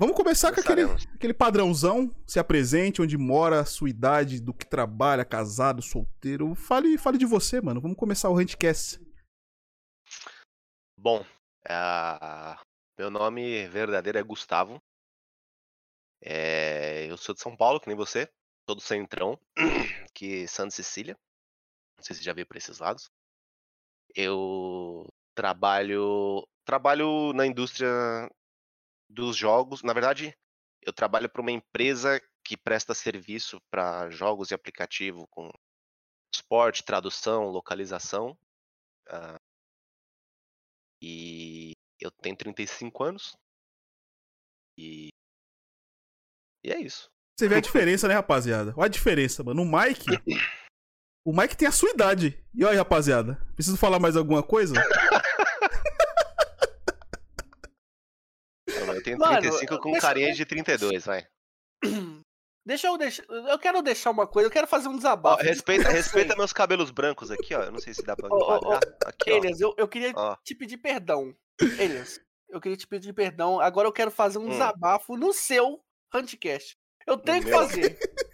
Vamos começar com aquele, aquele padrãozão. Se apresente, onde mora, sua idade, do que trabalha, casado, solteiro. Fale, fale de você, mano. Vamos começar o Handcast. Bom, uh, meu nome verdadeiro é Gustavo. É, eu sou de São Paulo, que nem você. Sou do Centrão, que Santa Cecília. Não sei se já veio para esses lados. Eu trabalho trabalho na indústria dos jogos. Na verdade, eu trabalho para uma empresa que presta serviço para jogos e aplicativo com suporte, tradução, localização. Uh, e eu tenho 35 anos. E. E é isso. Você vê a diferença, né, rapaziada? Olha a diferença, mano. O Mike. O Mike tem a sua idade. E olha aí, rapaziada. Preciso falar mais alguma coisa? Eu tenho 35 Mano, com deixa... carinha de 32, vai. Deixa eu deixar. Eu quero deixar uma coisa, eu quero fazer um desabafo. Ó, respeita, respeita meus cabelos brancos aqui, ó. Eu não sei se dá pra enquadrar. Aqui, Elias, eu, eu queria ó. te pedir perdão. Elias, eu queria te pedir perdão. Agora eu quero fazer um hum. desabafo no seu Handcast. Eu tenho que fazer.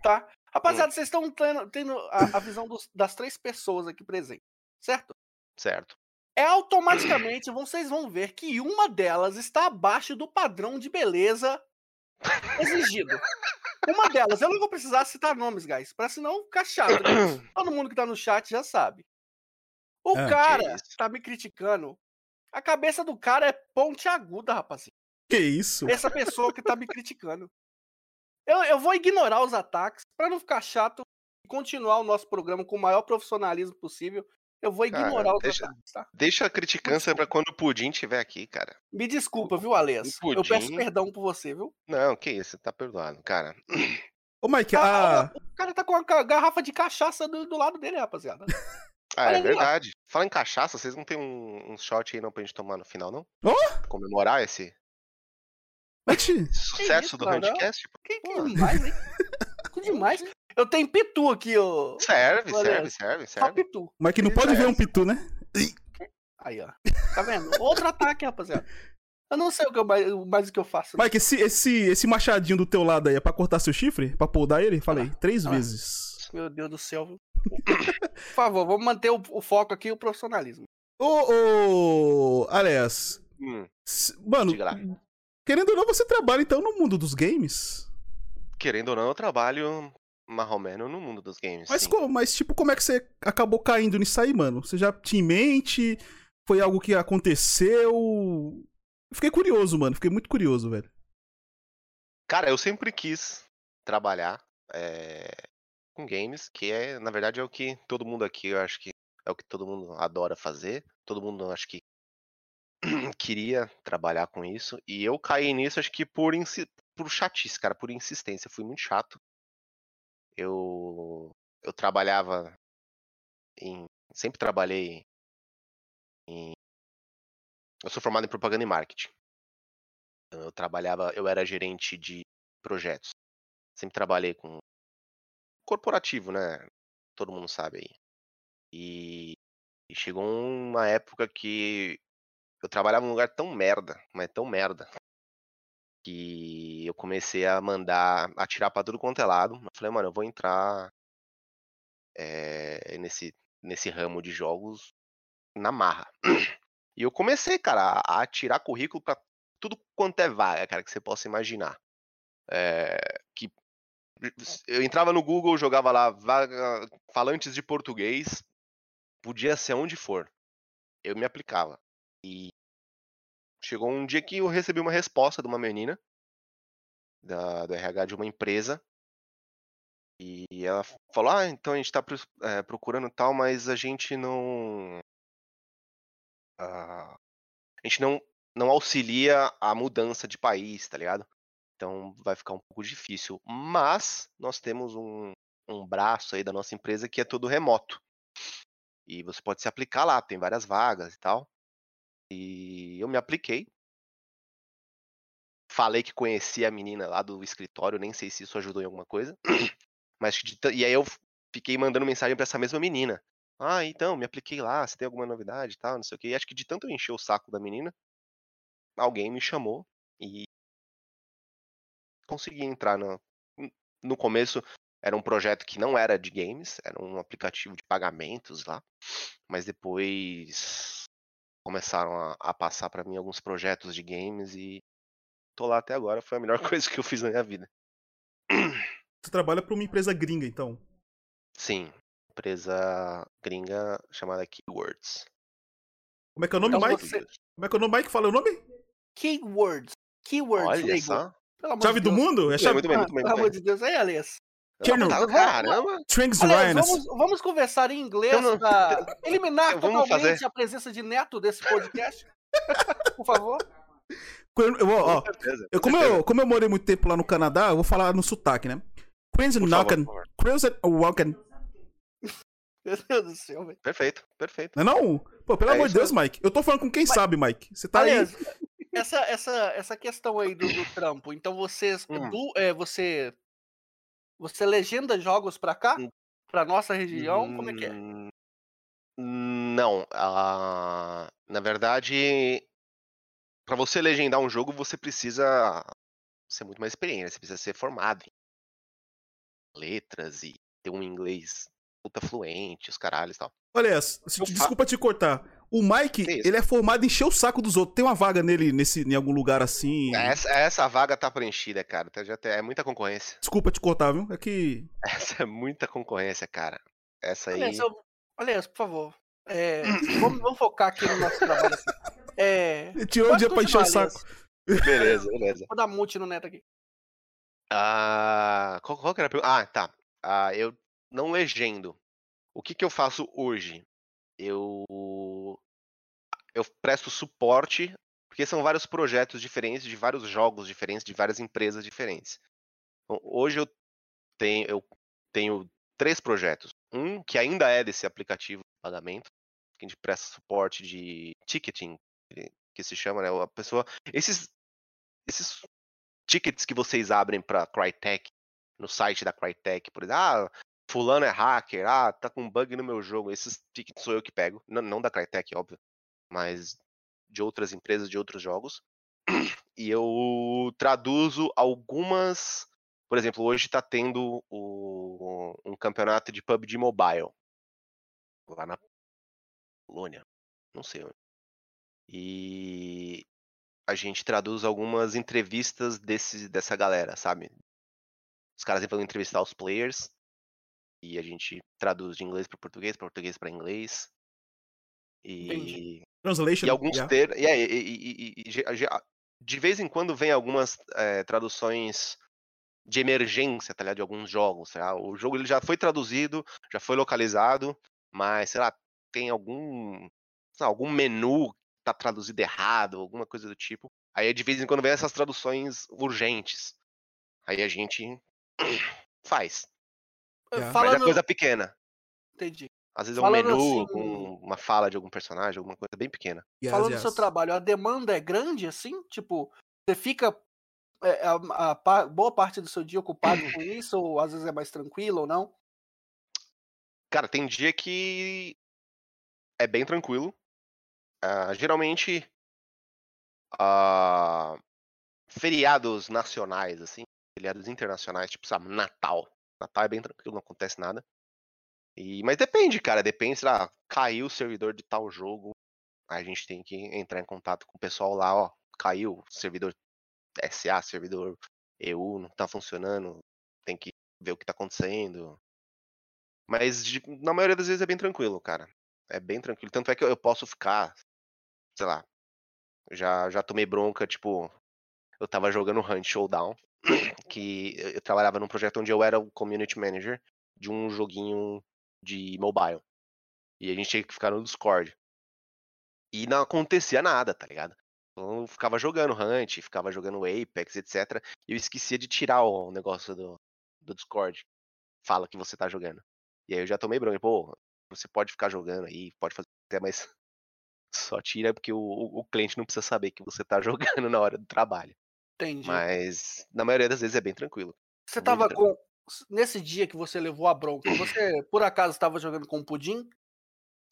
Tá? Rapaziada, hum. vocês estão tendo, tendo a, a visão dos, das três pessoas aqui presentes, certo? Certo é automaticamente vocês vão ver que uma delas está abaixo do padrão de beleza exigido. Uma delas, eu não vou precisar citar nomes, guys, para senão ficar chato. Né? Todo mundo que tá no chat já sabe. O ah, cara que tá me criticando. A cabeça do cara é ponte aguda, rapazinho. Que isso? Essa pessoa que tá me criticando. Eu, eu vou ignorar os ataques para não ficar chato e continuar o nosso programa com o maior profissionalismo possível eu vou ignorar cara, os deixa, tá? Deixa a criticância pra quando o Pudim estiver aqui, cara. Me desculpa, viu, Alês? Pudim... Eu peço perdão por você, viu? Não, que isso, tá perdoado, cara. Ô, Mike, a... Ah, o cara tá com a garrafa de cachaça do, do lado dele, rapaziada. Ah, é verdade. Fala em cachaça, vocês não tem um, um shot aí não pra gente tomar no final, não? Oh? Comemorar esse sucesso isso, do Handcast? Que, que demais, hein? que demais. Eu tenho pitu aqui, ó. Serve, serve, serve, serve. pitu. Mas que não pode serve. ver um pitu, né? Aí, ó. Tá vendo? Outro ataque, rapaziada. Eu não sei o que eu, mais, mais o que eu faço. Né? Mike, esse, esse, esse machadinho do teu lado aí é pra cortar seu chifre? Pra podar ele? Falei, ah, três ah, vezes. Meu Deus do céu. Por favor, vamos manter o, o foco aqui, o profissionalismo. Ô, ô, aliás. Hum, mano, querendo ou não, você trabalha então no mundo dos games? Querendo ou não, eu trabalho marromeno no mundo dos games. Mas, como, mas, tipo, como é que você acabou caindo nisso aí, mano? Você já tinha em mente? Foi algo que aconteceu? Fiquei curioso, mano. Fiquei muito curioso, velho. Cara, eu sempre quis trabalhar é, com games, que é, na verdade, é o que todo mundo aqui, eu acho que é o que todo mundo adora fazer. Todo mundo, acho que queria trabalhar com isso. E eu caí nisso, acho que por, por chatice, cara, por insistência. Fui muito chato eu, eu trabalhava em. Sempre trabalhei em. Eu sou formado em propaganda e marketing. Então, eu trabalhava, eu era gerente de projetos. Sempre trabalhei com corporativo, né? Todo mundo sabe aí. E, e chegou uma época que eu trabalhava num lugar tão merda, mas tão merda, que eu comecei a mandar, atirar pra tudo quanto é lado. Eu falei, mano, eu vou entrar é, nesse, nesse ramo de jogos na marra. E eu comecei, cara, a atirar currículo pra tudo quanto é vaga, cara, que você possa imaginar. É, que eu entrava no Google, jogava lá vaga, falantes de português, podia ser onde for. Eu me aplicava. E Chegou um dia que eu recebi uma resposta de uma menina da, do RH de uma empresa. E ela falou: Ah, então a gente está é, procurando tal, mas a gente não. Uh, a gente não, não auxilia a mudança de país, tá ligado? Então vai ficar um pouco difícil. Mas nós temos um, um braço aí da nossa empresa que é todo remoto. E você pode se aplicar lá, tem várias vagas e tal. E eu me apliquei. Falei que conhecia a menina lá do escritório, nem sei se isso ajudou em alguma coisa. Mas e aí eu fiquei mandando mensagem para essa mesma menina. Ah, então, me apliquei lá, se tem alguma novidade e tal, não sei o que. E acho que de tanto eu encher o saco da menina, alguém me chamou e consegui entrar no, no começo era um projeto que não era de games, era um aplicativo de pagamentos lá, mas depois começaram a, a passar para mim alguns projetos de games e tô lá até agora, foi a melhor coisa que eu fiz na minha vida. Você trabalha para uma empresa gringa, então? Sim, empresa gringa chamada Keywords. Como é que é o nome, Então Mike? você- Como é que é o nome, Mike? Fala o nome? Keywords. Keywords, Olha só. Chave de do Deus. mundo? É É, chave muito bem, Ah, muito bem, pelo amor de Deus. Aí, Alias. Caramba! Strings Aliás, Ryanus. vamos, vamos conversar em inglês não- pra eliminar Vamos totalmente fazer. a presença de Neto desse podcast. Por favor. Eu, eu- ó, Com certeza, eu- com como, eu, como eu morei muito tempo lá no Canadá, eu vou falar no sotaque, né? Crimson Knockin', Walkin'. Meu Deus do céu, velho. Perfeito, perfeito. Não é não? Pô, pelo É amor de Deus, Mike. Eu tô falando com quem Mas- sabe, Mike. Você tá Aliás, aí. essa, essa, essa questão aí do, do trampo, então vocês. Hum. Du, é, você. Você legenda jogos pra cá? Hum. Pra nossa região? Como é que é? Hum, Não. ah, na verdade, para você legendar um jogo, você precisa ser muito mais experiente. Você precisa ser formado em letras e ter um inglês puta fluente, os caralhos e tal. Olha, se- desculpa te cortar. O Mike, isso? ele é formado em encher o saco dos outros. Tem uma vaga nele nesse, em algum lugar assim. Essa, essa vaga tá preenchida, cara. Tá- Já tem- é muita concorrência. Desculpa te cortar, viu? É que. Essa é muita concorrência, cara. Essa aí. Aliás, eu- aliás, por favor. é, vamos, vamos focar aqui no nosso trabalho. É, Tirou o pode dia pra encher o saco. Elias. Beleza, beleza. Vou dar mute no Neto aqui. Ah, qual, qual que era a pergunta? Ah, tá. Ah, eu não legendo. O que que eu faço hoje? Eu eu presto suporte, porque são vários projetos diferentes, de vários jogos diferentes, de várias empresas diferentes. Então, hoje eu tenho eu tenho três projetos. Um que ainda é desse aplicativo de pagamento, que a gente presta suporte de ticketing, que- se chama, né? A pessoa esses esses tickets que vocês abrem para Crytek no site da Crytek, por exemplo, ah, fulano é hacker, ah, tá com bug no meu jogo, esses tickets sou eu que pego, não, não da Crytek, óbvio, mas de outras empresas, de outros jogos, e eu traduzo algumas, por exemplo, hoje tá tendo o- um campeonato de PUBG Mobile, lá na Polônia, não sei onde. E a gente traduz algumas entrevistas desse, dessa galera, sabe? Os caras vão entrevistar os players e a gente traduz de inglês para português, português para inglês. Entendi. E, Translation. e alguns yeah. termos. E, aí, e- e- e- de vez em quando vem algumas eh, traduções de emergência, tá ligado? De alguns jogos. tá? O jogo ele já foi traduzido, já foi localizado, mas, sei lá, tem algum. lá, algum menu que tá traduzido errado, alguma coisa do tipo. Aí de vez em quando vem essas traduções urgentes. Aí a gente faz. Yeah. Mas é Falando. coisa pequena. Entendi. Às vezes é um Falando menu assim- com uma fala de algum personagem, alguma coisa bem pequena. Yes, Falando yes. do seu trabalho, a demanda é grande assim? Tipo, você fica é, a, a pa- boa parte do seu dia ocupado com isso, ou às vezes é mais tranquilo ou não? Cara, tem dia que é bem tranquilo. Ah, geralmente, ah, feriados nacionais, assim, feriados internacionais, tipo, sabe, Natal. Natal é bem tranquilo, não acontece nada. E, mas depende, cara, depende, sei lá, caiu o servidor de tal jogo, a gente tem que entrar em contato com o pessoal lá, ó, caiu servidor SA, servidor EU, não tá funcionando, tem que ver o que tá acontecendo. Mas de- na maioria das vezes é bem tranquilo, cara. É bem tranquilo. Tanto é que eu, eu posso ficar, sei lá, já, já tomei bronca, tipo, eu tava jogando Hunt Showdown, que eu, trabalhava num projeto onde eu era o community manager de um joguinho de mobile. E a gente tinha que ficar no Discord. E não acontecia nada, tá ligado? Então eu ficava jogando Hunt, ficava jogando Apex, etc. E eu esquecia de tirar o negócio do, do Discord. Fala que você tá jogando. E aí eu já tomei bronca. Pô, você pode ficar jogando aí, pode fazer até, mas só tira porque o, o cliente não precisa saber que você tá jogando na hora do trabalho. Entendi. Mas na maioria das vezes é bem tranquilo. Você tava tranquilo. com. Nesse dia que você levou a bronca, você por acaso estava jogando com pudim?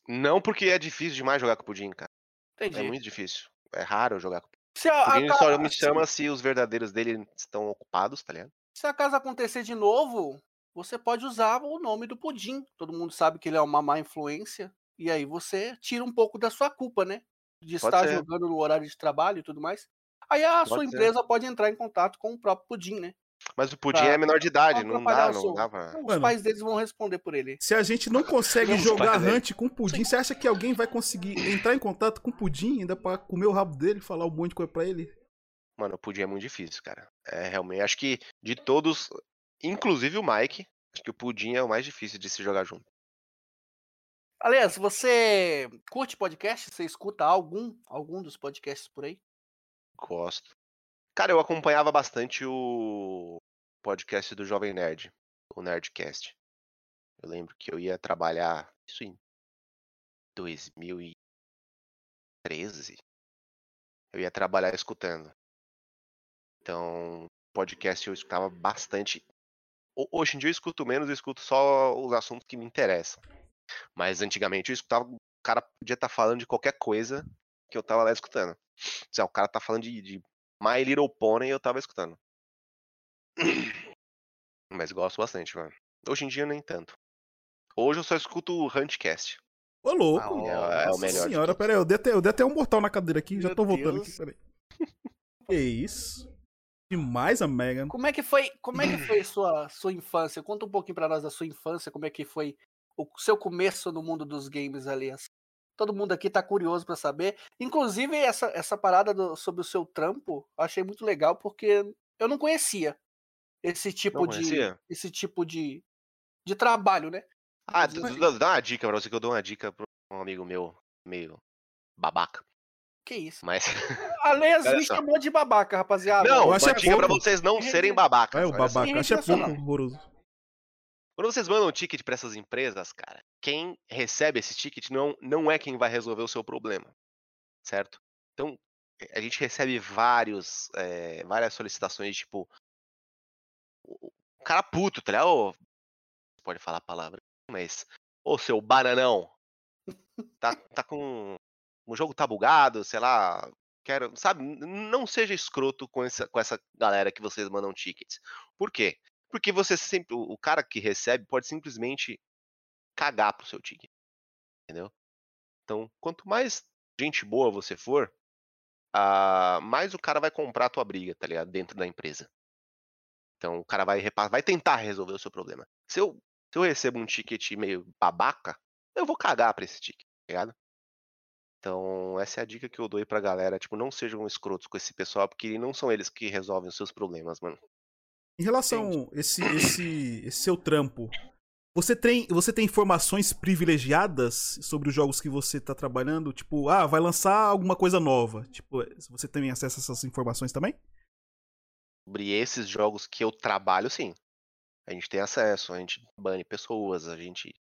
Não porque é difícil demais jogar com pudim, cara. Entendi. É muito difícil. É raro jogar com Se, a- Pudim a- só me chama se os verdadeiros dele estão ocupados, tá ligado? se acaso acontecer de novo, você pode usar o nome do Pudim. Todo mundo sabe que ele é uma má influência. E aí você tira um pouco da sua culpa, né? De Pode estar ser. jogando no horário de trabalho e tudo mais. Aí a sua Pode ser. empresa pode entrar em contato com o próprio Pudim, né? Mas o Pudim Pra- é menor de idade, não dá, o não dá pra... Os Mano. pais deles vão responder por ele. Se a gente não consegue Não jogar? Hunt com pudim, você acha que alguém vai conseguir entrar em contato com o pudim ainda pra comer o rabo dele, falar um monte de coisa pra ele? Mano, o Pudim é muito difícil, cara. É realmente, acho que de todos, inclusive o Mike, acho que o Pudim é o mais difícil de se jogar junto. Aliás, você curte podcast? Você escuta algum, algum dos podcasts por aí? Gosto. Cara, eu acompanhava bastante o podcast do Jovem Nerd, o Nerdcast. Eu lembro que eu ia trabalhar, isso em 2013. Eu ia trabalhar escutando. Então, podcast eu escutava bastante. Ho- Hoje em dia eu escuto menos, eu escuto só os assuntos que me interessam. Mas antigamente eu escutava, o cara podia estar falando de qualquer coisa que eu tava lá escutando. O cara tá falando de, de My Little Pony, eu tava escutando. Mas gosto bastante, mano. Hoje em dia nem tanto. Hoje eu só escuto o Huntcast. Ô, louco. Ah, é, é o Nossa melhor. senhora, pera aí, eu dei, até, eu dei até um mortal na cadeira aqui, já Meu tô voltando Deus. aqui, peraí. Que isso? Demais a Megan. Como é que foi, como é que foi sua sua infância? Conta um pouquinho pra nós da sua infância, como é que foi o seu começo no mundo dos games ali. assim. Todo mundo aqui tá curioso pra saber. Inclusive essa essa parada do- sobre o seu trampo, eu achei muito legal porque eu não conhecia esse tipo Não de conhecia? esse tipo de de trabalho, né? Ah, dá uma dica pra você que eu dou uma dica pra um amigo meu, meio babaca. Que isso? Mas. A Olha me chamou de babaca, rapaziada. Não, eu uma acho é dica pra pouco. vocês não Rede- serem babacas. É o babaca, acho é pouco horroroso. Quando vocês mandam ticket pra essas empresas, cara, quem recebe esse ticket não, não é quem vai resolver o seu problema. Certo? Então, a gente recebe vários, eh, várias solicitações, tipo. O cara puto, tá ligado? Pode falar a palavra, mas. Ô, seu bananão. Tá, tá com. O jogo tá bugado, sei lá. Quero. Sabe? Não seja escroto com essa, com essa galera que vocês mandam tickets. Por quê? Porque você sempre. O cara que recebe pode simplesmente cagar pro seu ticket. Entendeu? Então, quanto mais gente boa você for, ah, mais o cara vai comprar a tua briga, tá ligado? Dentro da empresa. Então o cara vai, vai tentar resolver o seu problema. Se eu, se eu recebo um ticket meio babaca, eu vou cagar pra esse ticket, tá ligado? Então, essa é a dica que eu dou aí pra galera. Tipo, não sejam escrotos com esse pessoal, porque não são eles que resolvem os seus problemas, mano. Em relação a esse, esse, esse seu trampo, você tem, você tem informações privilegiadas sobre os jogos que você tá trabalhando? Tipo, ah, vai lançar alguma coisa nova. Tipo, você tem acesso a essas informações também? Sobre esses jogos que eu trabalho, sim. A gente tem acesso, a gente bane pessoas, a gente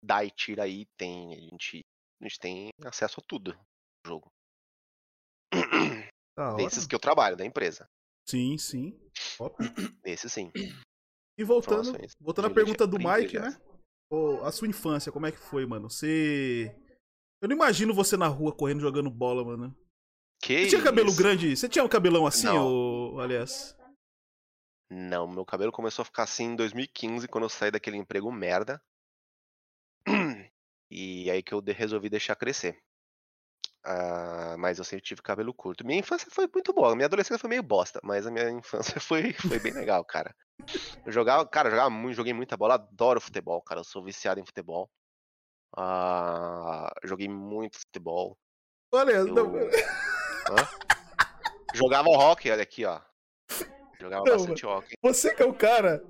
dá e tira item, a gente, a gente tem acesso a tudo no jogo. Desses que eu trabalho, da empresa. Sim, sim. Top. Desses sim. E voltando, voltando à pergunta do Mike, né? Ô, a sua infância, como é que foi, mano? Você. Eu não imagino você na rua correndo jogando bola, mano. Que Você tinha cabelo isso? grande? Você tinha um cabelão assim, Não. ô, aliás? Não, meu cabelo começou a ficar assim em 2015, quando eu saí daquele emprego merda. E aí que eu resolvi deixar crescer. Ah, mas eu sempre tive cabelo curto. Minha infância foi muito boa. Minha adolescência foi meio bosta, mas a minha infância foi, foi bem legal, cara. Eu jogava, cara, jogava muito, joguei muita bola, adoro futebol, cara. Eu sou viciado em futebol. Ah, joguei muito futebol. Olha, Eu- não? Jogava rock, olha aqui, ó. Jogava Não, bastante rock. você que é o cara.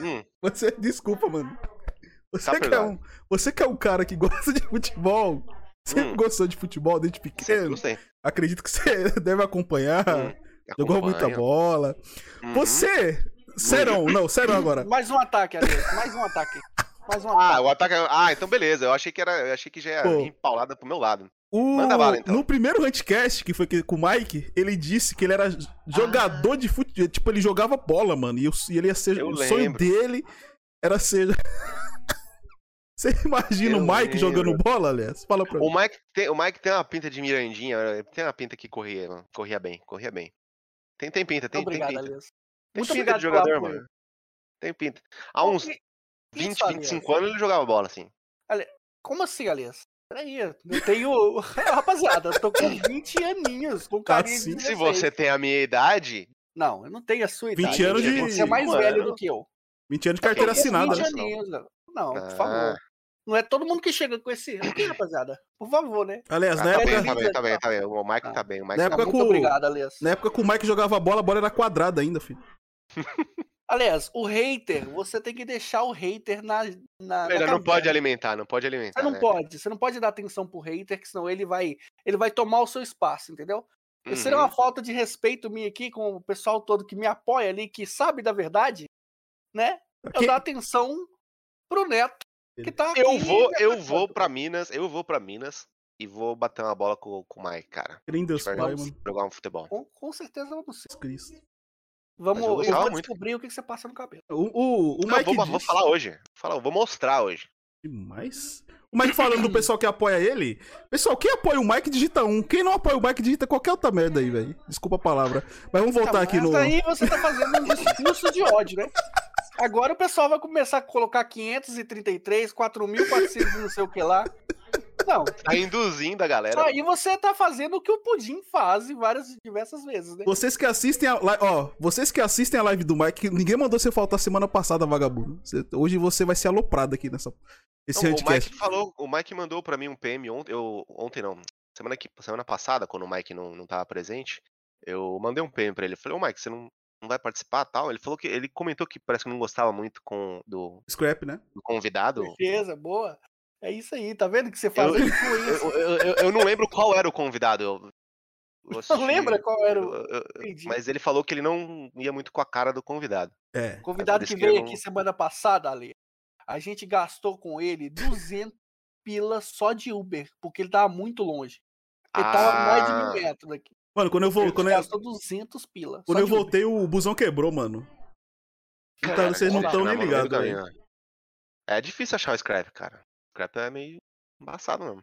Hum, Você, desculpa, mano. Você Tá que, é um, você que é um cara que gosta de futebol. Sempre Hum. gostou de futebol desde pequeno. gostei. Acredito que você deve acompanhar. Hum, Jogou muita bola. Uhum. Você. Sério, não, sério agora. Mais um ataque, Alex. Mais um ataque. Mais um Ah, ataque. o ataque. Ah, então beleza. Eu achei que era. Eu achei que já ia Pô. vir paulada pro meu lado. O- Manda bala, então. No primeiro Huntcast, que foi com o Mike, ele disse que ele era jogador de futebol. Tipo, ele jogava bola, mano. E, o- e ele ia ser. Eu o sonho lembro. dele era ser. Você imagina Eu o Mike jogando lembro. bola, aliás? Fala pra mim. O Mike, tem, o Mike tem uma pinta de Mirandinha, tem uma pinta que corria, mano, corria bem, corria bem. Tem, tem pinta, tem, tem Obrigado, pinta. Alias. Tem Muito pinta obrigado de jogador, apoio. mano. Tem pinta. Há uns E- 20, isso, Alias. 25 anos ele jogava bola, assim. Como assim, Alias? Peraí, eu tenho. Rapaziada, eu tô com 20 aninhos, com carinha sim. de Se 16. você tem a minha idade, Não, eu não tenho a sua 20 idade. anos gente. de- Você é mais Mano. velho do que eu. 20 anos de carteira assinada, 20 né? aninhos, não. Por Ah. favor. Não é todo mundo que chega com esse. Aqui, rapaziada. Por favor, né? Aliás, Ah, na tá época, bem, tá bem, tá bem, tá bem. O Mike Ah. tá bem, o Mike Na tá época. Muito com- obrigado, Alias. na época que o Mike jogava bola, a bola era quadrada ainda, filho. Aliás, o hater, você tem que deixar o hater na. na, na Ele não pode alimentar, não pode alimentar. Você não né? pode, você não pode dar atenção pro hater, que senão ele vai, ele vai tomar o seu espaço, entendeu? Isso seria Uhum. uma falta de respeito minha aqui com o pessoal todo que me apoia ali, que sabe da verdade, né? Eu Quem- dar atenção pro Neto, que tá aqui. Eu vou, eu vou pra Minas, eu vou pra Minas e vou bater uma bola com, com o Mike, cara. Crê em Deus Pai, vamos. mano. Jogar um futebol. Com, com certeza vamos. Jesus Cristo. Vamos, Mas eu eu, muito. descobrir o que, que você passa no cabelo. O, o, o Não, Mike eu vou, vou falar hoje. Eu vou mostrar hoje. Demais. O Mike falando do pessoal que apoia ele. Pessoal, quem apoia o Mike digita um. Quem não apoia o Mike digita qualquer outra merda aí, velho. Desculpa a palavra. Mas vamos voltar Não, aqui mas no. aí você tá fazendo um discurso de ódio, né? Agora o pessoal vai começar a colocar 533, 4.400 não sei o que lá. Não, Tá induzindo a galera. aí você tá fazendo o que o Pudim faz várias, diversas vezes, né? Vocês que assistem a live, ó, vocês que assistem a live do Mike, ninguém mandou você faltar semana passada, vagabundo. Você- hoje você vai ser aloprado aqui nessa esse Não, o handcast. Mike falou, o Mike mandou pra mim um PM ontem, eu, ontem não, semana, que, semana passada, quando o Mike não, não tava presente, eu mandei um PM pra ele. Falei, ô Mike, você não, não vai participar tal? Ele falou que ele comentou que parece que não gostava muito com, do, Scrap, né? do convidado. Certeza, boa. É isso aí, tá vendo que você faz Eu- influência? Eu, eu, eu- eu não lembro qual era o convidado. Eu, eu assisti- lembra qual era o- Entendi. mas ele falou que ele não ia muito com a cara do convidado. É. O convidado isso que veio não- aqui semana passada, Ale, a gente gastou com ele 200 pilas só de Uber, porque ele tava muito longe. Ele tava a mais de Ah. mil metros daqui. Mano, quando eu A vou, quando eu, gastou 200 pilas. quando eu voltei, o busão quebrou, mano. Então, Cara, vocês não estão nem ligados, velho. né? É difícil achar o scrap, cara. O scrap é meio embaçado mesmo.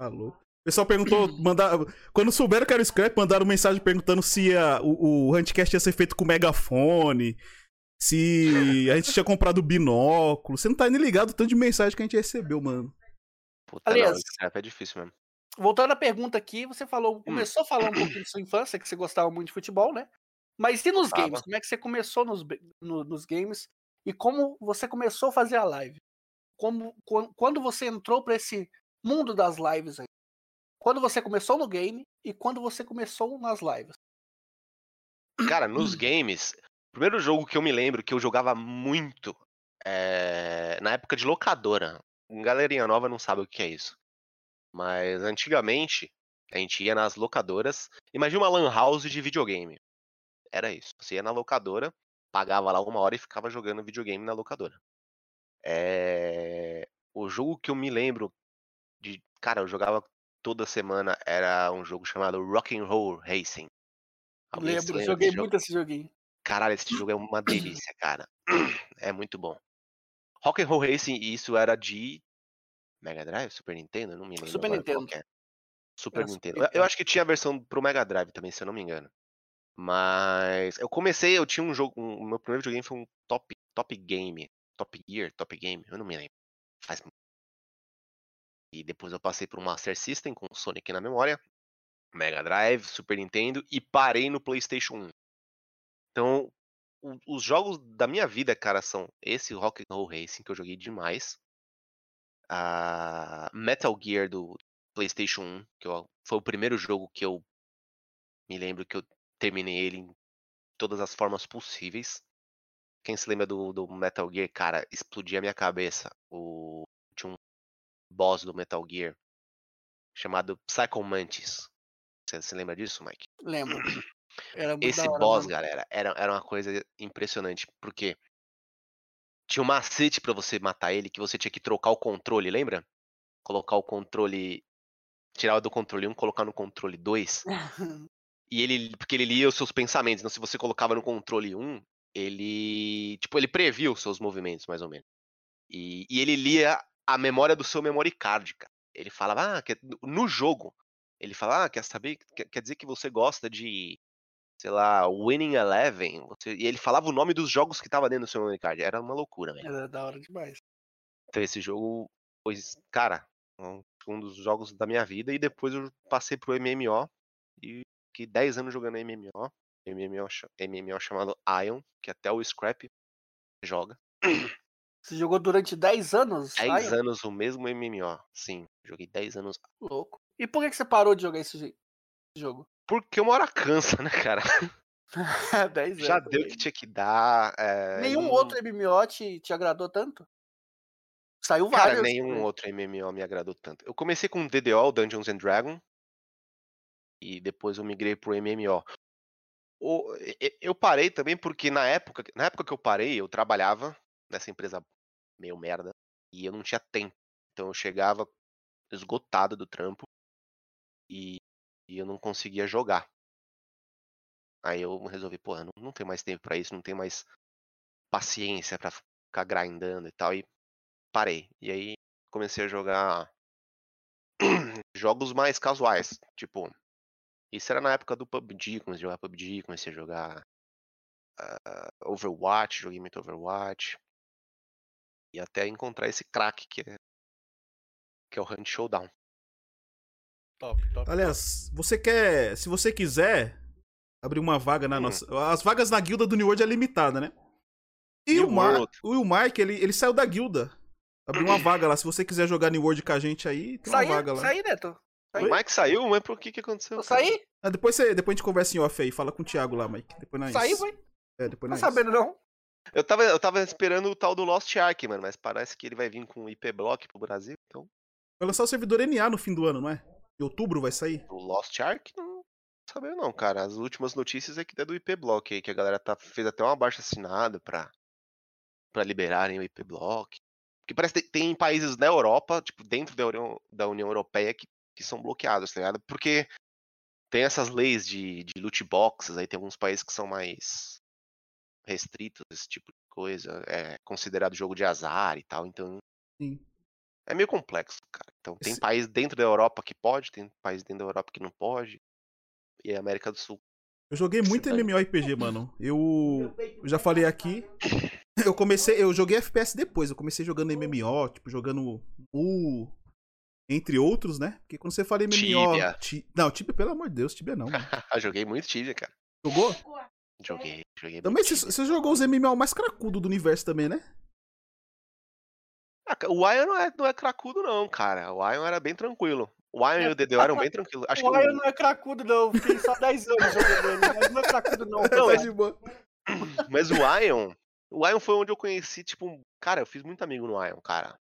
Alô. O pessoal perguntou, mandar, quando souberam que era o Scrap, mandaram mensagem perguntando se ia, o, o Handcast ia ser feito com megafone, se a gente tinha comprado binóculo. Você não tá nem ligado o tanto de mensagem que a gente recebeu, mano. Puta, Aliás- não, scrap é difícil mesmo. Voltando à pergunta aqui, você Hum. falou, começou a falar um pouquinho de sua infância, que você gostava muito de futebol, né? Mas e nos games? Como é que você começou nos, no- nos games? E como você começou a fazer a live? Como, quan- quando você entrou pra esse mundo das lives aí? Quando você começou no game e quando você começou nas lives? Cara, nos games, o primeiro jogo que eu me lembro que eu jogava muito é na época de locadora. Galerinha nova não sabe o que é isso. Mas antigamente, a gente ia nas locadoras. Imagina uma lan house de videogame. Era isso. Você ia na locadora, pagava lá uma hora e ficava jogando videogame na locadora. É, O jogo que eu me lembro de. Cara, eu jogava toda semana era um jogo chamado Rock'n'Roll Racing. Alguém Lembro, joguei desse jogo? muito esse joguinho. Caralho, esse jogo é uma delícia, cara. É muito bom. Rock'n'Roll Racing, isso era de Mega Drive, Super Nintendo? Não me lembro. Super Nintendo. é. Super Nintendo. Eu- acho que tinha a versão pro Mega Drive também, se eu não me engano. Mas eu comecei, eu tinha um jogo, um- o meu primeiro videogame foi um Top, top Game, Top Gear, Top Game, eu não me lembro. Faz E depois eu passei por um Master System com o Sonic na memória, Mega Drive, Super Nintendo e parei no PlayStation 1. Então, os jogos da minha vida, cara, são esse Rock'n'Roll Racing que eu joguei demais. A Metal Gear do PlayStation 1, que eu- foi o primeiro jogo que eu me lembro que eu terminei ele em todas as formas possíveis. Quem se lembra do, do Metal Gear, cara, explodia a minha cabeça. O, tinha um boss do Metal Gear chamado Psycho Mantis. Você se lembra disso, Mike? Lembro. Esse hora, boss, mano. galera, era, era uma coisa impressionante, porque tinha um macete pra você matar ele que você tinha que trocar o controle, lembra? Colocar o controle. Tirar do controle 1, colocar no controle 2. E ele. Porque ele lia os seus pensamentos. Então, se você colocava no controle 1, ele. Tipo, ele previa os seus movimentos, mais ou menos. E, e ele lia a memória do seu memory card, cara. Ele falava, ah, quer- no jogo, ele fala, ah, quer saber, quer, quer dizer que você gosta de, sei lá, Winning Eleven, você- e ele falava o nome dos jogos que tava dentro do seu memory card, era uma loucura, velho. Era da hora demais. Então esse jogo, pois, cara, um- um dos jogos da minha vida, e depois eu passei pro MMO, e fiquei 10 anos jogando MMO, MMO, MMO chamado Ion, que até o Scrap joga. Você jogou durante 10 anos? 10 Ai, anos o mesmo MMO, sim, joguei 10 anos. louco. E por que, você parou de jogar esse jogo? Porque uma hora cansa, né, cara? 10 Já anos. deu o que tinha que dar. é, Nenhum outro MMO te, te agradou tanto? Saiu Cara, vários. nenhum né? outro MMO me agradou tanto. Eu comecei com DDO, Dungeons and Dragons, e depois eu migrei pro MMO. Eu parei também porque na época, na época que eu parei, eu trabalhava nessa empresa meio merda e eu não tinha tempo. Então eu chegava esgotado do trampo e, e eu não conseguia jogar. Aí eu resolvi, pô, não, não tenho mais tempo pra isso, não tenho mais paciência pra ficar grindando e tal, e parei. E aí comecei a jogar jogos mais casuais, tipo, isso era na época do PUBG, comecei a jogar PUBG, comecei a jogar ah, Overwatch, joguei muito Overwatch. E até encontrar esse crack que é que é o Hunt Showdown. Top, top. Aliás, você quer. Se você quiser abrir uma vaga na Hum. nossa. As vagas na guilda do New World é limitada, né? E New o, Mar... World. o Mark, ele, ele saiu da guilda. Abriu uma vaga lá. Se você quiser jogar New World com a gente aí, tem uma Saí, vaga lá. saí, Neto. O Mike saiu, mas por que que aconteceu? Eu saí? Ah, depois, você, depois a gente conversa em off aí. Fala com o Thiago lá, Mike. Depois nós. Saí, foi? É, depois Não nós. sabendo, não. Eu tava, eu tava esperando o tal do Lost Ark, mano, mas parece que ele vai vir com IP Block pro Brasil, então Vai lançar o servidor NA no fim do ano, não é? Em outubro vai sair? o Lost Ark não sabia não, cara. As últimas notícias é que é do IP Block aí, que a galera tá, fez até uma baixa assinada pra, pra liberarem o IP Block. Porque parece que tem países na Europa, tipo, dentro da União, da União Europeia que, que são bloqueados, tá ligado? Porque tem essas leis de, de loot boxes, aí tem alguns países que são mais restritos, esse tipo de coisa. É considerado jogo de azar e tal, então Sim. É meio complexo, cara. Então tem Esse- país dentro da Europa que pode, tem país dentro da Europa que não pode. E a América do Sul. Eu joguei muito Cidade. MMORPG, mano. Eu, eu já falei aqui. Eu comecei, eu joguei FPS depois. Eu comecei jogando MMO, tipo, jogando U, entre outros, né? Porque quando você fala MMO. Tibia. Ti- Não, Tibia, pelo amor de Deus, Tibia não. joguei muito Tibia, cara. Jogou? Joguei, joguei Também muito você, você jogou os MMO mais cracudo do universo também, né? Ah, o Ion não é, não é cracudo, não, cara. O Ion era bem tranquilo. O Ion e o DDO eram bem tranquilos. Acho o Iron o- não é cracudo, não. Fiquei só 10 anos jogando ele, mas não é cracudo, não. Não, Tá mas-. Mas o Ion. O Ion foi onde eu conheci, tipo. Cara, eu fiz muito amigo no Ion, cara.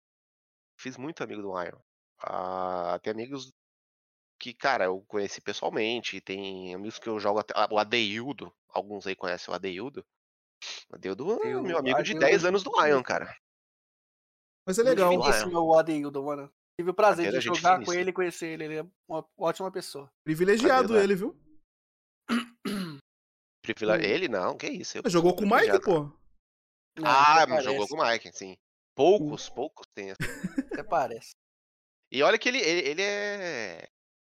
Fiz muito amigo do Ion. Ah, tem amigos que, cara, eu conheci pessoalmente. Tem amigos que eu jogo até. ah, O Adeildo. Alguns aí conhecem o Adeildo. O Adeildo é Eu- meu amigo de Adeildo 10 eu anos do. Ion, cara. Mas é legal. Muito Finíssimo o Adeildo, mano. Tive o prazer Aquele de é jogar com ele e conhecer ele. Ele é uma ótima pessoa. Privilegiado É ele, viu? Privile- Hum. Ele não, que isso. eu Jogou com o Mike, privilegiado. pô. Não, Ah, mas jogou com o Mike, sim. Poucos, poucos tem. essa. Até parece. E olha que ele, ele, ele é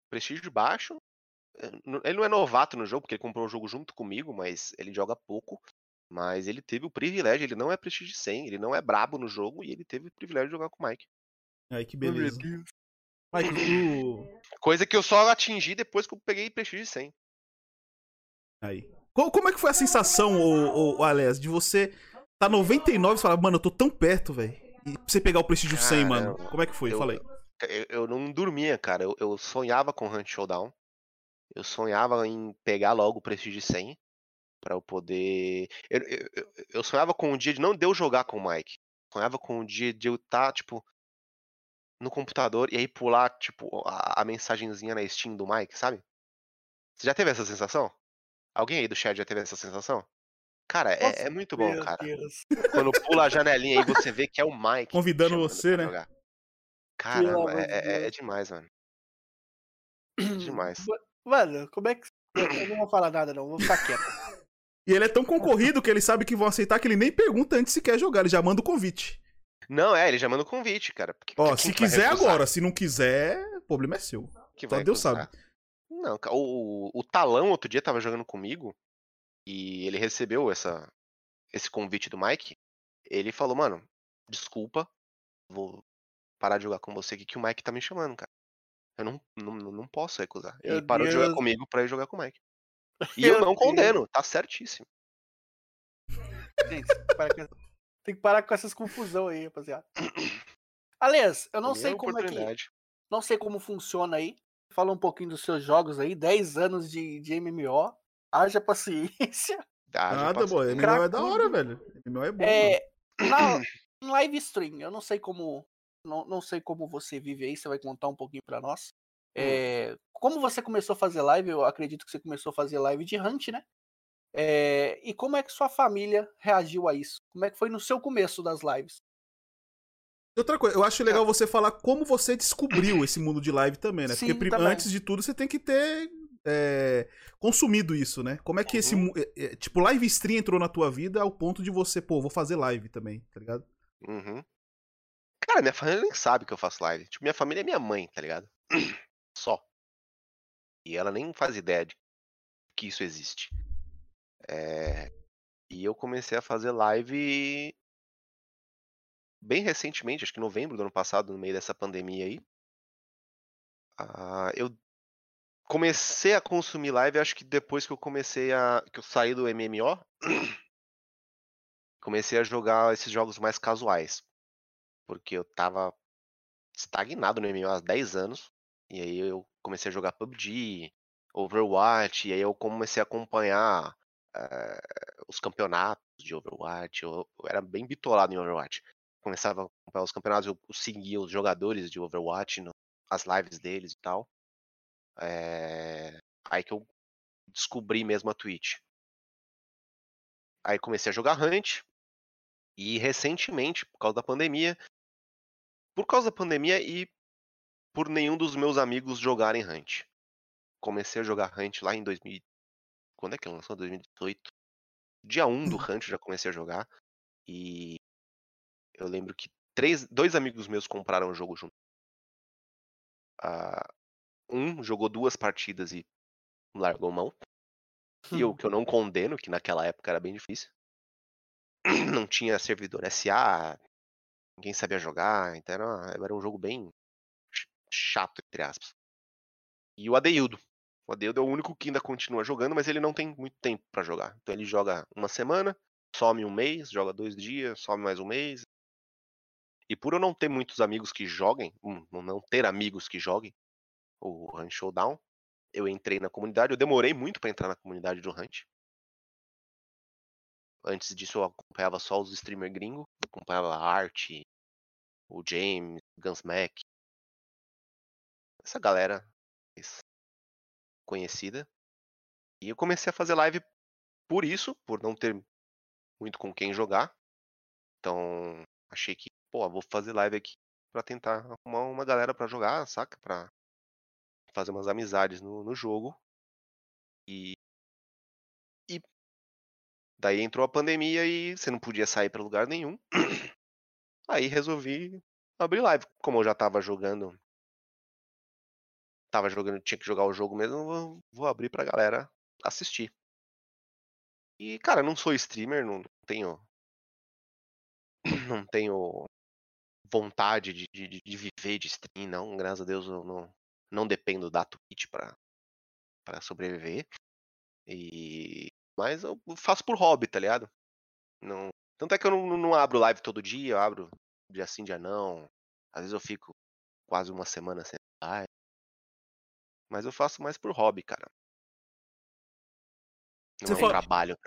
prestígio baixo. Eh, Ele não é novato no jogo, porque ele comprou o jogo junto comigo, mas ele joga pouco. Mas ele teve o privilégio, ele não é prestígio 100, ele não é brabo no jogo e ele teve o privilégio de jogar com o Mike. Ai, que beleza. Mike, o... Coisa que eu só atingi depois que eu peguei prestígio 100. Aí. Co- Como é que foi a sensação, ô, ô, Alex, de você tá 99 e falar, mano, eu tô tão perto, velho. E pra você pegar o prestígio 100, mano. Como é que foi? Eu- Fala aí. Eu, eu não dormia, cara. Eu, eu sonhava com Hunt Showdown. Eu sonhava em pegar logo o Prestige 100 pra eu poder. Eu, eu, eu- sonhava com o dia de não de eu jogar com o Mike. Sonhava com o dia de eu estar, tipo, no computador e aí pular, tipo, a, a mensagenzinha na Steam do Mike, sabe? Você já teve essa sensação? Alguém aí do chat já teve essa sensação? Cara, é, é muito bom, cara. Deus. Quando pula a janelinha e você vê que é o Mike. Convidando você, né? jogar. Caramba, é, é- é Deus. demais, mano. É demais. Mano, como é que. Eu não vou falar nada, não. Vou ficar quieto. E ele é tão concorrido que ele sabe que vão aceitar que ele nem pergunta antes se quer jogar, ele já manda o convite. Não, é, ele já manda o convite, cara. Porque, Ó, se quiser agora, se não quiser, o problema é seu. Que Só vai Deus sabe. Não, o, o Talão outro dia tava jogando comigo e ele recebeu essa, esse convite do Mike. Ele falou, mano, desculpa, vou parar de jogar com você aqui que o Mike tá me chamando, cara. Eu não, não, não posso recusar. E Meu parou de jogar comigo pra ir jogar com o Mike. E eu não condeno, tá certíssimo. Gente, tem que parar com- tem que parar com essas confusão aí, rapaziada. Aliás, eu não mim sei como é que. Não sei como funciona aí. Fala um pouquinho dos seus jogos aí. 10 anos de, de MMO. Haja paciência. Já Nada, pô. MMO é da Cracudo. hora, velho. MMO é bom. É, na, em live stream, eu não sei como. Não, não sei como você vive aí, você vai contar um pouquinho pra nós. É, como você começou a fazer live? Eu acredito que você começou a fazer live de Hunt, né? É, e como é que sua família reagiu a isso? Como é que foi no seu começo das lives? Outra coisa, eu acho legal você falar como você descobriu esse mundo de live também, né? Porque Sim, prim- também. antes de tudo você tem que ter é, consumido isso, né? Como é que esse. Uhum. é, é, tipo, live stream entrou na tua vida ao ponto de você, pô, vou fazer live também, tá ligado? Uhum. Cara, minha família nem sabe que eu faço live. Tipo, minha família é minha mãe, tá ligado? Só. E ela nem faz ideia de que isso existe. É, E eu comecei a fazer live bem recentemente, acho que em novembro do ano passado, no meio dessa pandemia aí. Ah, eu comecei a consumir live, acho que depois que eu comecei a. que eu saí do MMO. Comecei a jogar esses jogos mais casuais. Porque eu tava estagnado no MMO há 10 anos. E aí eu comecei a jogar PUBG, Overwatch, e aí eu comecei a acompanhar eh, os campeonatos de Overwatch. Eu, eu era bem bitolado em Overwatch. Começava a acompanhar os campeonatos, eu, seguia os jogadores de Overwatch, no- as lives deles e tal. Eh, aí que eu descobri mesmo a Twitch. Aí comecei a jogar Hunt. E recentemente, por causa da pandemia, por causa da pandemia e por nenhum dos meus amigos jogarem Hunt. Comecei a jogar Hunt lá em 2000. Quando é que lançou? 2018. Dia 1 do Hunt já comecei a jogar. E eu lembro que três, dois amigos meus compraram o jogo junto. Ah, um jogou duas partidas e largou mão. E o que eu não condeno, que naquela época era bem difícil. Não tinha servidor SA, ninguém sabia jogar, então era, era um jogo bem chato, entre aspas. E o Adeildo. O Adeildo é o único que ainda continua jogando, mas ele não tem muito tempo pra jogar. Então ele joga uma semana, some um mês, joga dois dias, some mais um mês. E por eu não ter muitos amigos que joguem, hum, não ter amigos que joguem o Hunt Showdown, eu entrei na comunidade. Eu demorei muito pra entrar na comunidade do Hunt. Antes disso eu acompanhava só os streamer gringo, acompanhava a Art, o James, Gunsmack. Essa galera conhecida. E eu comecei a fazer live por isso, por não ter muito com quem jogar. Então, achei que, pô, vou fazer live aqui pra tentar arrumar uma galera pra jogar, saca? Pra fazer umas amizades no, no jogo. E. E. Daí entrou a pandemia e você não podia sair pra lugar nenhum. Aí resolvi abrir live. Como eu já tava jogando. Tava jogando, tinha que jogar o jogo mesmo, vou, vou abrir pra galera assistir. E, cara, não sou streamer, não tenho. Não tenho vontade de, de, de viver de stream, não. Graças a Deus eu não, não dependo da Twitch pra, pra sobreviver. E. Mas eu faço por hobby, tá ligado? Não, tanto é que eu não, não abro live todo dia, eu abro dia sim, dia não. Às vezes eu fico quase uma semana sem live. Mas eu faço mais por hobby, cara. Não Você é um fala- trabalho.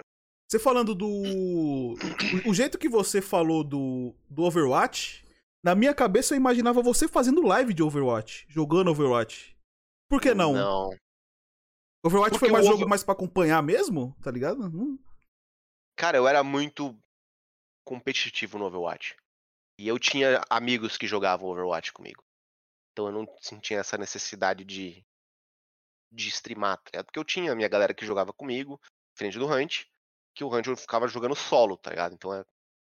Você falando do. O, jeito que você falou do, do Overwatch, na minha cabeça eu imaginava você fazendo live de Overwatch, jogando Overwatch. Por que não? Não. Overwatch Porque foi mais jogo Over- mais pra acompanhar mesmo? Tá ligado? Hum. Cara, eu era muito competitivo no Overwatch. E eu tinha amigos que jogavam Overwatch comigo. Então eu não sentia essa necessidade de, de streamar, tá ligado? Porque eu tinha a minha galera que jogava comigo, frente do Hunt, que o Hunt eu ficava jogando solo, tá ligado? Então é,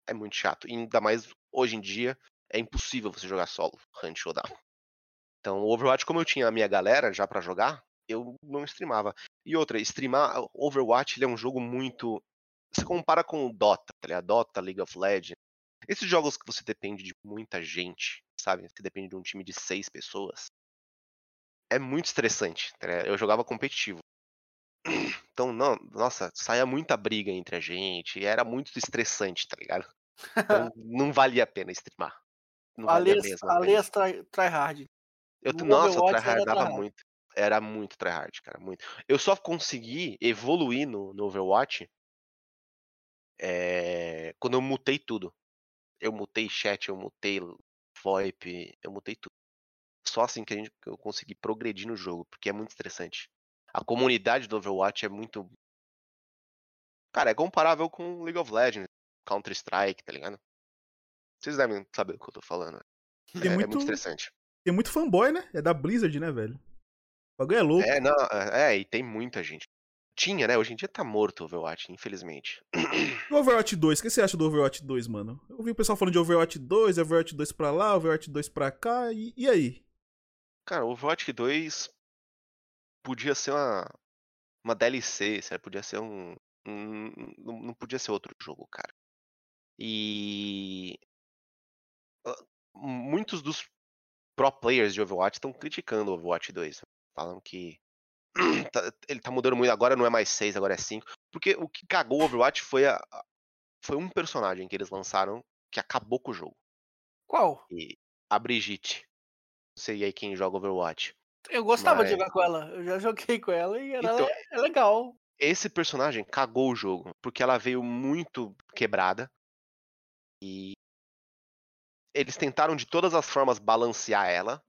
é muito chato. E ainda mais hoje em dia é impossível você jogar solo Hunt Showdown. Então, o Overwatch, como eu tinha a minha galera já para jogar, eu não streamava. E outra, streamar Overwatch ele é um jogo muito. Você compara com o Dota, tá ligado? Dota, League of Legends. Esses jogos que você depende de muita gente, sabe? Você depende de um time de seis pessoas. É muito estressante. Tá eu jogava competitivo. Então, não, nossa, saía muita briga entre a gente. era muito estressante, tá ligado? Então, não valia a pena streamar. Não mesmo. Alias try, tryhard. Eu, nossa, eu tryhardava muito. Era muito tryhard, cara, muito. Eu só consegui evoluir no, no Overwatch é, quando eu mutei tudo. Eu mutei chat, eu mutei VoIP, eu mutei tudo. Só assim que, a gente, que eu consegui progredir no jogo, porque é muito estressante. A comunidade do Overwatch é muito. Cara, é comparável com League of Legends, Counter-Strike, tá ligado? Vocês devem saber do que eu tô falando. É, muito, é muito estressante. Tem muito fanboy, né? É da Blizzard, né, velho? O bagulho é louco. É, não, é, e tem muita gente. Tinha, né? Hoje em dia tá morto o Overwatch, infelizmente. E o Overwatch 2, o que você acha do Overwatch 2, mano? Eu vi o pessoal falando de Overwatch 2, Overwatch 2 pra lá, Overwatch 2 pra cá, e, e aí? Cara, o Overwatch 2 podia ser uma, uma DLC, sabe? Podia ser um, um. Não podia ser outro jogo, cara. E. Muitos dos pro players de Overwatch estão criticando o Overwatch 2. Falam que tá, ele tá mudando muito, agora não é mais 6, agora é 5. Porque o que cagou o Overwatch foi, a, foi um personagem que eles lançaram que acabou com o jogo. Qual? E a Brigitte. Aí quem joga Overwatch. Eu gostava Mas... de jogar com ela. Eu já joguei com ela e ela então, é, é legal. Esse personagem cagou o jogo, porque ela veio muito quebrada. E eles tentaram de todas as formas balancear ela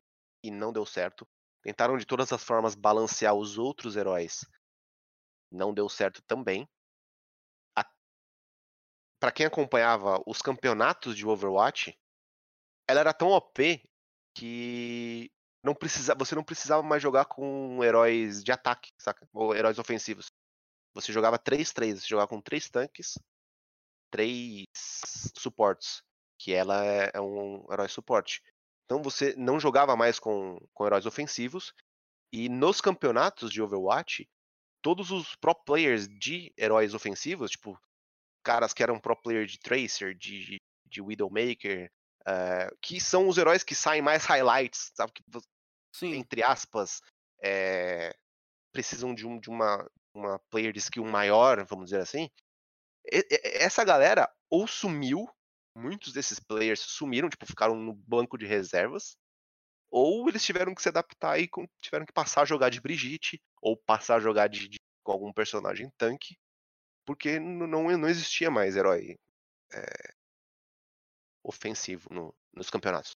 e não deu certo. Tentaram de todas as formas balancear os outros heróis. Não deu certo também. A... Para quem acompanhava os campeonatos de Overwatch, ela era tão OP que não precisa, você não precisava mais jogar com heróis de ataque, saca? Ou heróis ofensivos. Você jogava 3-3, você jogava com três tanques, três suportes que ela é, é um herói suporte. Então você não jogava mais com, com heróis ofensivos, e nos campeonatos de Overwatch, todos os pro players de heróis ofensivos, tipo, caras que eram pro player de Tracer, de, de Widowmaker, uh, que são os heróis que saem mais highlights, sabe? Que, Sim. Entre aspas, é, precisam de, um, de uma, uma player de skill maior, vamos dizer assim. E, essa galera ou sumiu muitos desses players sumiram, tipo, ficaram no banco de reservas, ou eles tiveram que se adaptar e tiveram que passar a jogar de Brigitte, ou passar a jogar de, de com algum personagem tanque, porque não, não existia mais herói é, ofensivo no, nos campeonatos.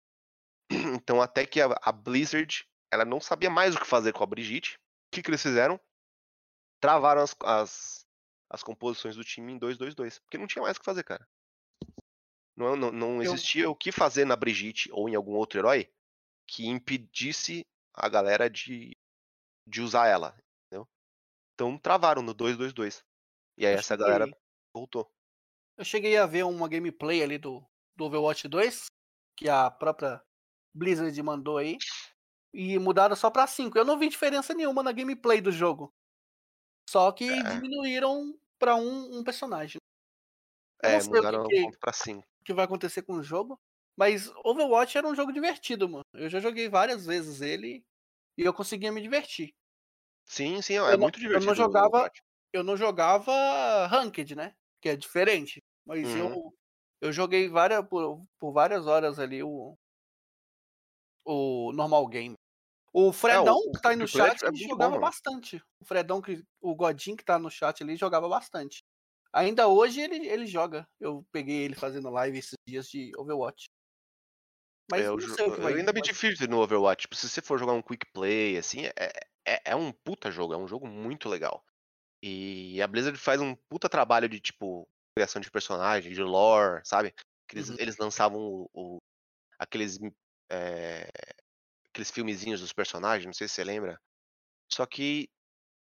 Então até que a, a, Blizzard ela não sabia mais o que fazer com a Brigitte, o que, que eles fizeram? Travaram as, as, as composições do time em 2-2-2, porque não tinha mais o que fazer, cara. Não, não, não existia eu... o que fazer na Brigitte ou em algum outro herói que impedisse a galera de, de usar ela. Entendeu? Então travaram no 2-2-2. E aí eu essa cheguei... galera voltou. Eu cheguei a ver uma gameplay ali do, do Overwatch 2, que a própria Blizzard mandou aí. E mudaram só pra 5. Eu não vi diferença nenhuma na gameplay do jogo. Só que é. diminuíram pra um, um personagem. Eu é, mudaram o que, ponto pra 5 que vai acontecer com o jogo. Mas Overwatch era um jogo divertido, mano. Eu já joguei várias vezes ele e eu conseguia me divertir. Sim, sim, é eu muito não, divertido. Eu não jogava, eu não jogava Ranked, né? Que é diferente. Mas uhum. eu, eu joguei várias, por, por várias horas ali o, o normal game. O Fredão, é, o, que tá aí no chat, é jogava bom, bastante. O Fredão, que, o Godin que tá no chat ali, jogava bastante. Ainda hoje ele, ele joga. Eu peguei ele fazendo live esses dias de Overwatch. Mas é, eu, eu ainda me divirto no Overwatch. Tipo, se você for jogar um quick play, assim, é, é, é um puta jogo. É um jogo muito legal. E a Blizzard faz um puta trabalho de, tipo, criação de personagem, de lore, sabe? Eles, uhum. eles lançavam o, o aqueles, é, aqueles filmezinhos dos personagens, não sei se você lembra. Só que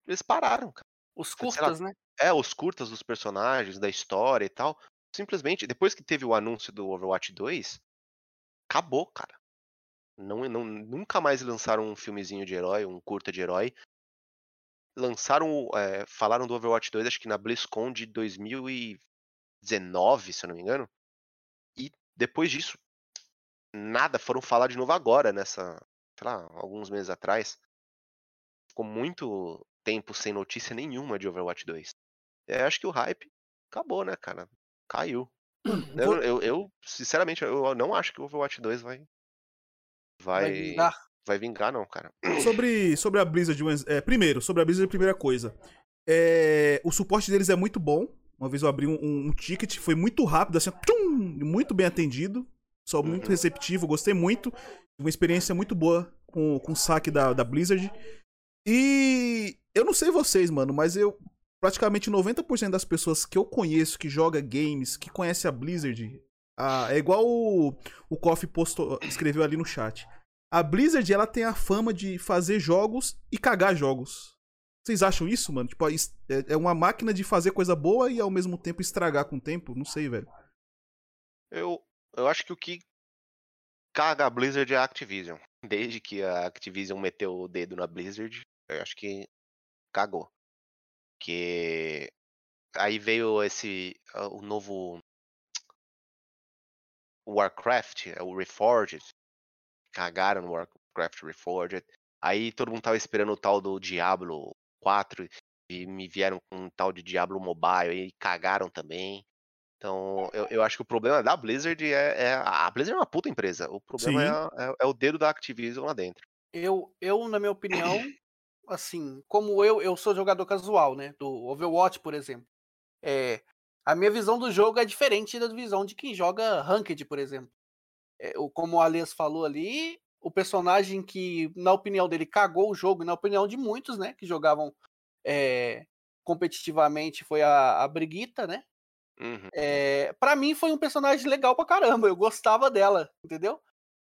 eles pararam, cara. Os curtas, lá, né? É, os curtas dos personagens, da história e tal. simplesmente, depois que teve o anúncio do Overwatch 2, acabou, cara. Não, não, nunca mais lançaram um filmezinho de herói, um curta de herói. Lançaram, é, falaram do Overwatch 2, acho que na BlizzCon de 2019, se eu não me engano. E depois disso, nada. Foram falar de novo agora, nessa, sei lá, alguns meses atrás. Ficou muito tempo sem notícia nenhuma de Overwatch 2. Eu acho que o hype acabou, né, cara? Caiu. Eu, eu, eu, sinceramente, eu não acho que o Overwatch 2 vai. Vai, vai vingar. Vai vingar, não, cara. Sobre, sobre a Blizzard, é, primeiro, sobre a Blizzard, primeira coisa. É, o suporte deles é muito bom. Uma vez eu abri um, um, ticket, foi muito rápido, assim, tum, muito bem atendido. Só muito receptivo, gostei muito. Uma experiência muito boa com, com o saque da, da Blizzard. E eu não sei vocês, mano, mas eu praticamente 90% das pessoas que eu conheço que joga games, que conhece a Blizzard, a, é igual o, o Coffee postou, escreveu ali no chat. A Blizzard, ela tem a fama de fazer jogos e cagar jogos. Vocês acham isso, mano? Tipo, é, é uma máquina de fazer coisa boa e ao mesmo tempo estragar com o tempo? Não sei, velho. Eu, eu acho que o que caga a Blizzard é a Activision. Desde que a Activision meteu o dedo na Blizzard, eu acho que cagou. Que aí veio esse o novo Warcraft, é o Reforged. Cagaram no Warcraft Reforged. Aí todo mundo tava esperando o tal do Diablo 4 e me vieram com um tal de Diablo Mobile e cagaram também. Então, eu, eu acho que o problema da Blizzard é, é A Blizzard é uma puta empresa. O problema é, é, é, o dedo da Activision lá dentro. Eu, eu na minha opinião, assim, como eu, eu sou jogador casual, né? Do Overwatch, por exemplo. É, a minha visão do jogo é diferente da visão de quem joga Ranked, por exemplo. É, como o Alias falou ali, o personagem que, na opinião dele, cagou o jogo, na opinião de muitos, né, que jogavam é, competitivamente, foi a, a Brigitta, né? Uhum. É, para mim foi um personagem legal pra caramba, eu gostava dela, entendeu?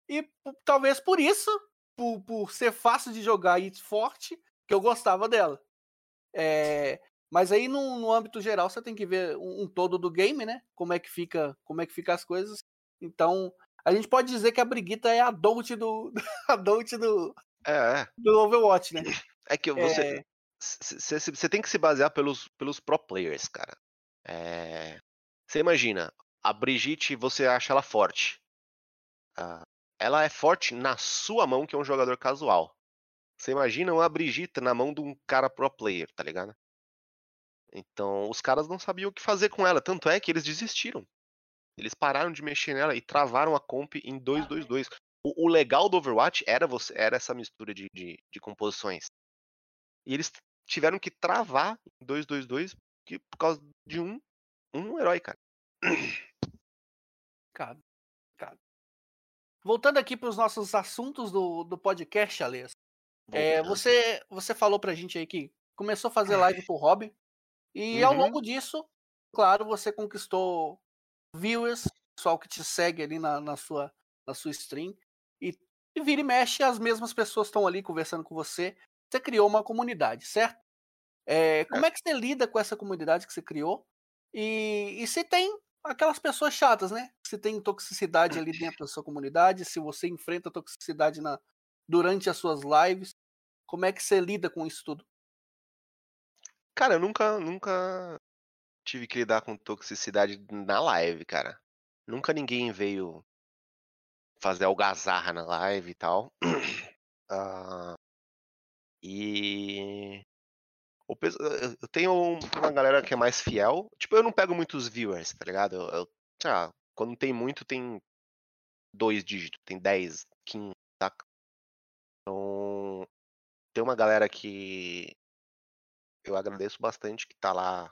E talvez por isso, por, por ser fácil de jogar e forte, que eu gostava dela. É, mas aí no, no, âmbito geral você tem que ver um, um, todo do game, né? Como é que fica, como é que fica as coisas. Então a gente pode dizer que a Brigitta é a adult do, a adult do, é, é. do Overwatch, né? É que você, você é... tem que se basear pelos, pelos pro players, cara. É... Você imagina, a Brigitte, você acha ela forte. Uh, ela é forte na sua mão, que é um jogador casual. Você imagina uma Brigitte na mão de um cara pro player, tá ligado? Então, os caras não sabiam o que fazer com ela. Tanto é que eles desistiram. Eles pararam de mexer nela e travaram a comp em 2-2-2. O, o, legal do Overwatch era, você, era essa mistura de, de, de composições. E eles tiveram que travar em 2-2-2 por causa de um, um herói, cara. Cara, cara. Voltando aqui para os nossos assuntos do, do podcast, Alês. É, você, você falou pra gente aí que começou a fazer live por hobby. E uhum. ao longo disso, claro, você conquistou viewers, pessoal que te segue ali na, na, sua, na sua stream. E, e vira e mexe, as mesmas pessoas estão ali conversando com você. Você criou uma comunidade, certo? É, como é. que você lida com essa comunidade que você criou? E, e se tem aquelas pessoas chatas, né? Se tem toxicidade ali dentro da sua comunidade, se você enfrenta toxicidade na, durante as suas lives, como é que você lida com isso tudo? Cara, eu nunca, nunca tive que lidar com toxicidade na live, cara. Nunca ninguém veio fazer algazarra na live e tal. Uh, e eu tenho uma galera que é mais fiel. Tipo, eu não pego muitos viewers, tá ligado? Eu, eu, ah, quando tem muito, tem dois dígitos, tem 10, 15, saca? Então, tem uma galera que eu agradeço bastante que tá lá.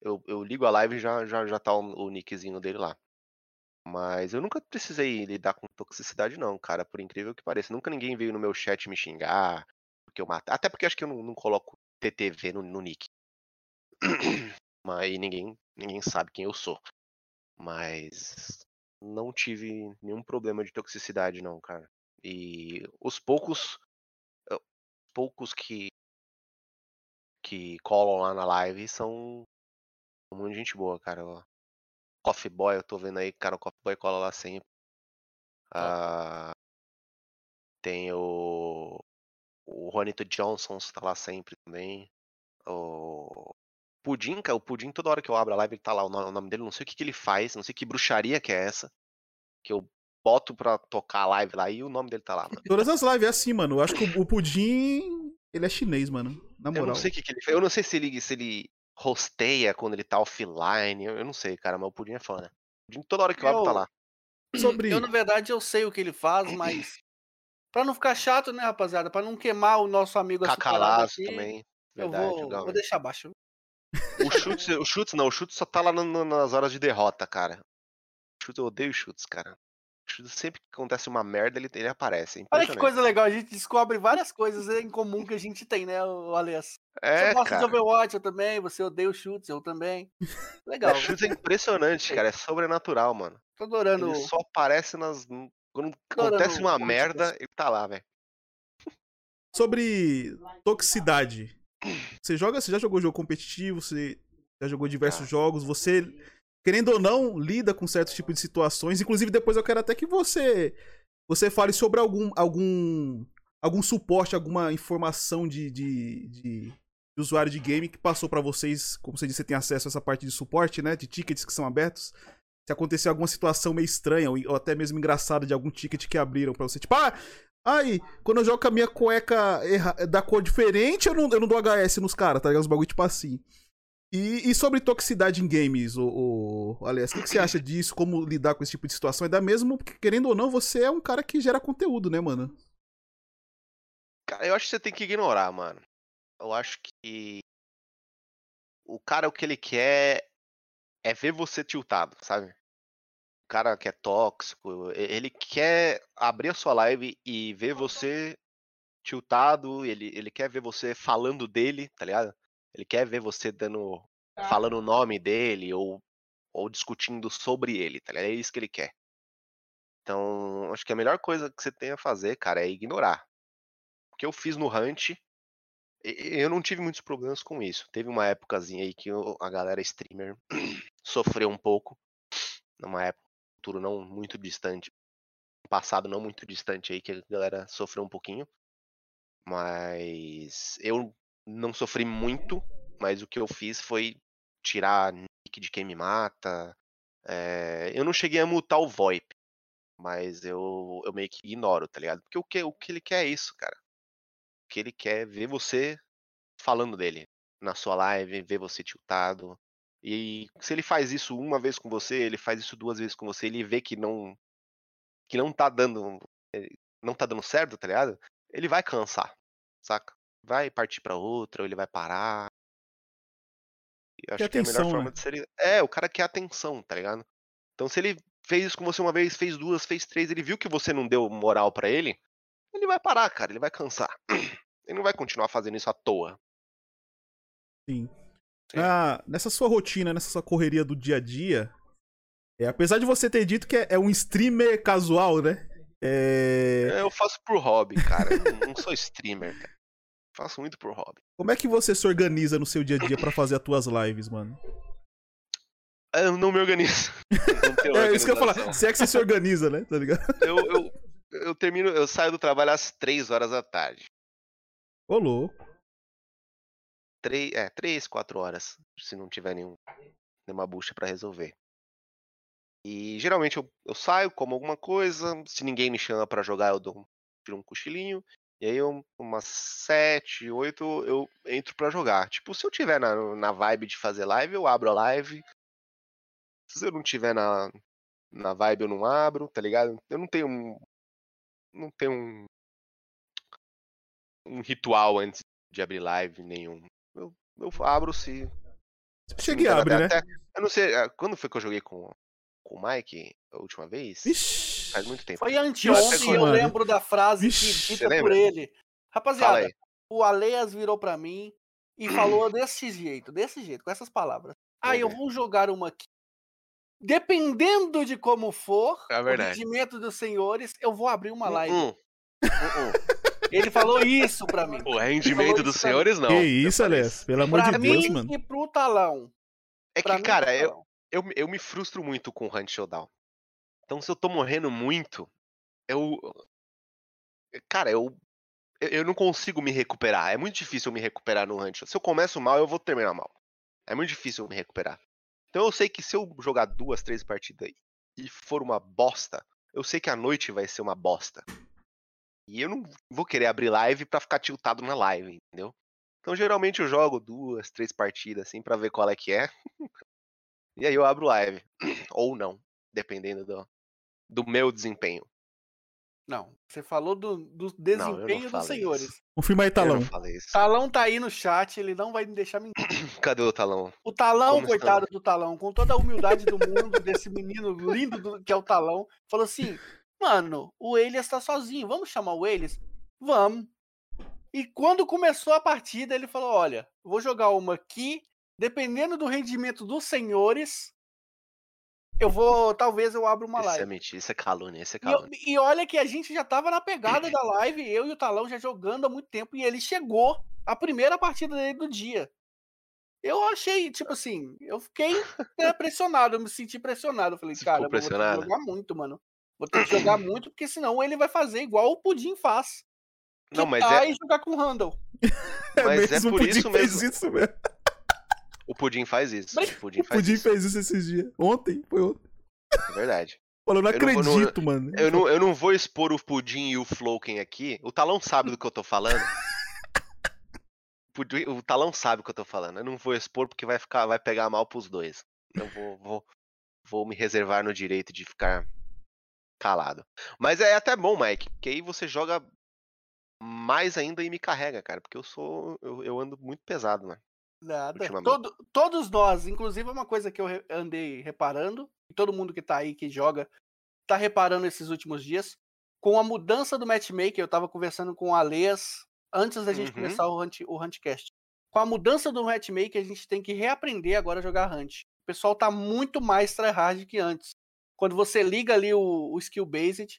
Eu, eu ligo a live e já, já, já tá o, o nickzinho dele lá. Mas eu nunca precisei lidar com toxicidade, não, cara. Por incrível que pareça. Nunca ninguém veio no meu chat me xingar. Porque eu mato. Até porque acho que eu não, não coloco TTV no, no nick. Mas ninguém, ninguém sabe quem eu sou. Mas não tive nenhum problema de toxicidade, não, cara. E os poucos. Poucos que. que colam lá na live são. Muito gente boa, cara. Coffee Boy, eu tô vendo aí, cara, o Coffee Boy cola lá sempre. Ah, tem o. O Ronito Johnson tá lá sempre também. O. Pudim, cara, o Pudim, toda hora que eu abro a live, ele tá lá, o nome, dele, não sei o que, que ele faz, não sei que bruxaria que é essa. Que eu boto pra tocar a live lá e o nome dele tá lá, mano. Todas as lives é assim, mano. Eu acho que o, Pudim, ele é chinês, mano. Na Eu moral. não sei o que, que ele. Eu não sei se ele, se ele rosteia quando ele tá offline. Eu, eu não sei, cara, mas o Pudim é fã, né? O Pudim, toda hora que eu abro, tá Eu- lá. Sobre. Eu, na verdade, eu sei o que ele faz, mas. Pra não ficar chato, né, rapaziada? Pra não queimar o nosso amigo Cacalazo aqui, também. Eu Verdade, vou, Gal. vou deixar abaixo. O chutes, o chutes não, o chutes só tá lá no- no- nas horas de derrota, cara. Chutes, eu odeio chutes, cara. Sempre que acontece uma merda, ele, ele aparece. é Olha que coisa legal, a gente descobre várias coisas em comum que a gente tem, né, o Alias? É, você gosta cara. de Overwatch, eu também, você odeia o chutes, eu também. Legal, O chutes é impressionante, cara. É sobrenatural, mano. tô adorando. Ele só aparece nas. Quando Adorando acontece uma merda, ele tá lá, velho. Sobre toxicidade. Você joga, você já jogou jogo competitivo, você já jogou diversos Já. jogos, você, querendo ou não, lida com certos tipos de situações. Inclusive, depois eu quero até que você você fale sobre algum algum algum suporte, alguma informação de, de, de- de usuário de game que passou pra vocês, como você disse, você tem acesso a essa parte de suporte, né, de tickets que são abertos. Se acontecer alguma situação meio estranha ou, ou até mesmo engraçada de algum ticket que abriram pra você, tipo, ah, Aí, quando eu jogo com a minha cueca erra- da cor diferente, eu não, eu não dou HS nos caras, tá ligado? Os bagulho tipo assim. E, e sobre toxicidade em games, o, o o que, que você acha disso? Como lidar com esse tipo de situação? Ainda mesmo, porque, querendo ou não, você é um cara que gera conteúdo, né, mano? Cara, eu acho que você tem que ignorar, mano. Eu acho que. O cara, o que ele quer é ver você tiltado, sabe? O cara que é tóxico, ele quer abrir a sua live e ver você tiltado, ele, ele quer ver você falando dele, tá ligado? Ele quer ver você dando. falando o nome dele ou, ou discutindo sobre ele, tá ligado? É isso que ele quer. Então, acho que a melhor coisa que você tem a fazer, cara, é ignorar. O que eu fiz no Hunt, eu não tive muitos problemas com isso. Teve uma épocazinha aí que a galera streamer sofreu um pouco. Numa época, futuro não muito distante. Passado não muito distante aí, que a galera sofreu um pouquinho. Mas eu não sofri muito, mas o que eu fiz foi tirar nick de quem me mata. eh, eu não cheguei a mutar o VoIP, mas eu, eu meio que ignoro, tá ligado? Porque o que, o que ele quer é isso, cara. O que ele quer é ver você falando dele na sua live, ver você tiltado. E se ele faz isso uma vez com você, ele faz isso duas vezes com você, ele vê que não que não tá dando eh, não tá dando certo, tá ligado? Ele vai cansar, saca? Vai partir pra outra, ou ele vai parar. Eu acho Quer que é a melhor atenção, forma né? de ser. É, o cara quer atenção, tá ligado? Então se ele fez isso com você uma vez, fez duas, fez três, ele viu que você não deu moral pra ele, ele vai parar, cara, ele vai cansar. Ele não vai continuar fazendo isso à toa. Sim. Sim. Ah, nessa sua rotina, nessa sua correria do dia a dia, é, apesar de você ter dito que é, é um streamer casual, né? É, Eu faço por hobby, cara. Eu não, não sou streamer, cara. Faço muito por hobby. como é que você se organiza no seu dia a dia pra fazer as tuas lives, mano? Eu não me organizo. Não É isso que eu ia falar. Se é que você se organiza, né? Tá ligado? Eu, eu, eu termino, eu saio do trabalho às 3 horas da tarde. Ô, louco. Três, é, 3, 4 horas, se não tiver nenhum, nenhuma bucha pra resolver. E geralmente eu, eu saio, como alguma coisa, se ninguém me chama pra jogar, eu dou um, tiro um cochilinho. E aí, eu, umas 7, 8, eu entro pra jogar. Tipo, se eu tiver na, na vibe de fazer live, eu abro a live. Se eu não tiver na, na vibe, eu não abro, tá ligado? Eu não tenho um. Não tenho um. Um ritual antes de abrir live nenhum. Eu, eu abro se. Chega e Até- abre, né? até- eu não sei, ah, quando foi que eu joguei com, com o Mike a última vez? Vixe. Faz muito tempo. Foi anteontem, eu mano. lembro da frase que dita por ele. Rapaziada, o Aleias virou pra mim e falou desse jeito, desse jeito, com essas palavras. Ah, eu vou jogar uma aqui. Dependendo de como for, É o verdade. rendimento dos senhores, eu vou abrir uma live. Hum, hum, hum, hum. Ele falou isso pra mim. O rendimento dos mim. senhores, não. que isso, Alex? Pelo amor Pra de mim Deus, mano. e pro talão. É Pra que, mim, cara, eu, eu, me- eu me frustro muito com o Hunt Showdown. Então, se eu tô morrendo muito, eu. Cara, eu. Eu não consigo me recuperar. É muito difícil eu me recuperar no Hunt. Se eu começo mal, eu vou terminar mal. É muito difícil eu me recuperar. Então eu sei que se eu jogar duas, três partidas e for uma bosta, eu sei que a noite vai ser uma bosta. E eu não vou querer abrir live pra ficar tiltado na live, entendeu? Então geralmente eu jogo duas, três partidas assim pra ver qual é que é. e aí eu abro live. Ou não, dependendo do, do meu desempenho. Não, você falou do, do eu não desempenho dos senhores. isso. Confirma aí, Talão. não. Talão tá aí no chat, ele não vai me deixar mentir. Cadê o talão? O Talão, Como coitado do Talão, com toda a humildade do mundo, desse menino lindo do- que é o Talão, falou assim: Mano, o Elias tá sozinho, vamos chamar o Elias? Vamos. E quando começou a partida, ele falou: Olha, vou jogar uma aqui, dependendo do rendimento dos senhores, eu vou. Talvez eu abra uma Isso é live. mentira, isso é calúnia, isso é E, calúnia. e olha que a gente já tava na pegada da live, eu e o Talão já jogando há muito tempo, e ele chegou a primeira partida dele do dia. Eu achei, tipo assim, eu fiquei né, pressionado, eu me senti pressionado. Eu falei, Você cara, eu vou que jogar muito, mano. Vou ter que jogar muito, porque senão ele vai fazer igual o Pudim faz. Não, mas quitar é, e jogar com o Randall. mas é mesmo, por o Pudim isso fez mesmo. isso, velho. O Pudim faz isso. Mas- O Pudim O faz Pudim isso. fez isso esses dias. Ontem, foi ontem. É verdade. Não Eu não não- acredito, mano. Eu não, eu não vou expor o Pudim e o Floken aqui. O Talão sabe do que eu tô falando. O Pudim- o Talão sabe o que eu tô falando. Eu não vou expor porque vai ficar, vai pegar mal pros dois. Eu vou, vou, vou me reservar no direito de ficar calado. Mas é até bom, Mike, porque aí você joga mais ainda e me carrega, cara. Porque eu sou. Eu, eu ando muito pesado, né? Nada. Todo- todos nós, inclusive é uma coisa que eu andei reparando, e todo mundo que tá aí, que joga, tá reparando esses últimos dias. Com a mudança do matchmaker, eu tava conversando com o Aleas antes da gente Uhum. começar o, Hunt, o Huntcast. Com a mudança do matchmaker, a gente tem que reaprender agora a jogar Hunt. O pessoal tá muito mais tryhard que antes. Quando você liga ali o, o skill based,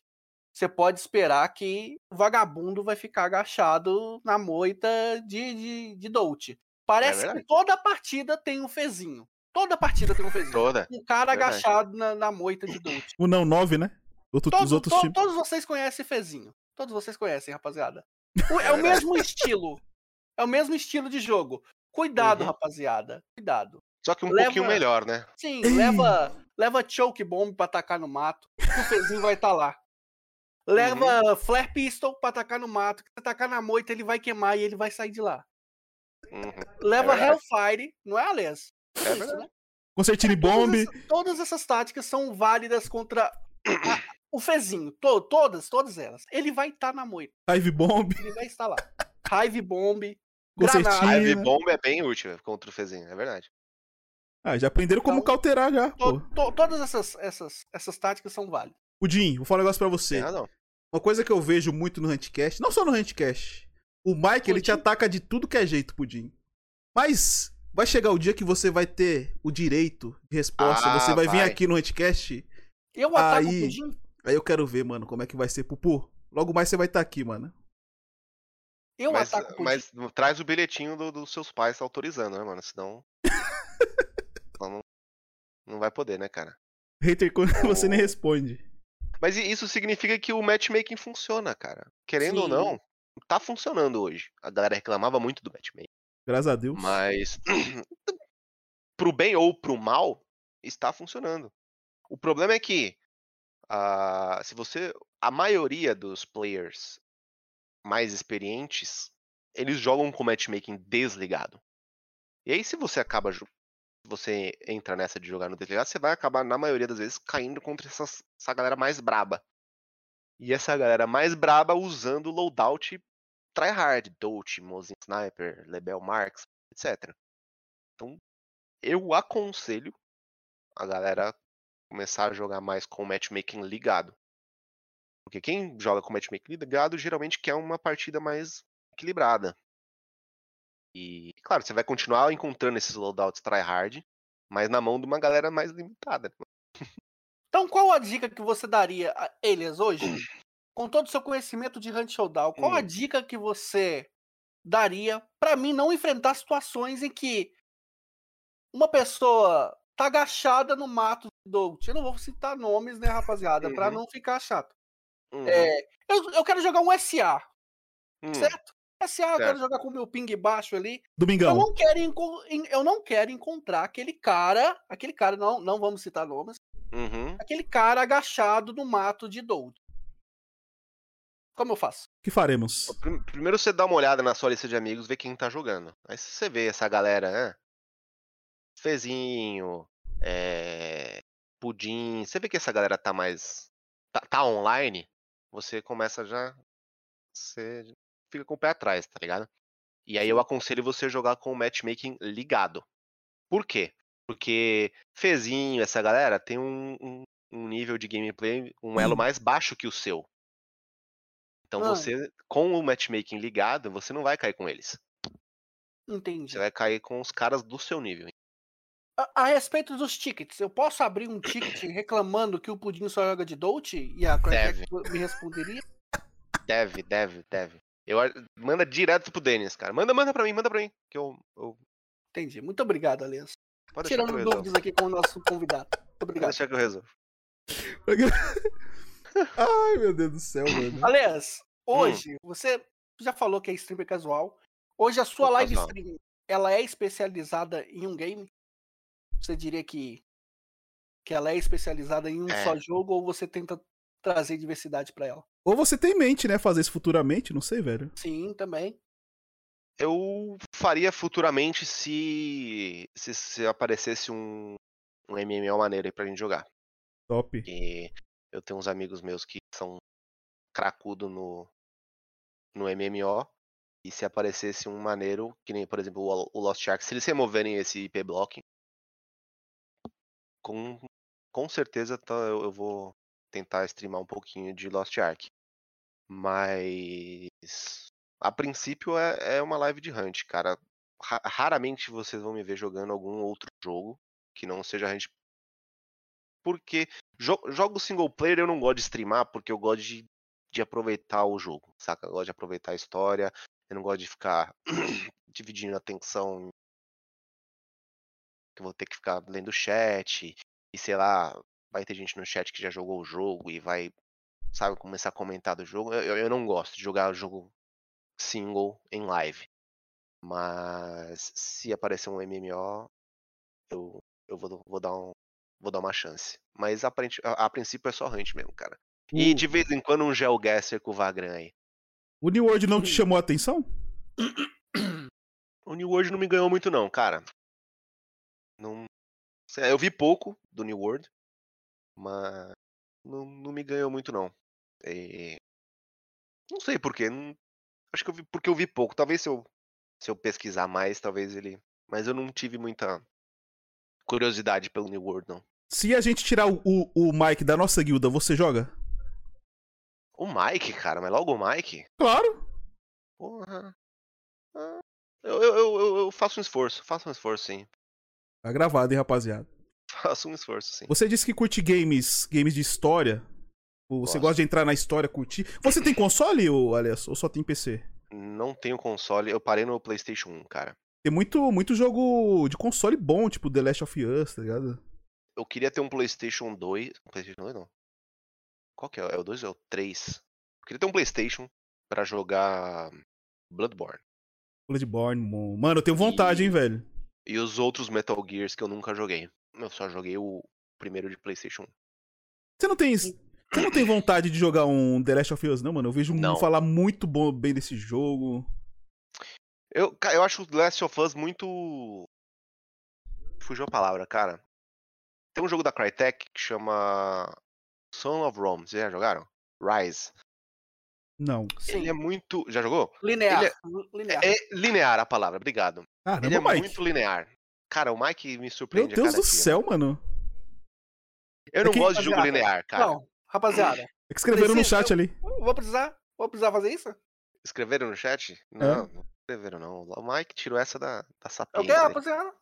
você pode esperar que o vagabundo vai ficar agachado na moita de, de, de Dolt. Parece que verdade. toda partida tem um fezinho. Toda partida tem um fezinho. Toda. Um cara verdade. agachado na, na moita de Dolt. O não 9, né? Outro, os Todo- outros to- times. todos vocês conhecem fezinho. Todos vocês conhecem, rapaziada. O- é o verdade. mesmo estilo. É o mesmo estilo de jogo. Cuidado, Uhum. rapaziada. Cuidado. Só que um Leva- pouquinho melhor, né? Sim, Ei. leva, leva choke bomb pra atacar no mato, que o fezinho vai estar lá. Leva flare pistol pra atacar no mato, que se atacar na moita ele vai queimar e ele vai sair de lá. Uhum. Leva verdade. Hellfire, não é, Aliás? É Isso, verdade. né? Concertine Bomb. Todas, todas essas táticas são válidas contra a- o fezinho. To- todas, todas elas. Ele vai estar na moita, Hive Bomb. ele vai estar lá. Hive bomb, Concertina. Ivy Bomb é bem útil contra o Fezinho, é verdade. Ah, já aprenderam como Então, cauterar já. To- to- todas essas, essas, essas táticas são válidas. Pudim, vou falar um negócio pra você. razão. Uma coisa que eu vejo muito no Huntcast, não só no Huntcast, o Mike, ele te Pudim? ataca de tudo que é jeito, Pudim. Mas vai chegar o dia que você vai ter o direito de resposta, Ah, você vai, vir vai. aqui no Huntcast, Eu ataco o Aí- pudim. aí eu quero ver, mano, como é que vai ser. Pupu, logo mais você vai estar aqui, mano. Eu Mas, ataco o pudim. mas traz o bilhetinho do- dos seus pais autorizando, né, mano? Senão. Não, não vai poder, né, cara? Hater, quando você nem Oh. responde. Mas isso significa que o matchmaking funciona, cara. Querendo ou Sim. não, tá funcionando hoje. A galera reclamava muito do matchmaking. Graças a Deus. Mas. pro bem ou pro mal, está funcionando. O problema é que. ah, se você. A maioria dos players mais experientes, eles jogam com matchmaking desligado. E aí, se você acaba. você entra nessa de jogar no desligado, você vai acabar, na maioria das vezes, caindo contra essas- essa galera mais braba. E essa galera mais braba usando loadout tryhard, Dolt, Mosin Sniper, Lebel Marks, etc. Então, eu aconselho a galera começar a jogar mais com matchmaking ligado. Porque quem joga com matchmaking ligado geralmente quer uma partida mais equilibrada. E, claro, você vai continuar encontrando esses loadouts tryhard, mas na mão de uma galera mais limitada. Então, qual a dica que você daria a Elias hoje? Com todo o seu conhecimento de Hunt Showdown, qual a Hum. dica que você daria pra mim não enfrentar situações em que uma pessoa tá agachada no mato de Dolt. Eu não vou citar nomes, né, rapaziada, pra Uhum. não ficar chato. Uhum, É, eu, eu quero jogar um SA, hum, certo? SA, eu quero Certo. jogar com o meu ping baixo ali. Eu Domingão. não quero, eu não quero encontrar aquele cara, aquele cara, não, não vamos citar nomes, uhum. aquele cara agachado no mato de Dold. Como eu faço? O que faremos? Prim- Primeiro você dá uma olhada na sua lista de amigos, vê quem tá jogando. Aí se você vê essa galera, né? Fezinho, é... Pudim. Você vê que essa galera tá mais. Tá, tá online, você começa já. Você fica com o pé atrás, tá ligado? E aí eu aconselho você jogar com o matchmaking ligado. Por quê? Porque Fezinho, essa galera, tem um, um- um nível de gameplay, um elo Hum. mais baixo que o seu. Então Ah. você, com o matchmaking ligado, você não vai cair com eles. Entendi. Você vai cair com os caras do seu nível. A, a respeito dos tickets, eu posso abrir um ticket reclamando que o Pudim só joga de Dolt? E a Crytek me responderia? Deve, deve, deve. Eu, manda direto pro Denis, cara. Manda, manda pra mim, manda pra mim. Que eu. eu Entendi. Muito obrigado, Aliança. pode Tirando dúvidas aqui com o nosso convidado. Muito Pode obrigado. deixar que eu resolvo. Ai, meu Deus do céu, mano. Aliás, Hum. hoje, você já falou que é streamer casual. Hoje a sua Sou live casual. stream, ela é especializada em um game? Você diria que, que ela é especializada em um É. só jogo ou você tenta trazer diversidade pra ela? Ou você tem em mente, né, fazer isso futuramente, não sei, velho. Sim, também. Eu faria futuramente se. se, se aparecesse um, um MMO maneiro aí pra gente jogar. Top. E eu tenho uns amigos meus que são cracudo no, no MMO. E se aparecesse um maneiro, que nem, por exemplo, o, Lost Ark, se eles removerem esse IP blocking, com, com certeza tá, eu, eu vou tentar streamar um pouquinho de Lost Ark. Mas a princípio é, é uma live de Hunt, cara. Ra- raramente vocês vão me ver jogando algum outro jogo que não seja Hunt. Porque jo jogos single player eu não gosto de streamar porque eu gosto de, de aproveitar o jogo, saca? Eu gosto de aproveitar a história, eu não gosto de ficar dividindo a atenção. Que vou ter que ficar lendo o chat, e sei lá, vai ter gente no chat que já jogou o jogo e vai, sabe, começar a comentar do jogo. Eu, eu- eu não gosto de jogar jogo single em live. Mas se aparecer um MMO, eu, eu vou, vou dar um, vou dar uma chance. Mas a, prin- a- a princípio é só Hunt mesmo, cara. E O- de vez em quando um Geoguesser com o Vagran aí. O New World não te chamou a atenção? O New World não me ganhou muito não, cara. Não... sei, Eu vi pouco do New World, mas não, não me ganhou muito não. E- Não sei porquê. Não... Acho que eu vi porque eu vi pouco. Talvez se eu, se eu pesquisar mais, talvez ele. Mas eu não tive muita curiosidade pelo New World, não. Se a gente tirar o, o, o Mike da nossa guilda, você joga? O Mike, cara, mas logo o Mike? Claro. Porra. Ah, Eu, eu, eu, eu- faço um esforço, faço um esforço sim. Tá gravado, hein, rapaziada. Faço um esforço sim. Você disse que curte games, games de história. Você Gosto. gosta de entrar na história, curtir. Você tem console, ou, aliás, ou só tem PC? Não tenho console, eu parei no PlayStation 1, cara. Tem muito, muito jogo de console bom, tipo The Last of Us, tá ligado? Eu queria ter um PlayStation 2. PlayStation 2 não. Qual que é? É o 2 ou é o 3? Eu queria ter um PlayStation pra jogar Bloodborne. Bloodborne, mo- mano, eu tenho vontade, E- hein, velho. E os outros Metal Gears que eu nunca joguei. Eu só joguei o primeiro de PlayStation 1. Você não tem. Você não tem vontade de jogar um The Last of Us, não, mano? Eu vejo um Não. falar muito bom, bem desse jogo. Eu, eu acho o The Last of Us muito. Fugiu a palavra, cara. Tem um jogo da Crytek que chama Son of Rome. Vocês já jogaram? Rise. Não. Sim. Ele é muito. Já jogou? Linear. ele linear. É, é linear a palavra, obrigado. Caramba, Ele é Mike. muito linear. Cara, o Mike me Meu surpreende a Deus cada do dia. céu, mano. Eu não É que- gosto de jogo Rapaziada, linear, cara. Não, rapaziada, É que escreveram no Precisa- chat ali. vou precisar, vou precisar fazer isso? Escreveram no chat? Não, não escreveram não. O Mike tirou essa da, da É o sapiência. que, aí. rapaziada?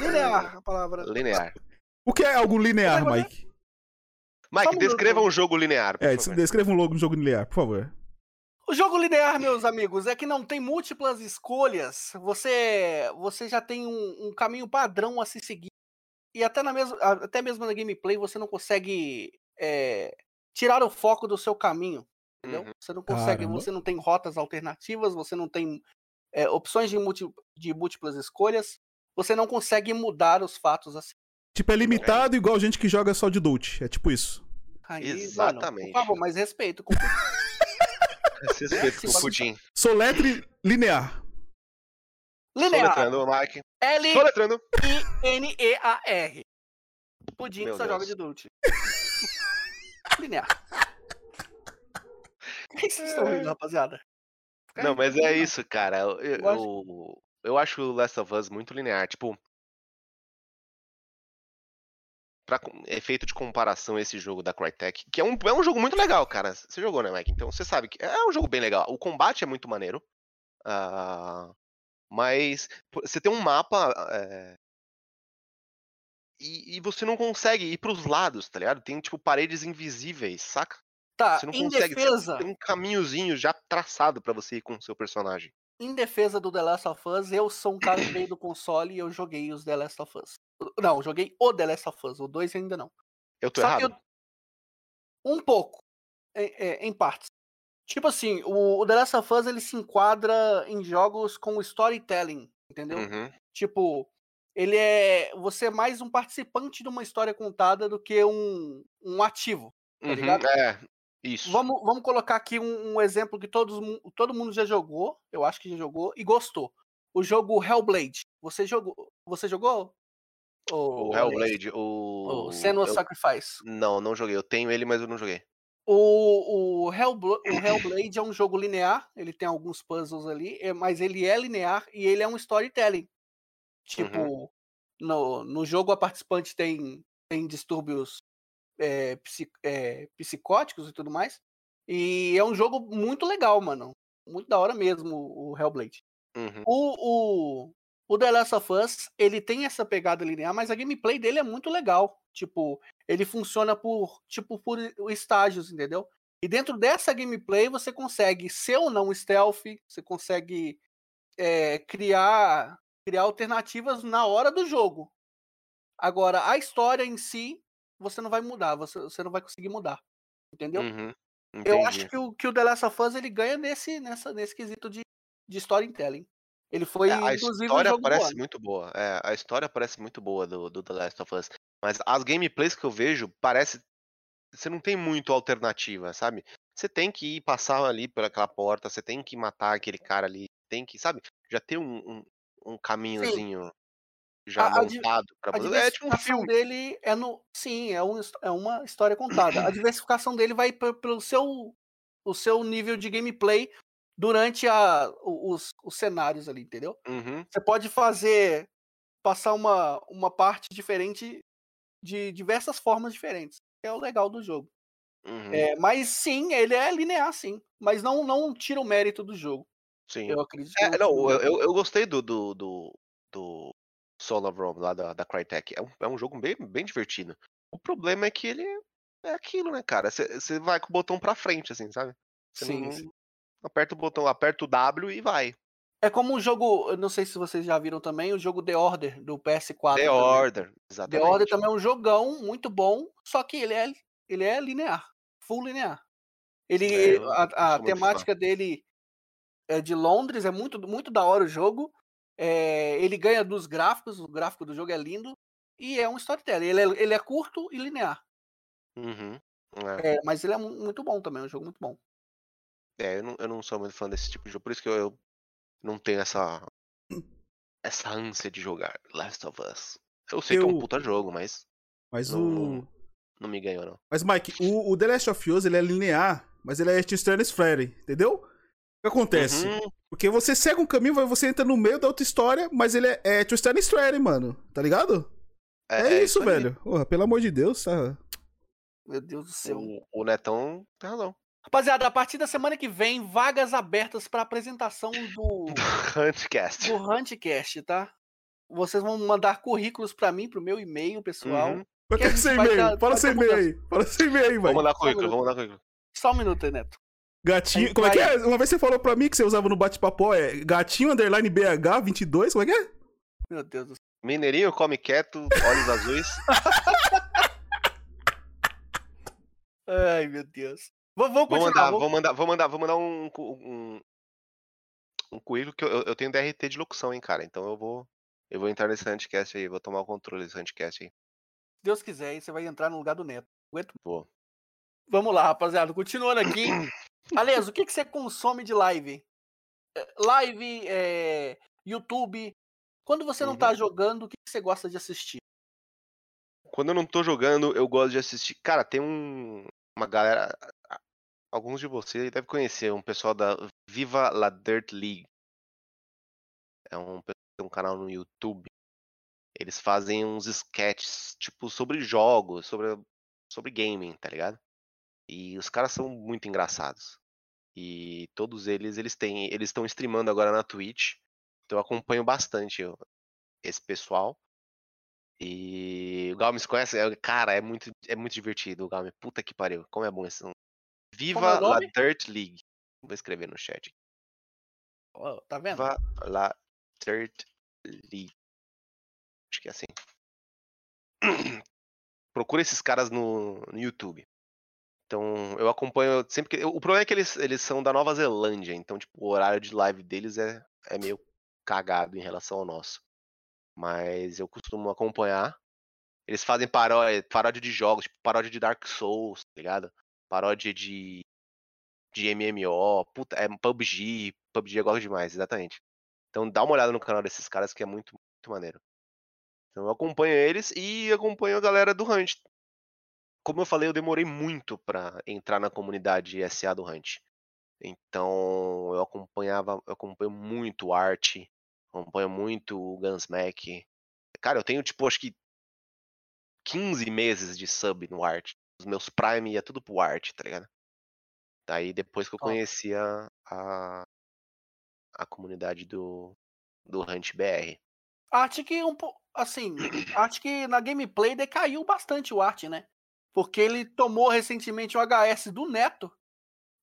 Linear a palavra. Linear. O que é algo linear, Mike? Mike, um descreva um jogo linear, por É, favor. descreva um logo no jogo linear, por favor. O jogo linear, meus amigos, é que não tem múltiplas escolhas. Você, você já tem um, um caminho padrão a se seguir. e até, na mesma, a- até mesmo na gameplay você não consegue é, tirar o foco do seu caminho. Entendeu? Uhum. Você não consegue, Caramba. você não tem rotas alternativas, você não tem é, opções de, de múltiplas escolhas, você não consegue mudar os fatos assim. Tipo, é limitado igual gente que joga só de Dult. É tipo isso. Aí, Mano, Exatamente. por favor, mais respeito. com- respeito com o sim. Pudim. Soletre linear. Linear. Soletrando, Mike. L Soletrando. N-E-A-R. Pudim que Meu só joga Deus. de Dult. Linear. O que vocês estão rindo, rapaziada? Não, mas é isso, cara. Eu, eu- eu acho o Last of Us muito linear. Tipo. Pra com- efeito de comparação, esse jogo da Crytek, que é um, é um jogo muito legal, cara. Você jogou, né, Mike? Então você sabe que é um jogo bem legal. O combate é muito maneiro. ah, mas você tem um mapa. é, e, e você não consegue ir pros lados, tá ligado? Tem, tipo, paredes invisíveis, saca? Tá, Você não em consegue. defesa, Tem um caminhozinho já traçado pra você ir com o seu personagem. Em defesa do The Last of Us, eu sou um cara que veio do console e eu joguei os The Last of Us. Não, joguei o The Last of Us, o 2 ainda não. Eu tô Só errado? eu... um pouco, em, é, em partes. Tipo assim, o, o The Last of Us ele se enquadra em jogos com storytelling, entendeu? Uhum. Tipo, ele é. Você é mais um participante de uma história contada do que um, um ativo. Tá Uhum? É, isso. Vamos, vamos colocar aqui um, um exemplo que todos, todo mundo já jogou, eu acho que já jogou, e gostou. O jogo Hellblade. Você jogou? Você jogou? O Ô, Hellblade, O o. Senua's eu- Sacrifice. Não, não joguei. Eu tenho ele, mas eu não joguei. O, o, Hellblo- o Hellblade é um jogo linear, ele tem alguns puzzles ali, é- mas ele é linear e ele é um storytelling. Tipo, no, no jogo a participante tem, tem distúrbios é, é, psicóticos e tudo mais. E é um jogo muito legal, mano. Muito da hora mesmo, o Hellblade. Uhum. O, o, o The Last of Us, ele tem essa pegada linear, mas a gameplay dele é muito legal. Tipo, ele funciona por, tipo, por estágios, entendeu? E dentro dessa gameplay você consegue ser ou não stealth, você consegue é, criar, criar alternativas na hora do jogo. Agora, a história em si, você não vai mudar, você, você não vai conseguir mudar. Entendeu? Uhum. Eu acho que o, que o The Last of Us ele ganha nesse, nessa, nesse quesito de, de storytelling. Ele foi, É, a história do parece ano. muito boa. É, a história parece muito boa do, do The Last of Us. Mas as gameplays que eu vejo, parece. Você não tem muito alternativa, sabe? Você tem que ir passar ali por aquela porta, você tem que matar aquele cara ali, tem que, sabe? Já tem um, um, um caminhozinho já A- montado pra A você. É tipo um diversificação filme. dele é no. Sim, é, um, é uma história contada. A diversificação dele vai pe- pelo seu, o seu nível de gameplay durante a, os, os cenários ali, entendeu? Uhum. Você pode fazer. passar uma, uma parte diferente de diversas formas diferentes. É o legal do jogo. Uhum. É, mas sim, ele é linear, sim. Mas não, não tira o mérito do jogo. Sim. Eu acredito. É, não, eu, eu, eu gostei do, do, do, do Soul of Rome, lá da, da Crytek. É um, é um jogo bem, bem divertido. O problema é que ele é aquilo, né, cara? Você vai com o botão pra frente, assim, sabe? Você Sim, não- sim. aperta o botão, aperta o W e vai. É como o jogo, eu não sei se vocês já viram também, o jogo The Order do PS4. The também. Order, The exatamente. Order também é um jogão muito bom, só que ele é, ele é linear, full linear. Ele, É, a, a temática dele é de Londres, é muito, muito da hora o jogo. É, ele ganha dos gráficos, o gráfico do jogo é lindo. E é um storytelling. Ele é, ele é curto e linear. Uhum. É, É, mas ele é mu- muito bom também, é um jogo muito bom. é, eu, não, eu não sou muito fã desse tipo de jogo, por isso que eu, eu não tenho essa essa ânsia de jogar Last of Us. Eu sei que é um Eu- puta jogo, mas Mas Não- o. não me ganhou, não. Mas, Mike, o, o The Last of Us ele é linear, mas ele é Stearns Freddy, entendeu? O que acontece? Uhum. Porque você segue um caminho, vai- você entra no meio da outra história, mas ele é, é Twisted Freddy, mano. Tá ligado? É, isso, aí. velho. Porra, pelo amor de Deus, tá? Meu Deus do céu. O, o Netão tem razão. Rapaziada, a partir da semana que vem, vagas abertas para apresentação do, Huntcast. do Huntcast, tá? Vocês vão mandar currículos para mim, pro meu e-mail pessoal. Uhum. Mas Que a quer gente sem vai e-mail? Fala ter e-mail aí. Fala sem e-mail aí, Vamos velho. mandar Só um currículo, vamos mandar currículo. Só um minuto aí, Neto. Gatinho. Aí Como é que é? Uma vez você falou pra mim que você usava no bate-papo, é gatinho underline BH22, como é que é? Meu Deus do céu. Mineirinho come quieto, olhos azuis. Ai, meu Deus. Vou, vou Vou continuar. mandar, vou- vou mandar, vou mandar, vou mandar um, um, um currículo que eu, eu tenho DRT de locução, hein, cara. Então eu vou, eu vou entrar nesse handcast aí, vou tomar o controle desse handcast aí. Se Deus quiser, aí você vai entrar no lugar do Neto. Aguento. Vou. Vamos lá, rapaziada. Continuando aqui. Aliás, o que, que você consome de live? É, Live, é, YouTube. Quando você não Uhum. tá jogando, o que, que você gosta de assistir? Quando eu não tô jogando, eu gosto de assistir. Cara, tem um, uma galera. Alguns de vocês devem conhecer, um pessoal da Viva La Dirt League. É um, um canal no YouTube. Eles fazem uns sketches, tipo, sobre jogos, sobre, sobre gaming, tá ligado? E os caras são muito engraçados. E todos eles, eles têm, eles estão streamando agora na Twitch. Então eu acompanho bastante esse pessoal. E o Galmes conhece? É, Cara, é muito, é muito divertido o Galmes. Puta que pariu. Como é bom esse nome. Viva Como é La? Dirt League. Vou escrever no chat. Ó, tá vendo? Viva La Dirt League. Acho que é assim. Procura esses caras no, no YouTube. Então, eu acompanho sempre que. O problema é que eles, eles são da Nova Zelândia, então, tipo, o horário de live deles é, é meio cagado em relação ao nosso. Mas eu costumo acompanhar. Eles fazem paródia, paródia de jogos, tipo, paródia de Dark Souls, tá ligado? Paródia de. de MMO, puta, é PUBG. PUBG eu gosto demais, exatamente. Então dá uma olhada no canal desses caras que é muito, muito maneiro. Então eu acompanho eles e acompanho a galera do Hunt. Como eu falei, eu demorei muito pra entrar na comunidade SA do Hunt. Então eu acompanhava, eu acompanho muito o Art, acompanho muito o Gunsmack. Cara, eu tenho tipo acho que 15 meses de sub no Art. Os meus Prime ia tudo pro Art, tá ligado? Daí depois que eu conheci a, a, a comunidade do, do Hunt BR. Arte que um. Assim, acho que na gameplay decaiu bastante o arte, né? Porque ele tomou recentemente o HS do Neto.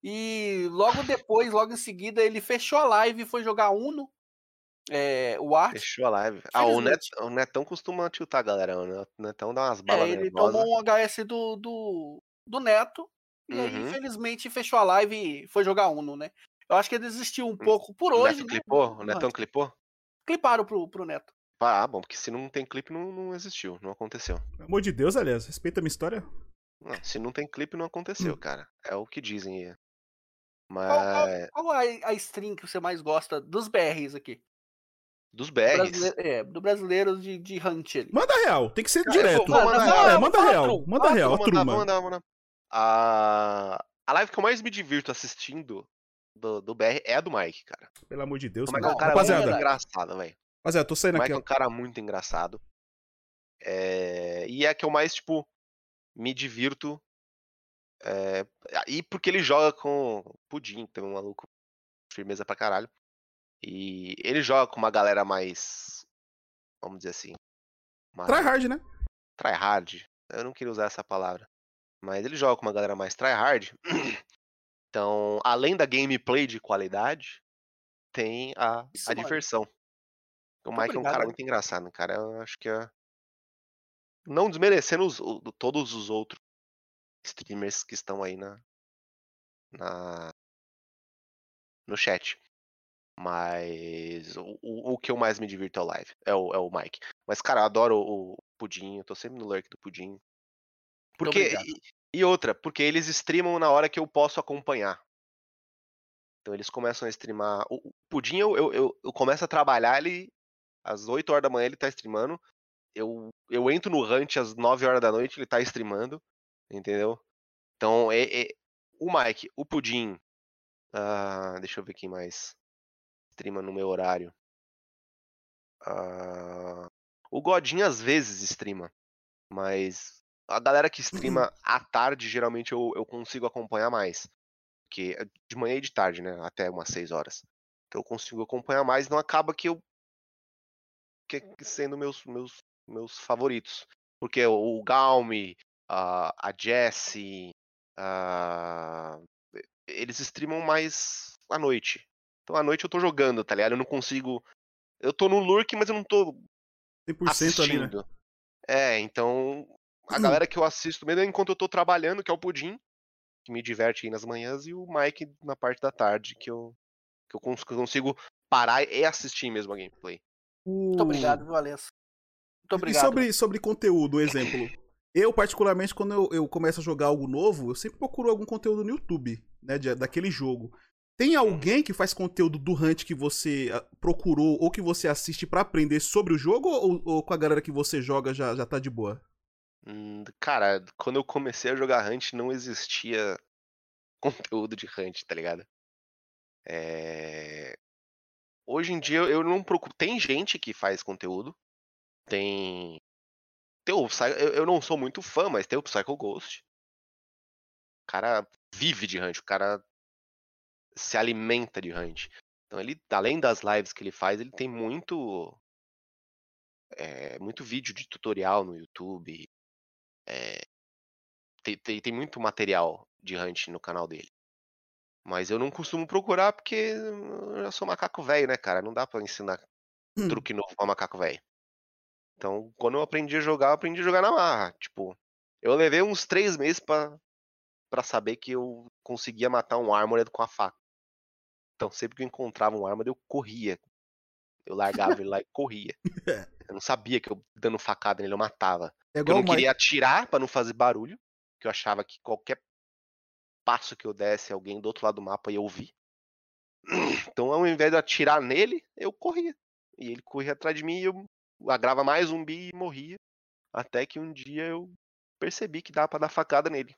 E logo depois, logo em seguida, ele fechou a live e foi jogar Uno. É, o arte. Fechou a live. Ah, o, Net, o Netão costuma tiltar a galera. O Netão dá umas É, balas ele nervosas. tomou um HS do, do, do Neto. E aí, Uhum. infelizmente, fechou a live e foi jogar Uno, né? Eu acho que ele desistiu um pouco por O hoje. Neto né, clipou? O Netão clipou? Cliparam pro, pro Neto. Ah, bom, porque se não tem clipe, não, não existiu, não aconteceu. Pelo amor de Deus, aliás, respeita a minha história. Não, se não tem clipe, não aconteceu, Hum. cara. É o que dizem aí. Qual, qual, Mas. qual a, a stream que você mais gosta dos BRs aqui? Dos BRs. Brasile- é, do brasileiro de, de Hunt ali. Manda real, tem que ser Cara, direto. vou- é, real. manda real, manda real, Vou mandar, turma. vou mandar, vou mandar. A, a live que eu mais me divirto assistindo do, do BR é a do Mike, cara. Pelo amor de Deus, O Mike é um cara Rapaziada, muito verdade. engraçado, velho. Rapaziada, tô O saindo Mike aqui, é um cara muito engraçado. É, E é que eu mais, tipo, me divirto. é, E porque ele joga com o Pudim, que tem um maluco firmeza pra caralho. E ele joga com uma galera mais. Vamos dizer assim. Mais Tryhard, né? tryhard. Eu não queria usar essa palavra. Mas ele joga com uma galera mais tryhard. Então, além da gameplay de qualidade, tem a, Isso, a diversão. O Mike é um cara obrigado. muito engraçado, cara. Eu acho que é. Não desmerecendo os- o- todos os outros streamers que estão aí na. na no chat. Mas o, o, o que eu mais me divirto é o live. É o, é o Mike. Mas, cara, eu adoro o, o Pudim. Eu tô sempre no lurk do Pudim. Porque. obrigado. E, e outra, porque eles streamam na hora que eu posso acompanhar. Então eles começam a streamar. O, o Pudim, eu, eu, eu, eu começo a trabalhar, ele. Às 8 horas da manhã ele tá streamando. Eu, eu entro no Hunt às 9 horas da noite, ele tá streamando. Entendeu? Então, é, é- o Mike, o Pudim. ah, deixa eu ver quem mais. Streama no meu horário. Ah, o Godinho às vezes streama. Mas a galera que streama à tarde, geralmente eu, eu consigo acompanhar mais. Porque é de manhã e de tarde, né? Até umas 6 horas. Que eu consigo acompanhar mais, não acaba que eu. Que que sendo meus, meus, meus favoritos. Porque o, Galme, a, a Jessie, a, eles streamam mais à noite. Então à noite eu tô jogando, tá ligado? Eu não consigo. Eu tô no lurk, mas eu não tô 100% ali, né? assistindo. É, então a Hum. galera que eu assisto mesmo é enquanto eu tô trabalhando, que é o Pudim, que me diverte aí nas manhãs, e o Mike na parte da tarde, que eu, que eu consigo parar e assistir mesmo a gameplay. Muito obrigado, viu, Alessa? Muito E obrigado. sobre, sobre conteúdo, exemplo. Eu, particularmente, quando eu, eu começo a jogar algo novo, eu sempre procuro algum conteúdo no YouTube, né? de- daquele jogo. Tem alguém que faz conteúdo do Hunt que você ah, procurou ou que você assiste pra aprender sobre o jogo ou, ou com a galera que você joga já, já tá de boa? Hum, Cara, quando eu comecei a jogar Hunt, não existia conteúdo de Hunt, tá ligado? É, Hoje em dia eu não procuro. Tem gente que faz conteúdo. Tem. Tem o eu não sou muito fã, mas tem o Psycho Ghost. O cara vive de Hunt, o cara se alimenta de Hunt. Então ele, além das lives que ele faz, ele tem muito. é, muito vídeo de tutorial no YouTube. é, tem, tem, tem muito material de Hunt no canal dele. Mas eu não costumo procurar porque eu já sou macaco velho, né, cara? Não dá pra ensinar Hum. truque novo pra macaco velho. Então, quando eu aprendi a jogar, eu aprendi a jogar na marra. Tipo, eu levei uns três meses pra, pra saber que eu conseguia matar um Armored com a faca. Então, sempre que eu encontrava um Armored, eu corria. Eu largava ele lá e corria. Eu não sabia que eu dando facada nele eu matava. É eu não queria atirar pra não fazer barulho. Que eu achava que qualquer passo que eu desse, alguém do outro lado do mapa ia ouvir. Então, ao invés de eu atirar nele, eu corria. E ele corria atrás de mim e eu agrava mais zumbi e morria. Até que um dia eu percebi que dava pra dar facada nele.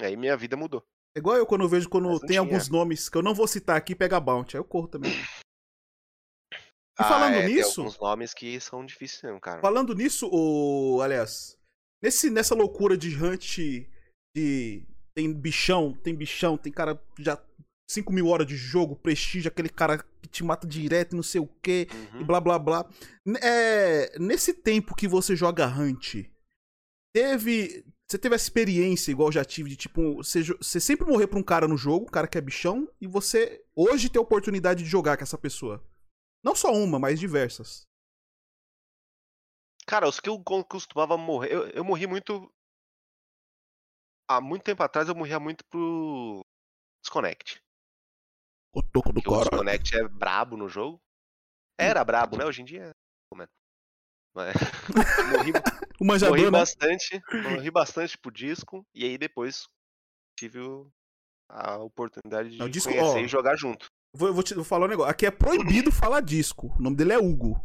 Aí minha vida mudou. É igual eu quando eu vejo quando tem tinha. alguns nomes que eu não vou citar aqui, pega bounty. Aí eu corro também. E Ah, falando é, nisso, Tem alguns nomes que são difíceis mesmo, cara. falando nisso, o aliás, nesse nessa loucura de hunt de tem bichão, tem bichão, tem cara já 5 mil horas de jogo, prestígio, aquele cara que te mata direto, e não sei o que, e Uhum. blá blá blá. N- É, nesse tempo que você joga Hunt, teve. Você teve essa experiência, igual eu já tive, de tipo, você, você sempre morrer pra um cara no jogo, um cara que é bichão, e você hoje tem a oportunidade de jogar com essa pessoa. Não só uma, mas diversas. Cara, os que eu co- costumava morrer. Eu, eu morri muito. Há muito tempo atrás eu morria muito pro Desconnect. O toco do Porque o Desconnect é brabo no jogo. Era brabo, né? Hoje em dia é. é? Mas- morri, O manjador, morri né? bastante. Morri bastante pro disco. E aí depois tive a oportunidade de Não, disco, conhecer ó, e jogar junto. Vou, vou te vou falar um negócio. Aqui é proibido falar disco. O nome dele é Hugo.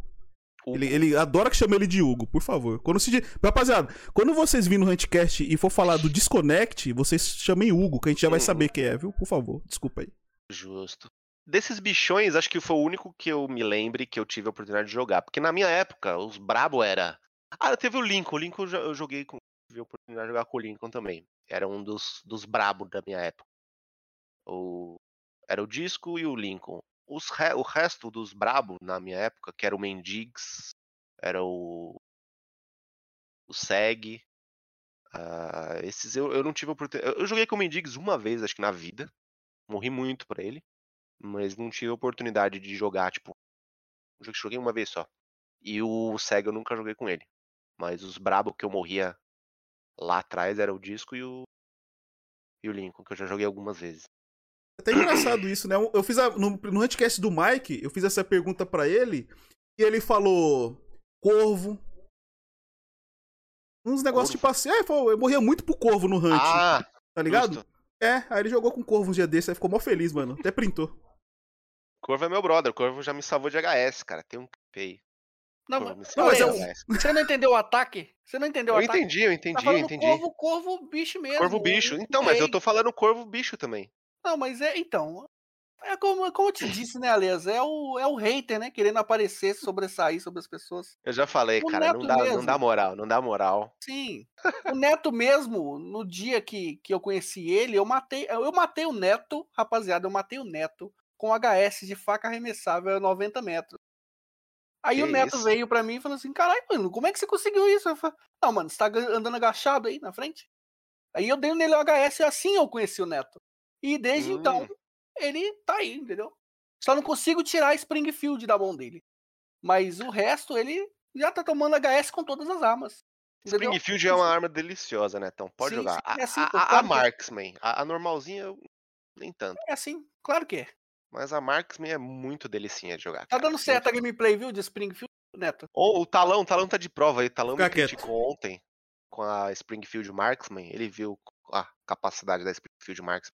Ele, ele adora que chame ele de Hugo, por favor. Quando se. Rapaziada, quando vocês virem no Huntcast e for falar do Disconnect, vocês chamem Hugo, que a gente já vai saber quem é, viu? Por favor, desculpa aí. Justo. Desses bichões, acho que foi o único que eu me lembre que eu tive a oportunidade de jogar. Porque na minha época, os brabo era. Ah, teve o Lincoln. O Lincoln eu joguei com. Tive a oportunidade de jogar com o Lincoln também. Era um dos, dos brabo da minha época. O... Era o Disco e o Lincoln. Re- O resto dos brabo na minha época, que era o Mendigs, era o. O Seg. ah, esses eu, eu não tive oportunidade. Eu eu joguei com o Mendigs uma vez, acho que na vida. Morri muito pra ele mas não tive oportunidade de jogar, tipo, que joguei uma vez só. E o Sega eu nunca joguei com ele. Mas os brabo que eu morria lá atrás era o Disco e o e o Lincoln, que eu já joguei algumas vezes. É até engraçado isso, né? Eu fiz a, no, no Huntcast do Mike, eu fiz essa pergunta pra ele, e ele falou Corvo. Uns negócios tipo assim, é, falou, eu morria muito pro Corvo no Hunt, Ah, tá ligado? justo. É, aí ele jogou com Corvo um dia desse, aí ficou mó feliz, mano. Até printou. Corvo é meu brother, o Corvo já me salvou de HS, cara. Tem um feio. Não, Não, mas é um- você não entendeu o ataque? Você não entendeu o Eu ataque? entendi, eu Tá entendi, eu falando entendi. corvo, corvo, bicho mesmo. Corvo bicho. Então, mas eu tô falando corvo bicho também. Não, mas é, então. É como, como eu te disse, né, Aliás? É o, é o hater, né? Querendo aparecer, sobressair sobre as pessoas. Eu já falei, O cara, não dá, não dá moral, não dá moral. Sim. O Neto mesmo, no dia que, que eu conheci ele, eu matei, eu matei o Neto, rapaziada, eu matei o Neto com HS de faca arremessável a 90 metros. Aí Que o Neto isso? veio pra mim e falou assim: caralho, mano, como é que você conseguiu isso? Eu falei, não, mano, você tá andando agachado aí na frente? Aí eu dei nele o HS e assim eu conheci o Neto. E desde então, Hum. ele tá aí, entendeu? Só não consigo tirar a Springfield da mão dele. Mas o resto, ele já tá tomando HS com todas as armas. Entendeu? Springfield é uma arma deliciosa, né? Então pode Sim, jogar. sim, A, é assim, a- a- a claro que é. Marksman, a, a normalzinha, eu- nem tanto. É assim, claro que é. Mas a Marksman é muito delicinha de jogar. Tá cara. dando certo a gameplay, viu, de Springfield, Neto? Ou o Talão, o Talão tá de prova aí. O Talão me Fica quieto. criticou ontem com a Springfield Marksman. Ele viu a capacidade da Springfield Marksman.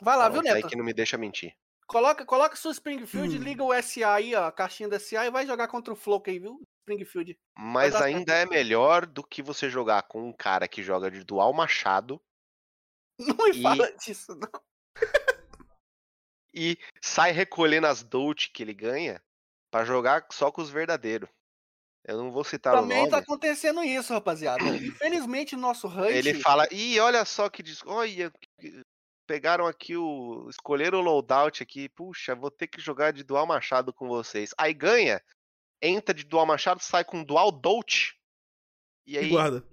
Vai lá, viu, isso aí Neto? que não me deixa mentir. Coloca, coloca sua Springfield, Hum. liga o SA aí, ó, a caixinha da SA e vai jogar contra o Flock aí, viu? Springfield. Mas ainda é melhor do que você jogar com um cara que joga de dual machado Não me E- fala disso, não. e sai recolhendo as Dolt que ele ganha pra jogar só com os verdadeiros. Eu não vou citar Também o tá nome. acontecendo isso, rapaziada. Infelizmente, o nosso range... Ele fala, ih, olha só que olha, pegaram aqui o. Escolheram o loadout aqui. Puxa, vou ter que jogar de dual machado com vocês. Aí ganha, entra de dual machado, sai com dual dolt. E E aí. guarda.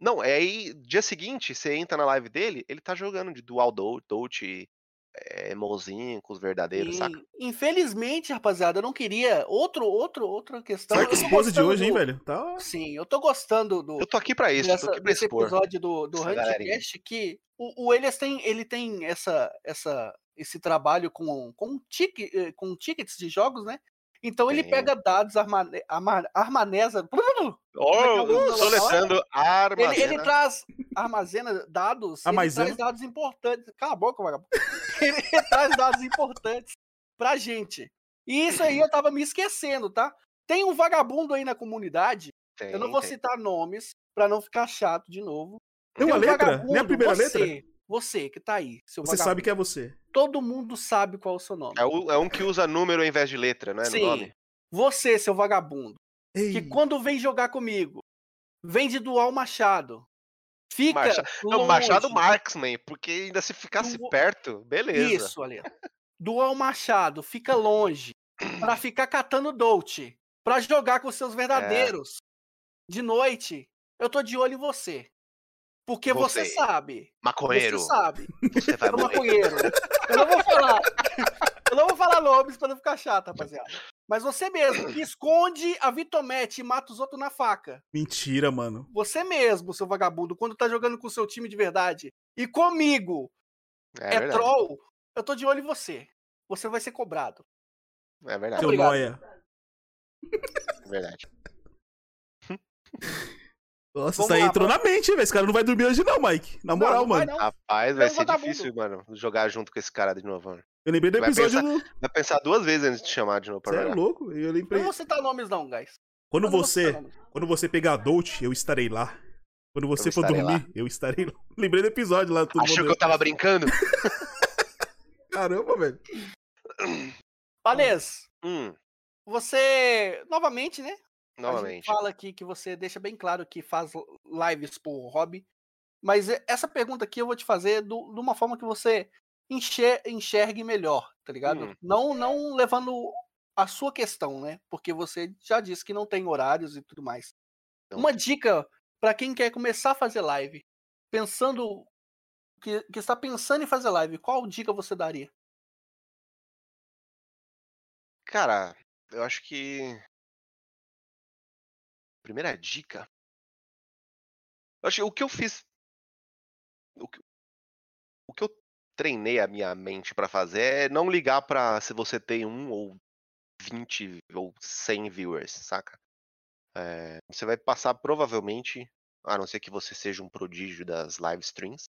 Não, é aí, dia seguinte, você entra na live dele, ele tá jogando de dual dolt, dolt é, mozinho com os verdadeiros, saca? Infelizmente, rapaziada, eu não queria... Outro, outro, outra questão... Eu tô Expose de hoje, hein, do- velho? Tá. Sim, eu tô gostando do, Eu tô aqui pra isso, dessa- tô aqui pra desse expor. episódio do, do. Huntcast que o, o Elias tem, ele tem essa, essa, esse trabalho com, com, tique, eh, com tickets de jogos, né? Então ele Tem. pega dados, armane, arma, armaneza. Oh, Ele- soletrando armazena. Ele, ele traz, armazena dados, ele traz dados importantes. Cala a boca, vagabundo. Ele traz dados importantes pra gente. E isso aí eu tava me esquecendo, tá? Tem um vagabundo aí na comunidade, Tem, eu não vou tem. citar nomes pra não ficar chato de novo. Tem uma um letra? vagabundo, Nem a primeira você, letra? Você que tá aí, seu Você sabe vagabundo. que é você. Todo mundo sabe qual é o seu nome. É, o- é um que usa número ao invés de letra, não é? No Sim. nome? Você, seu vagabundo, Ei, que quando vem jogar comigo, vem de dual machado. Fica Marcha- Não. Machado Marksman, porque ainda se ficasse vou- perto, beleza. Isso, Ale. Dual machado, fica longe. Pra ficar catando Dolt. Pra jogar com seus verdadeiros. De noite, eu tô de olho em você. Porque você, Você. sabe. Maconheiro, Você sabe. você vai Sou morrer. maconheiro. Eu não vou falar. Eu não vou falar nomes pra não ficar chato, rapaziada. Mas você mesmo, que esconde a Vitomete e mata os outros na faca. Mentira, mano. Você mesmo, seu vagabundo, quando tá jogando com o seu time de verdade e comigo É, é, troll, eu tô de olho em você. Você vai ser cobrado. É verdade, Seu noia. é verdade. Nossa, Vamos isso aí lá, entrou na mente, velho. Esse cara não vai dormir hoje, não, Mike. Na Não, moral, não vai mano. não. Rapaz, vai ser difícil, mano, jogar junto com esse cara de novo. Mano. Eu lembrei do Vai episódio pensar- do. Vai pensar duas vezes antes de chamar de novo pra Você é louco? Eu Eu lembrei. não vou citar nomes não, guys. Quando Eu não você, quando você pegar a Dolt, eu estarei lá. Quando você Eu for dormir, eu estarei lá. Lembrei do episódio lá. Todo Achou que mundo... eu tava brincando? Caramba, velho. Valês, hum, você, novamente, né? A gente novamente. fala aqui que você deixa bem claro que faz lives por hobby. Mas essa pergunta aqui eu vou te fazer do- de uma forma que você enxer- enxergue melhor, tá ligado? Hum. Não, não levando a sua questão, né? Porque você já disse que não tem horários e tudo mais. Não Uma dica para quem quer começar a fazer live, pensando que, que está pensando em fazer live, qual dica você daria? Cara, eu acho que. Primeira dica. Eu acho que o que eu fiz. O que, o que eu treinei a minha mente pra fazer é não ligar pra se você tem um ou 20 ou 100 viewers, saca? É, você vai passar provavelmente, a não ser que você seja um prodígio das live streams,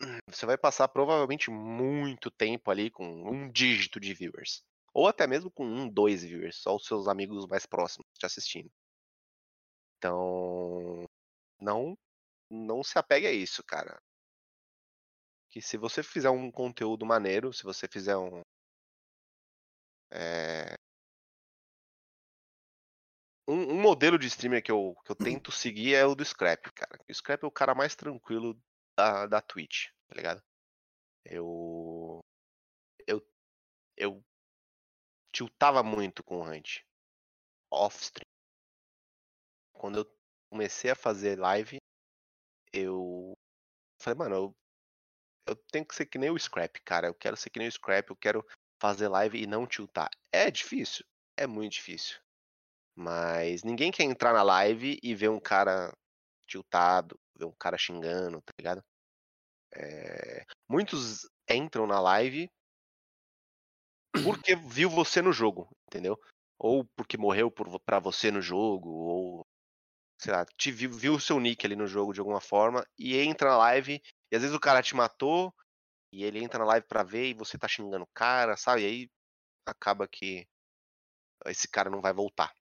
você vai passar provavelmente muito tempo ali com um dígito de viewers. Ou até mesmo com um, dois viewers, só os seus amigos mais próximos te assistindo. Então, não, não se apegue a isso, cara. Que se você fizer um conteúdo maneiro, se você fizer um. é, um, um modelo de streamer que eu, que eu tento seguir é o do Scrap, cara. O Scrap é o cara mais tranquilo da, da Twitch, tá ligado? Eu. Eu. Eu tiltava muito com o Hunt. Off-stream. Quando eu comecei a fazer live, eu falei, mano, eu, eu tenho que ser que nem o Scrap, cara. Eu quero ser que nem o Scrap, eu quero fazer live e não tiltar. É difícil? É muito difícil. Mas ninguém quer entrar na live e ver um cara tiltado, ver um cara xingando, tá ligado? É, Muitos entram na live porque viu você no jogo, entendeu? Ou porque morreu por, pra você no jogo, ou sei lá, te viu, viu o seu nick ali no jogo de alguma forma e entra na live e às vezes o cara te matou e ele entra na live pra ver e você tá xingando o cara, sabe? E aí acaba que esse cara não vai voltar.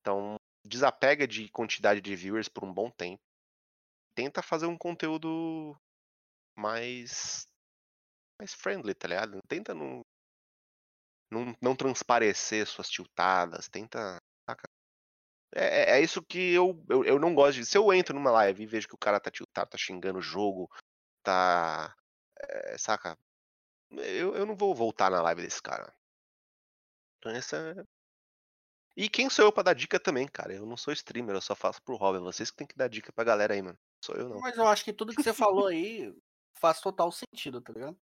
Então, desapega de quantidade de viewers por um bom tempo. Tenta fazer um conteúdo mais mais friendly, tá ligado? Tenta não não, não transparecer suas tiltadas, tenta. saca? É, é- é isso que eu, eu, eu não gosto de. Se eu entro numa live e vejo que o cara tá tiltado, tá xingando o jogo, tá. é, saca? Eu, eu não vou voltar na live desse cara. Então essa é- E quem sou eu pra dar dica também, cara? Eu não sou streamer, eu só faço pro hobby. Vocês que tem que dar dica pra galera aí, mano. Sou eu não. Mas eu acho que tudo que você falou aí faz total sentido, tá ligado?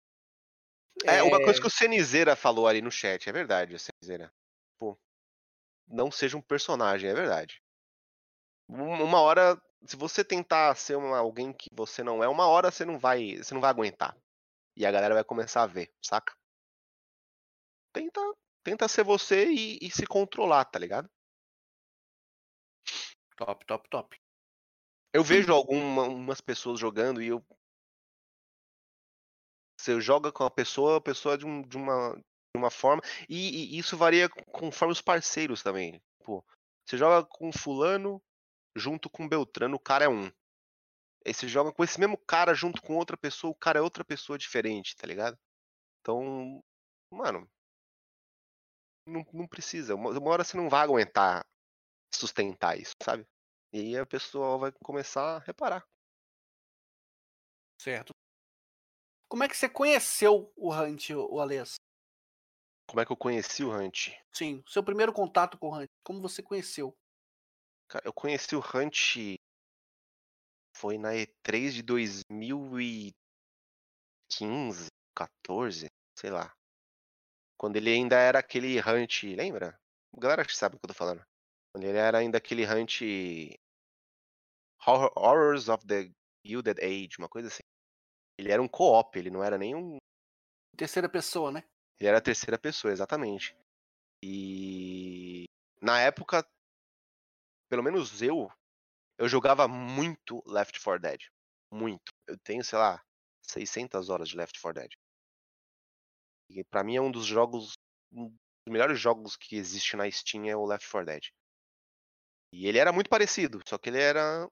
É, uma coisa que o Cenizeira falou ali no chat, é verdade, Cenizeira. Não seja um personagem, é verdade. Um- Uma hora, se você tentar ser uma- alguém que você não é, uma hora você não vai, você não vai aguentar. E a galera vai começar a ver, saca? Tenta, tenta ser você e, e se controlar, tá ligado? Top, top, top. Eu vejo algumas pessoas jogando e eu. Você joga com a pessoa, a pessoa de, um- de uma, uma forma. E, e isso varia conforme os parceiros também. Pô, você joga com fulano junto com Beltrano, o cara é um. Aí você joga com esse mesmo cara junto com outra pessoa, o cara é outra pessoa diferente, tá ligado? Então, mano. Não, não precisa. Uma, hora você não vai aguentar sustentar isso, sabe? E aí a pessoa vai começar a reparar. Certo. Como é que você conheceu o Hunt, o Alês? Como é que eu conheci o Hunt? Sim, seu primeiro contato com o Hunt. Como você conheceu? Cara, eu conheci o Hunt foi na E3 de 2015, 14, sei lá. Quando ele ainda era aquele Hunt, lembra? A galera que sabe o que eu tô falando. Quando ele era ainda aquele Hunt Horror- Horrors of the Gilded Age, uma coisa assim. Ele era um co-op, ele não era nem um Terceira pessoa, né? Ele era a terceira pessoa, exatamente. E na época, pelo menos eu, eu jogava muito Left 4 Dead. Muito. Eu tenho, sei lá, 600 horas de Left 4 Dead. E pra mim é um dos jogos, um dos melhores jogos que existe na Steam é o Left 4 Dead. E ele era muito parecido, só que ele era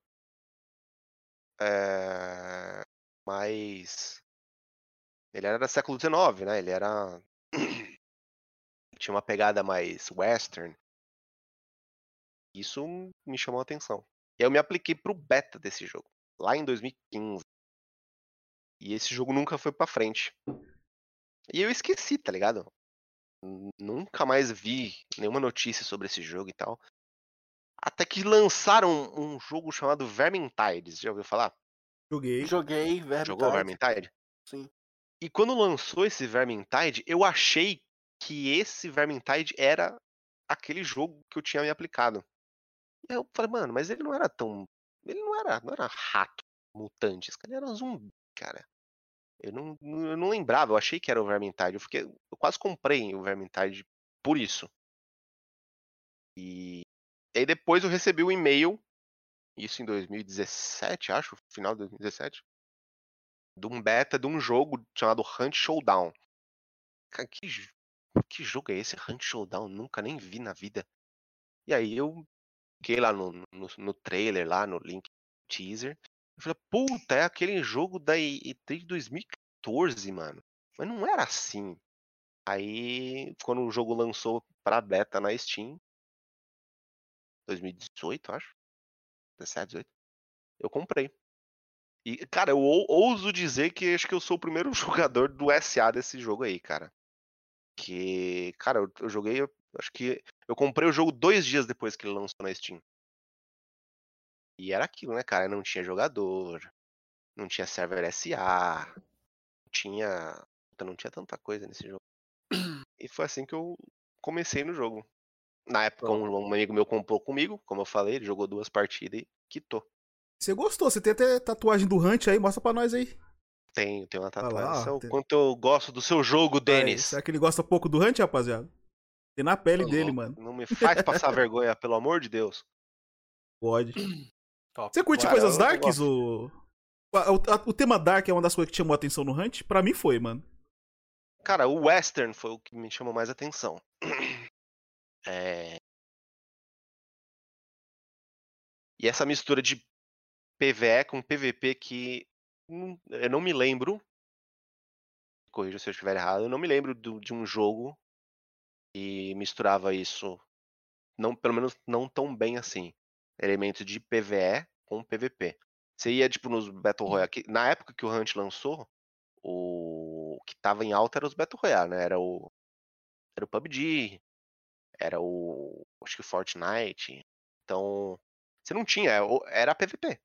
é, mais ele era século XIX, né? Ele era tinha uma pegada mais western. Isso me chamou a atenção. E eu me apliquei pro beta desse jogo, lá em 2015. E esse jogo nunca foi pra frente. E eu esqueci, tá ligado? Nunca mais vi nenhuma notícia sobre esse jogo e tal. Até que lançaram um jogo chamado Vermintide. Você já ouviu falar? Joguei. Joguei, Vermintide. Jogou Vermintide? Sim. E quando lançou esse Vermintide, eu achei que esse Vermintide era aquele jogo que eu tinha me aplicado. E eu falei, mano, mas ele não era tão. Ele não era, não era rato, mutante, esse cara era zumbi, cara. Eu não, eu não lembrava, eu achei que era o Vermintide. Eu, fiquei, eu quase comprei o Vermintide por isso. E, e aí depois eu recebi o e-mail, isso em 2017, acho, final de 2017 de um beta de um jogo chamado Hunt Showdown. Cara, que, que jogo é esse? Hunt Showdown? Nunca nem vi na vida. E aí eu fiquei lá no, no, no trailer, lá no link teaser. Eu falei, puta, é aquele jogo da E- E3 de 2014, mano. Mas não era assim. Aí, quando o jogo lançou pra beta na Steam, 2018, acho. 17, 18. Eu comprei. E, cara, eu ou- ouso dizer que acho que eu sou o primeiro jogador do SA desse jogo aí, cara. Que, cara, eu, eu joguei, eu acho que eu comprei o jogo dois dias depois que ele lançou na Steam. E era aquilo, né, cara? Não tinha jogador, não tinha server SA, não tinha, puta, não tinha tanta coisa nesse jogo. E foi assim que eu comecei no jogo. Na época, um, um amigo meu comprou comigo, como eu falei, ele jogou duas partidas e quitou. Você gostou? Você tem até tatuagem do Hunt aí? Mostra pra nós aí. Tenho, tenho uma lá, tatuagem. Isso é o tem- quanto eu gosto do seu jogo, Aí, Denis. será que ele gosta pouco do Hunt, rapaziada? Tem na pele dele, louco, mano. Não me faz passar vergonha, pelo amor de Deus. Pode. Top. Você curte Cara, coisas darks? O... O, a- o tema dark é uma das coisas que chamou a atenção no Hunt? Pra mim foi, mano. Cara, o western foi o que me chamou mais atenção. É... E essa mistura de PvE com PvP que hum, eu não me lembro. Corrija se eu estiver errado. Eu não me lembro do- de um jogo que misturava isso. Não, pelo menos não tão bem assim. Elementos de PvE com PvP. Você ia, tipo, nos Battle Royale. que- Na época que o Hunt lançou, o que tava em alta era os Battle Royale, né? Era o. Era o PUBG, era o. Acho que o Fortnite. Então. Você não tinha, é era PVP.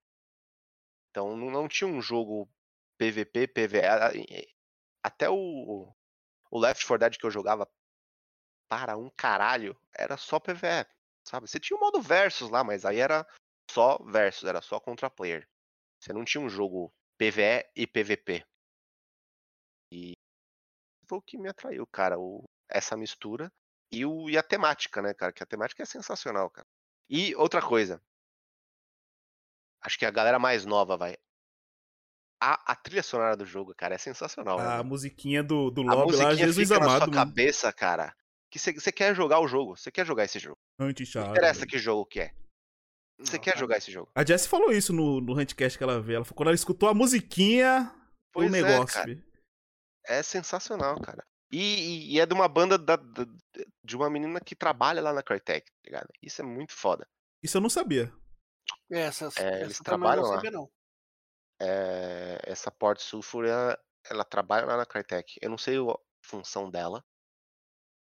Então não, não tinha um jogo PVP, PVE. Até o. O Left 4 Dead que eu jogava para um caralho era só PVE. Sabe? Você tinha o modo versus lá, mas aí era só versus, era só contra player. Você não tinha um jogo PVE e PVP. E foi o que me atraiu, cara, o- essa mistura e, o, e a temática, né, cara? Que a temática é sensacional, cara. E outra coisa. Acho que a galera mais nova vai. A, a trilha sonora do jogo, cara, é sensacional. né, A musiquinha do, do a lobby lá, Jesus fica na amado, sua mano. cabeça, cara. Que você quer jogar o jogo. Você quer jogar esse jogo. Hunt Não interessa que jogo que é. Você quer cara. jogar esse jogo. A Jessie falou isso no, no Huntcast que ela vê. Ela falou, quando ela escutou a musiquinha, Pois o é, negócio. cara. fi. É sensacional, cara. E, e- e é de uma banda da- da- de uma menina que trabalha lá na Crytek, tá ligado? Isso é muito foda. Isso eu não sabia. Essa, essa É, eles eu não trabalham lá. sabia, não. É, essa Port Sulfur, ela, ela trabalha lá na Crytek. Eu não sei a função dela,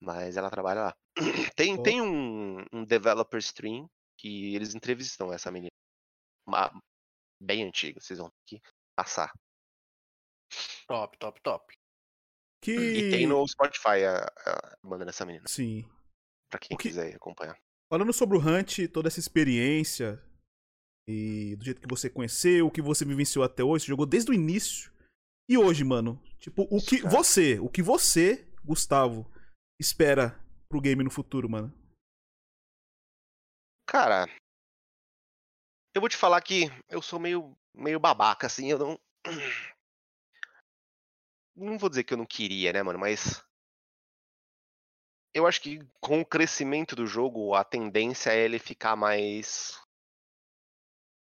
mas ela trabalha lá. Tem, Ó. tem um, um developer stream que eles entrevistam essa menina. Uma- bem antiga, vocês vão ter que passar. Top, top, top. Que... E tem no Spotify a, a banda dessa menina, Sim. pra quem que- quiser acompanhar. Falando sobre o Hunt, toda essa experiência e do jeito que você conheceu, o que você vivenciou até hoje, você jogou desde o início. E hoje, mano, tipo, o que Cara. você, o que você, Gustavo, espera pro game no futuro, mano? Cara, eu vou te falar que eu sou meio, meio babaca, assim, eu não. Não vou dizer que eu não queria, né, mano, mas. Eu acho que com o crescimento do jogo, a tendência é ele ficar mais.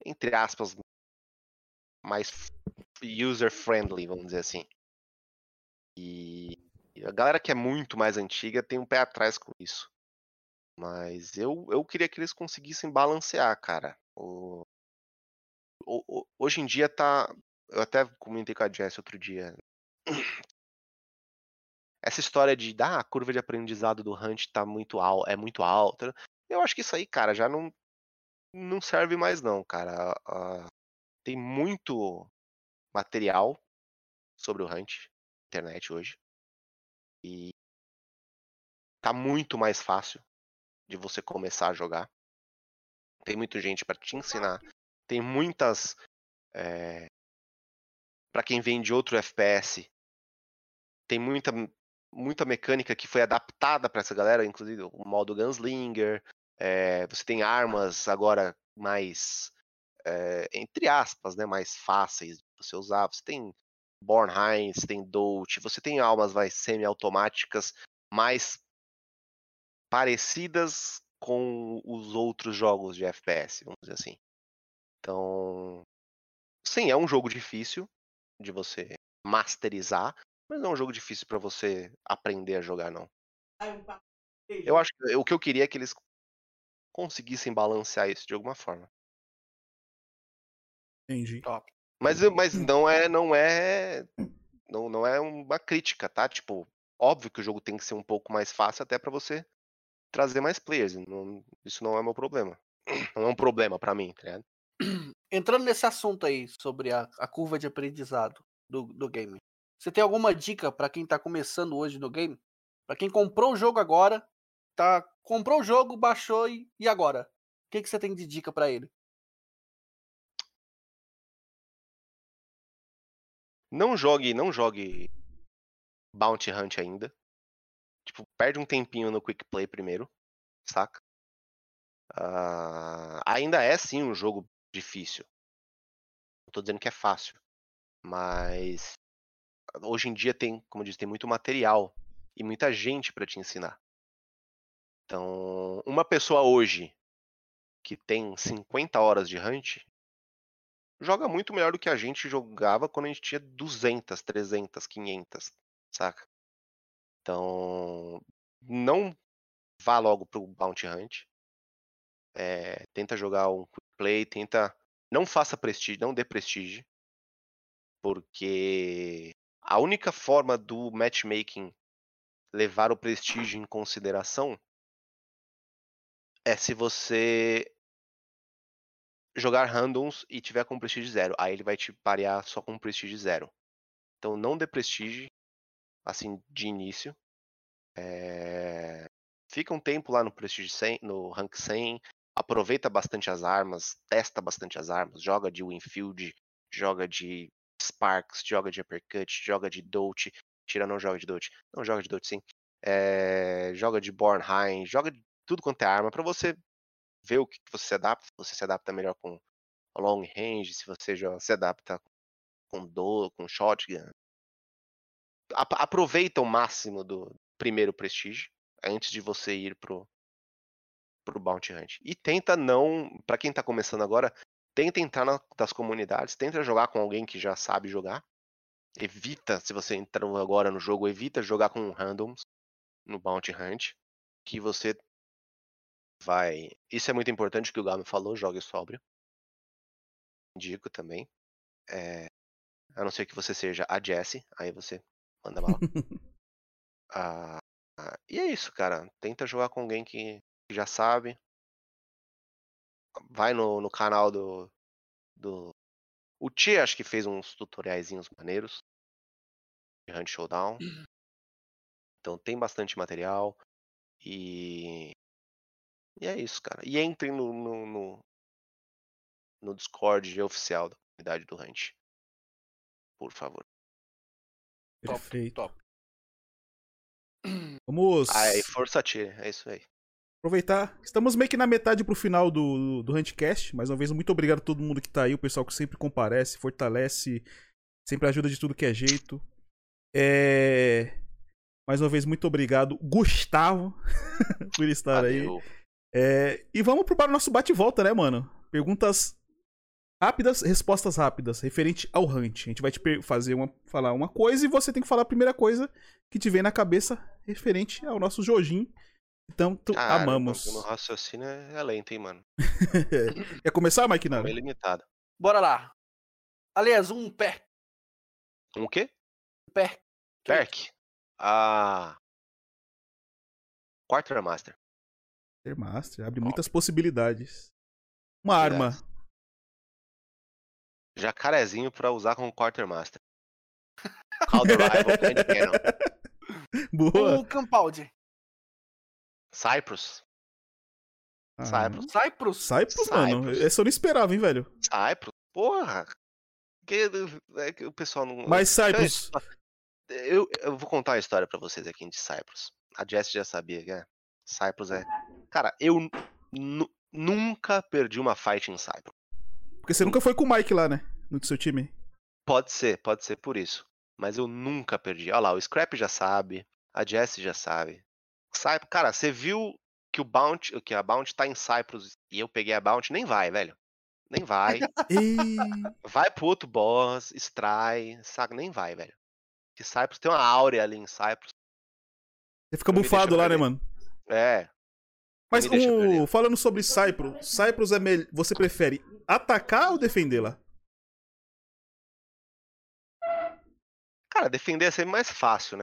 Entre aspas. Mais user-friendly, vamos dizer assim. E a galera que é muito mais antiga tem um pé atrás com isso. Mas eu, eu queria que eles conseguissem balancear, cara. O, o- o- hoje em dia tá. Eu até comentei com a Jess outro dia. Essa história de ah, a curva de aprendizado do Hunt tá muito al é muito alta. Eu acho que isso aí, cara, já não, não serve mais não, cara. Ah, tem muito material sobre o Hunt na internet hoje. E tá muito mais fácil de você começar a jogar. Tem muita gente para te ensinar. Tem muitas. É... para quem vem de outro FPS, tem muita, muita mecânica que foi adaptada para essa galera, inclusive o modo Gunslinger. É, você tem armas agora mais. é, entre aspas, né, mais fáceis de você usar. Você tem Bornheim, você tem Dolt, você tem armas mais semi-automáticas mais parecidas com os outros jogos de FPS, vamos dizer assim. Então, sim, é um jogo difícil de você masterizar, mas não é um jogo difícil para você aprender a jogar, não. Eu acho que o que eu queria é que eles conseguissem balancear isso de alguma forma. Entendi. Top. Mas, mas não é, não é, não, não é uma crítica, tá? Tipo, óbvio que o jogo tem que ser um pouco mais fácil até para você trazer mais players. não- isso não é meu problema. Não é um problema para mim, tá ligado? Entrando nesse assunto aí sobre a, a curva de aprendizado do, do game, você tem alguma dica pra quem tá começando hoje no game? Pra quem comprou o jogo agora tá, comprou o jogo, baixou e, e agora? O que, que você tem de dica pra ele? Não jogue, não jogue Bounty Hunt ainda. Tipo, perde um tempinho no Quick Play primeiro, saca? Ah, ainda é sim um jogo difícil. Não tô dizendo que é fácil. Mas hoje em dia tem, como eu disse, tem muito material e muita gente para te ensinar. Então, uma pessoa hoje que tem 50 horas de hunt joga muito melhor do que a gente jogava quando a gente tinha 200, 300, 500, saca? Então, não vá logo pro Bounty Hunt. É, tenta jogar um quick play, tenta. Não faça prestígio, não dê prestígio. Porque a única forma do matchmaking levar o prestígio em consideração é se você jogar randoms e tiver com prestígio zero. Aí ele vai te parear só com prestígio zero. Então não dê prestígio, assim, de início. É... Fica um tempo lá no prestígio 100, no rank 100. Aproveita bastante as armas, testa bastante as armas, joga de Winfield, joga de Sparks, joga de Uppercut, joga de Dote. Tira não joga de Dote. Não joga de Dote sim. É... Joga de Bornheim, joga de tudo quanto é arma para você ver o que você se adapta, se você se adapta melhor com long range, se você já se adapta com do, com shotgun. Aproveita o máximo do primeiro prestígio antes de você ir pro pro Bounty Hunt. E tenta não, para quem tá começando agora, tenta entrar nas comunidades, tenta jogar com alguém que já sabe jogar. Evita, se você entrou agora no jogo, evita jogar com randoms no Bounty Hunt, que você vai. Isso é muito importante que o Gami falou, jogue sóbrio. Indico também. É... A não ser que você seja a Jessie, aí você manda mal. ah, e é isso, cara. Tenta jogar com alguém que, já sabe. Vai no, no canal do. do... O Tia acho que fez uns tutoriaizinhos maneiros. De Hunt Showdown. Então tem bastante material. E e é isso, cara. E entrem no, no, no, no Discord oficial da comunidade do Hunt. Por favor. Perfeito. Top, top. Vamos. Aí, força tira, é isso aí. Aproveitar. Estamos meio que na metade pro final do, do Huntcast. Mais uma vez, muito obrigado a todo mundo que tá aí, o pessoal que sempre comparece, fortalece, sempre ajuda de tudo que é jeito. É. Mais uma vez, muito obrigado, Gustavo, por estar Valeu. aí. É, e vamos para o nosso bate-volta, né, mano? Perguntas rápidas, respostas rápidas, referente ao Hunt. A gente vai te fazer uma, falar uma coisa e você tem que falar a primeira coisa que te vem na cabeça referente ao nosso Jojin. Então, tu ah, amamos. O raciocínio é lento, hein, mano. Quer começar, Mike Nara? É limitado. Bora lá. Aliás, um perk. Um quê? Perk. Perk. Ah. Quartermaster. Master abre muitas possibilidades. Uma arma. Jacarezinho pra usar como Quartermaster. Call the rival Boa. O Campaldi. Cyprus. Ah. Cyprus. Cyprus. Cyprus, mano. Essa eu não esperava, hein, velho. Cyprus. Porra. Que, é que o pessoal não. Mas Cyprus. Eu, eu vou contar uma história pra vocês aqui de Cyprus. A Jess já sabia, né? Cyprus é. Cara, eu nunca perdi uma fight em Cyprus. Porque você nunca foi com o Mike lá, né? No seu time. Pode ser, pode ser por isso. Mas eu nunca perdi. Olha lá, o Scrap já sabe, a Jess já sabe. Cyprus, cara, você viu que o Bounty, que a Bounty tá em Cyprus e eu peguei a Bounty, nem vai, velho. Nem vai. vai pro outro boss, extrai, sabe? Nem vai, velho. Que Cyprus tem uma áurea ali em Cyprus. Você fica bufado lá, né, mano? É. Mas um, falando sobre Cyprus, Cyprus é melhor. Você prefere atacar ou defendê-la? Cara, defender é sempre mais fácil, né?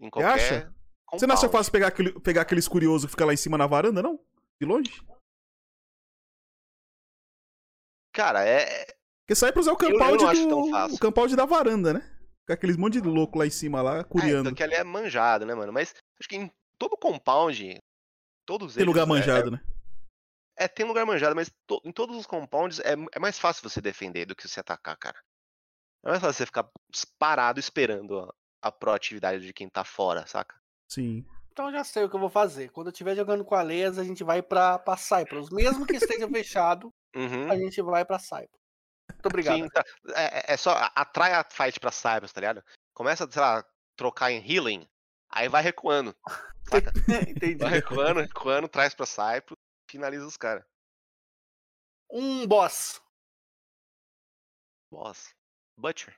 Em qualquer. Você acha? Você não acha fácil pegar, aquele, pegar aqueles curiosos que fica lá em cima na varanda, não? De longe? Cara, é. Porque Cyprus é o Campaldi do. O Campaldi da varanda, né? Fica aqueles monte de louco lá em cima lá, curiando. É, então que ali é manjado, né, mano? Mas acho que em todo compound, Todos Tem eles. lugar é- manjado, né? É, tem lugar manjado, mas to- em todos os compounds é, é mais fácil você defender do que você atacar, cara. É mais fácil você ficar parado esperando a, a proatividade de quem tá fora, saca? Sim. Então eu já sei o que eu vou fazer. Quando eu estiver jogando com a Leza, a gente vai pra, pra Cyprus. Mesmo que esteja fechado, Uhum. a gente vai pra Cyprus. Muito obrigado. Sim, tá. é, é- é só atrai a fight pra Cyprus, tá ligado? Começa, sei lá, trocar em healing, aí vai recuando. Saca? Entendi. Vai recuando, recuando, traz pra Cyprus, finaliza os caras. Um boss. Boss. Butcher.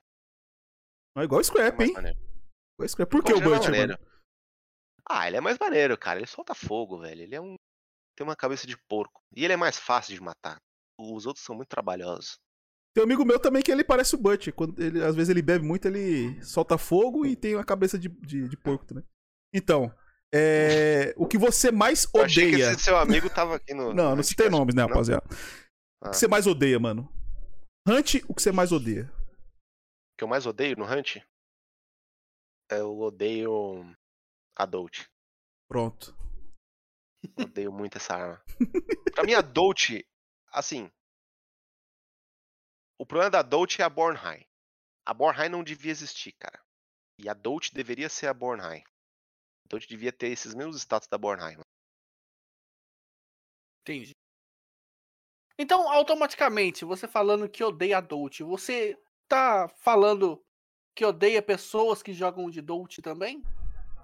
É igual o é Scrap, mais hein? maneiro. Igual o Scrap. Por que o Butcher é? Ah, ele é mais maneiro, cara. Ele solta fogo, velho. Ele é um. Tem uma cabeça de porco. E ele é mais fácil de matar. Os outros são muito trabalhosos. Tem um amigo meu também que ele parece o Butcher. Quando ele, às vezes ele bebe muito, ele solta fogo e tem uma cabeça de, de, de porco também. Então, é, o que você mais Eu achei que odeia. esse seu amigo tava aqui no. Não, não citei nomes, né, rapaziada? O Ah. que você mais odeia, mano? Hunt, o que você mais odeia? O que eu mais odeio no Hunt? Eu odeio. Adult. Pronto. Odeio muito essa arma. Pra mim, a Dolt, assim. O problema da Dolt é a Born High. A Born High não devia existir, cara. E a Dolt deveria ser a Born High. A Dolt devia ter esses mesmos status da Born High. mano. Entendi. Então, automaticamente, você falando que odeia a Dolt, você tá falando que odeia pessoas que jogam de Dolt também?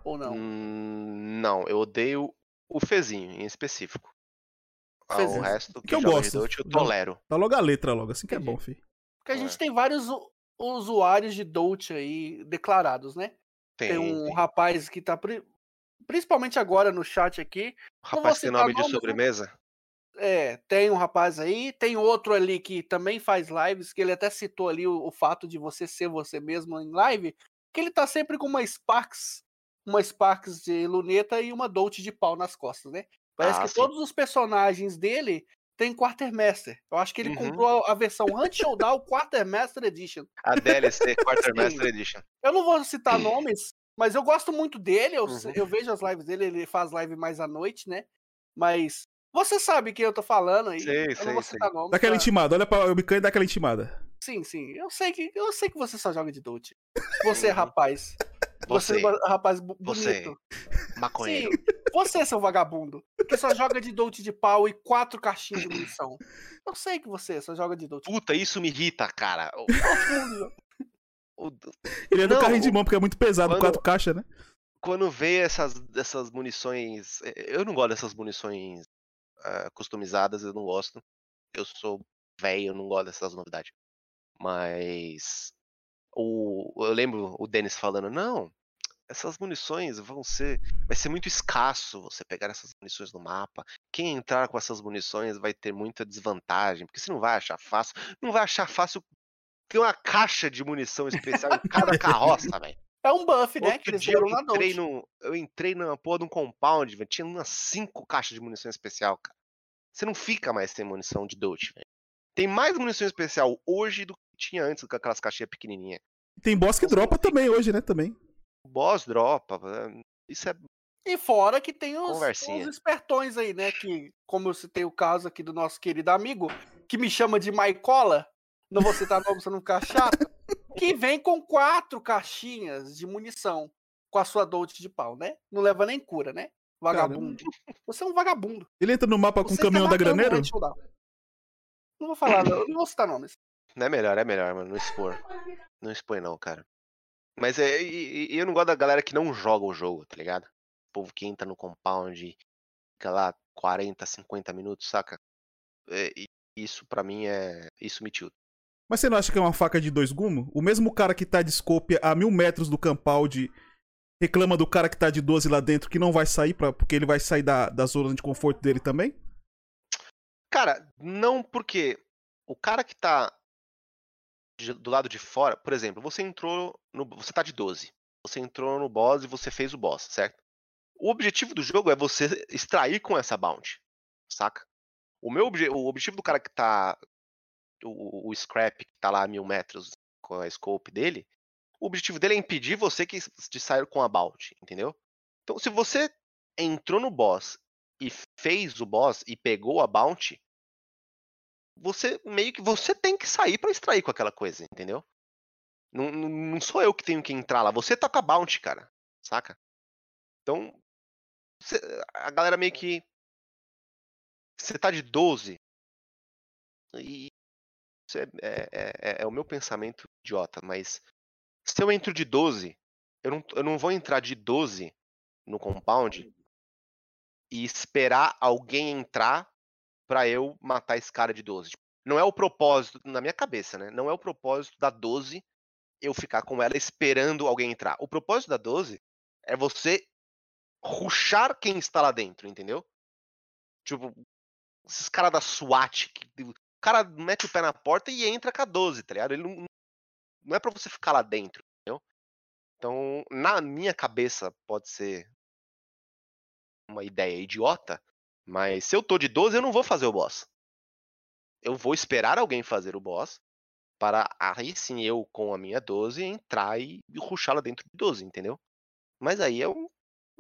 Ou não? Hum, não, eu odeio o Fezinho em específico. Ah. O resto que, Que eu gosto. de Dolt eu Já- tolero. Dá logo a letra logo, assim que é bom, fi. Porque a É. gente tem vários usuários de Dolt aí declarados, né? Tem, Tem um tem. rapaz que tá. pri- Principalmente agora no chat aqui. O rapaz tem nome de né? sobremesa? É, tem um rapaz aí, tem outro ali que também faz lives, que ele até citou ali o, o fato de você ser você mesmo em live, que ele tá sempre com uma Sparks, uma Sparks de luneta e uma Dolt de pau nas costas, né? Parece Ah, que sim. todos os personagens dele tem Quartermaster. Eu acho que ele Uhum. comprou a, a versão Hunt Showdown Quartermaster Edition. A DLC Quartermaster Sim. Edition. Eu não vou citar nomes, mas eu gosto muito dele. Eu, Uhum. eu vejo as lives dele, ele faz live mais à noite, né? Mas você sabe quem eu tô falando aí. Sei, eu não sei, vou citar nomes. Dá aquela pra- intimada, olha pra webcam e dá aquela intimada. Sim, sim. Eu sei que eu sei que você só joga de. Você, Uhum. rapaz. Você, Você, é rapaz bu- você, bonito. maconheiro. Sim. Você, seu vagabundo, que só joga de Dolt de pau e quatro caixinhas de munição. Eu sei que você só joga de Dolt. Puta, isso me irrita, cara. O- Ele é do carrinho de mão porque é muito pesado, quando- quatro caixas, né? quando vê essas, essas munições. eh, Eu não gosto dessas munições ah, customizadas, eu não gosto. Eu sou velho, eu não gosto dessas novidades. Mas. O, eu lembro o Denis falando, não, essas munições vão ser. Vai ser muito escasso você pegar essas munições no mapa. Quem entrar com essas munições vai ter muita desvantagem, porque você não vai achar fácil. Não vai achar fácil. Tem uma caixa de munição especial em cada carroça, velho. É um buff, né? Que Outro dia eu entrei, no, eu entrei na porra de um compound, velho. Tinha umas cinco caixas de munição especial, cara. Você não fica mais sem munição de Dolt, velho. Tem mais munição especial hoje do que tinha antes com aquelas caixinhas pequenininhas. Tem boss que dropa não tem. também hoje, né? Também. Boss dropa. eh, Isso é. E fora que tem os, os espertões aí, né? Que, como eu citei o caso aqui do nosso querido amigo, que me chama de Maicola, não vou citar nome pra não ficar chato, que vem com quatro caixinhas de munição com a sua Dolt de pau, né? Não leva nem cura, né? Vagabundo. Você é um vagabundo. Ele entra no mapa com o caminhão está da Showdown. Não vou falar, não, não vou citar nomes. Não é melhor, é melhor, mano. Não expor. Não expõe, não, cara. Mas é. E, e eu não gosto da galera que não joga o jogo, tá ligado? O povo que entra no compound, fica lá 40, 50 minutos, saca? É, e isso pra mim é. Isso me tilta. Mas você não acha que é uma faca de dois gumes? O mesmo cara que tá de scope a mil metros do Campaldi reclama do cara que tá de 12 lá dentro que não vai sair pra, porque ele vai sair da, da zona de conforto dele também? Cara, não porque o cara que tá de- do lado de fora, por exemplo, você entrou no. Você tá de 12. Você entrou no boss e você fez o boss, certo? O objetivo do jogo é você extrair com essa bounty, saca? O meu o objetivo do cara que tá. O, o scrap que tá lá a mil metros com a scope dele, o objetivo dele é impedir você que, de sair com a bounty, entendeu? Então, se você entrou no boss e fez o boss e pegou a bounty, você meio que você tem que sair pra extrair com aquela coisa, entendeu? Não, não, não sou eu que tenho que entrar lá. Você tá com a bounty, cara. Saca? Então, você- a galera meio que. Você tá de 12. E. Isso é, é, é- é o meu pensamento idiota, mas. Se eu entro de 12, eu não, eu não vou entrar de 12 no compound e esperar alguém entrar pra eu matar esse cara de 12. Tipo, Não é o propósito, na minha cabeça, né? Não é o propósito da 12 eu ficar com ela esperando alguém entrar. O propósito da 12 é você ruxar quem está lá dentro, entendeu? Tipo, esses caras da SWAT, que, o cara mete o pé na porta e entra com a 12, tá ligado? Ele não, não é pra você ficar lá dentro, entendeu? Então, na minha cabeça, pode ser uma ideia idiota, mas se eu tô de 12, eu não vou fazer o boss. Eu vou esperar alguém fazer o boss para aí sim eu, com a minha 12, entrar e ruxá-la dentro de 12, entendeu? Mas aí é, um-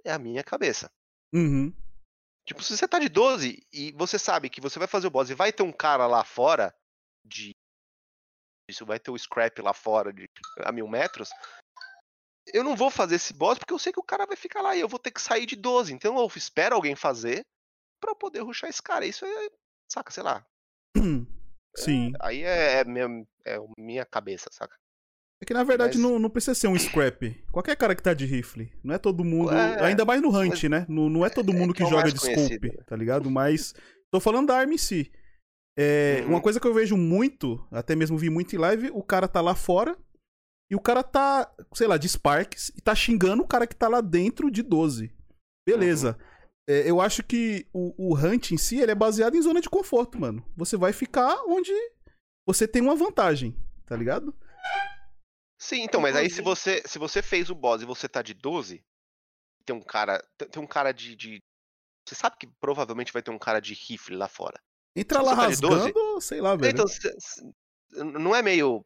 é a minha cabeça. Uhum. Tipo, se você tá de 12 e você sabe que você vai fazer o boss e vai ter um cara lá fora de. Isso vai ter o scrap lá fora de a mil metros. Eu não vou fazer esse boss porque eu sei que o cara vai ficar lá e eu vou ter que sair de 12. Então eu espero alguém fazer pra eu poder ruxar esse cara. Isso é. Saca, sei lá. Sim. Aí é, é minha, é minha cabeça, saca? É que na verdade Mas- não, não precisa ser um scrap. Qualquer cara que tá de rifle. Não é todo mundo. É, ainda mais no Hunt, né? Não, não é todo mundo que que é o joga de scope, né? tá ligado? Mas. Tô falando da arma em si. É, Uhum. Uma coisa que eu vejo muito, até mesmo vi muito em live, o cara tá lá fora e o cara tá, sei lá, de Sparks e tá xingando o cara que tá lá dentro de 12. Beleza. Uhum. É, eu acho que o, o Hunt em si ele é baseado em zona de conforto, mano. Você vai ficar onde você tem uma vantagem, tá ligado? Sim, então, mas aí se você se você fez o boss e você tá de 12, tem um cara, tem um cara de, de- você sabe que provavelmente vai ter um cara de rifle lá fora. Entra Se lá tá de 12, rasgando, sei lá, velho. Então, cê- cê- não é meio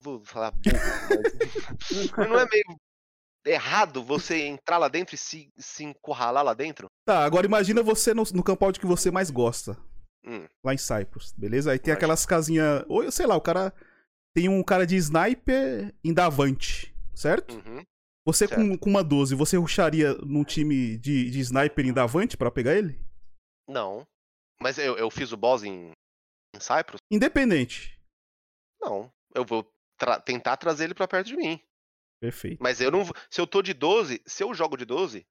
vou falar burro, mas não é meio errado você entrar lá dentro e se, se encurralar lá dentro? Tá, agora imagina você no, no compound que você mais gosta. Hum. Lá em Cyprus, beleza? Aí tem aquelas casinhas. Ou eu sei lá, o cara. Tem um cara de sniper em Davante, certo? Uhum. Você com, certo. com uma 12, você ruxaria num time de, de sniper em Davante pra pegar ele? Não. Mas eu, eu fiz o boss em, em Cyprus? Independente. Não. Eu vou tra- tentar trazer ele pra perto de mim. Perfeito. Mas eu não vou. Se eu tô de 12, se eu jogo de 12,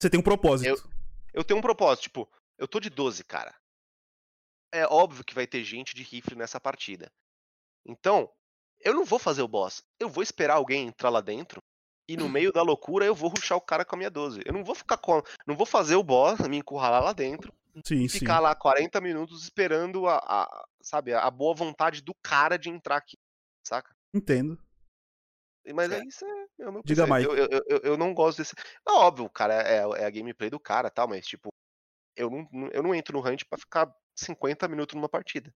Você tem um propósito. eu tenho um propósito. Tipo, eu tô de 12, cara. É óbvio que vai ter gente de rifle nessa partida. Então, eu não vou fazer o boss. Eu vou esperar alguém entrar lá dentro. E no meio da loucura eu vou ruxar o cara com a minha 12. Eu não vou ficar com. Não vou fazer o boss, me encurralar lá dentro. Sim, E sim. ficar lá 40 minutos esperando a, a- sabe, a boa vontade do cara de entrar aqui. Saca? Entendo. Mas é isso é, é o meu Diga, pensamento. Eu, eu, eu, eu não gosto desse. É óbvio, cara, é, é a gameplay do cara e tal, mas tipo, eu não, eu não entro no hunt pra ficar 50 minutos numa partida.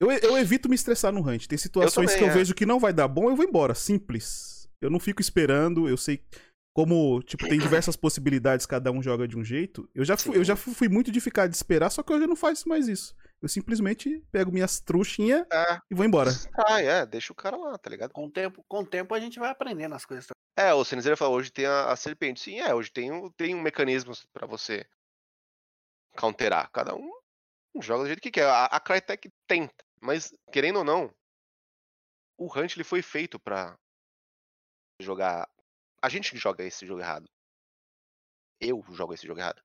Eu, eu evito me estressar no hunt. Tem situações também, que eu é. vejo que não vai dar bom, eu vou embora. Simples. Eu não fico esperando, eu sei. Como, tipo, tem diversas possibilidades, cada um joga de um jeito. Eu já fui, eu já fui muito de ficar de esperar, só que hoje eu não faço mais isso. Eu simplesmente pego minhas truxinhas É, e vou embora. ah, é, deixa o cara lá, tá ligado? Com o tempo, com o tempo a gente vai aprendendo as coisas. É, o Cenizeiro falou, hoje tem a, a serpente. Sim, é, hoje tem, um- tem um mecanismo pra você counterar. Cada um joga do jeito que quer. A, a Crytek tenta, mas querendo ou não, o Hunt ele foi feito pra jogar. A gente joga esse jogo errado. Eu jogo esse jogo errado.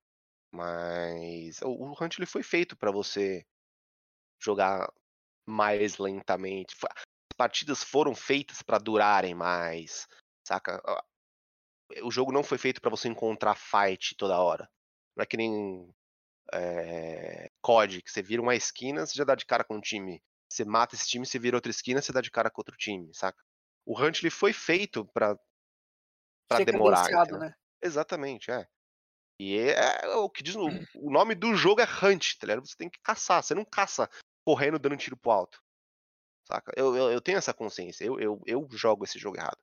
Mas o, o Hunt ele foi feito pra você jogar mais lentamente. As partidas foram feitas pra durarem mais, saca? Ah, O jogo não foi feito pra você encontrar fight toda hora. Não é que nem é, COD, que você vira uma esquina, você já dá de cara com um time. Você mata esse time, você vira outra esquina, você dá de cara com outro time, saca? O Hunt ele foi feito pra, pra Ser demorar. né? Exatamente, é. E é, é o que diz. O, o nome do jogo é Hunt, tá ligado? Você tem que caçar. Você não caça correndo dando tiro pro alto. Saca? Eu, eu, eu tenho essa consciência. Eu, eu, eu jogo esse jogo errado.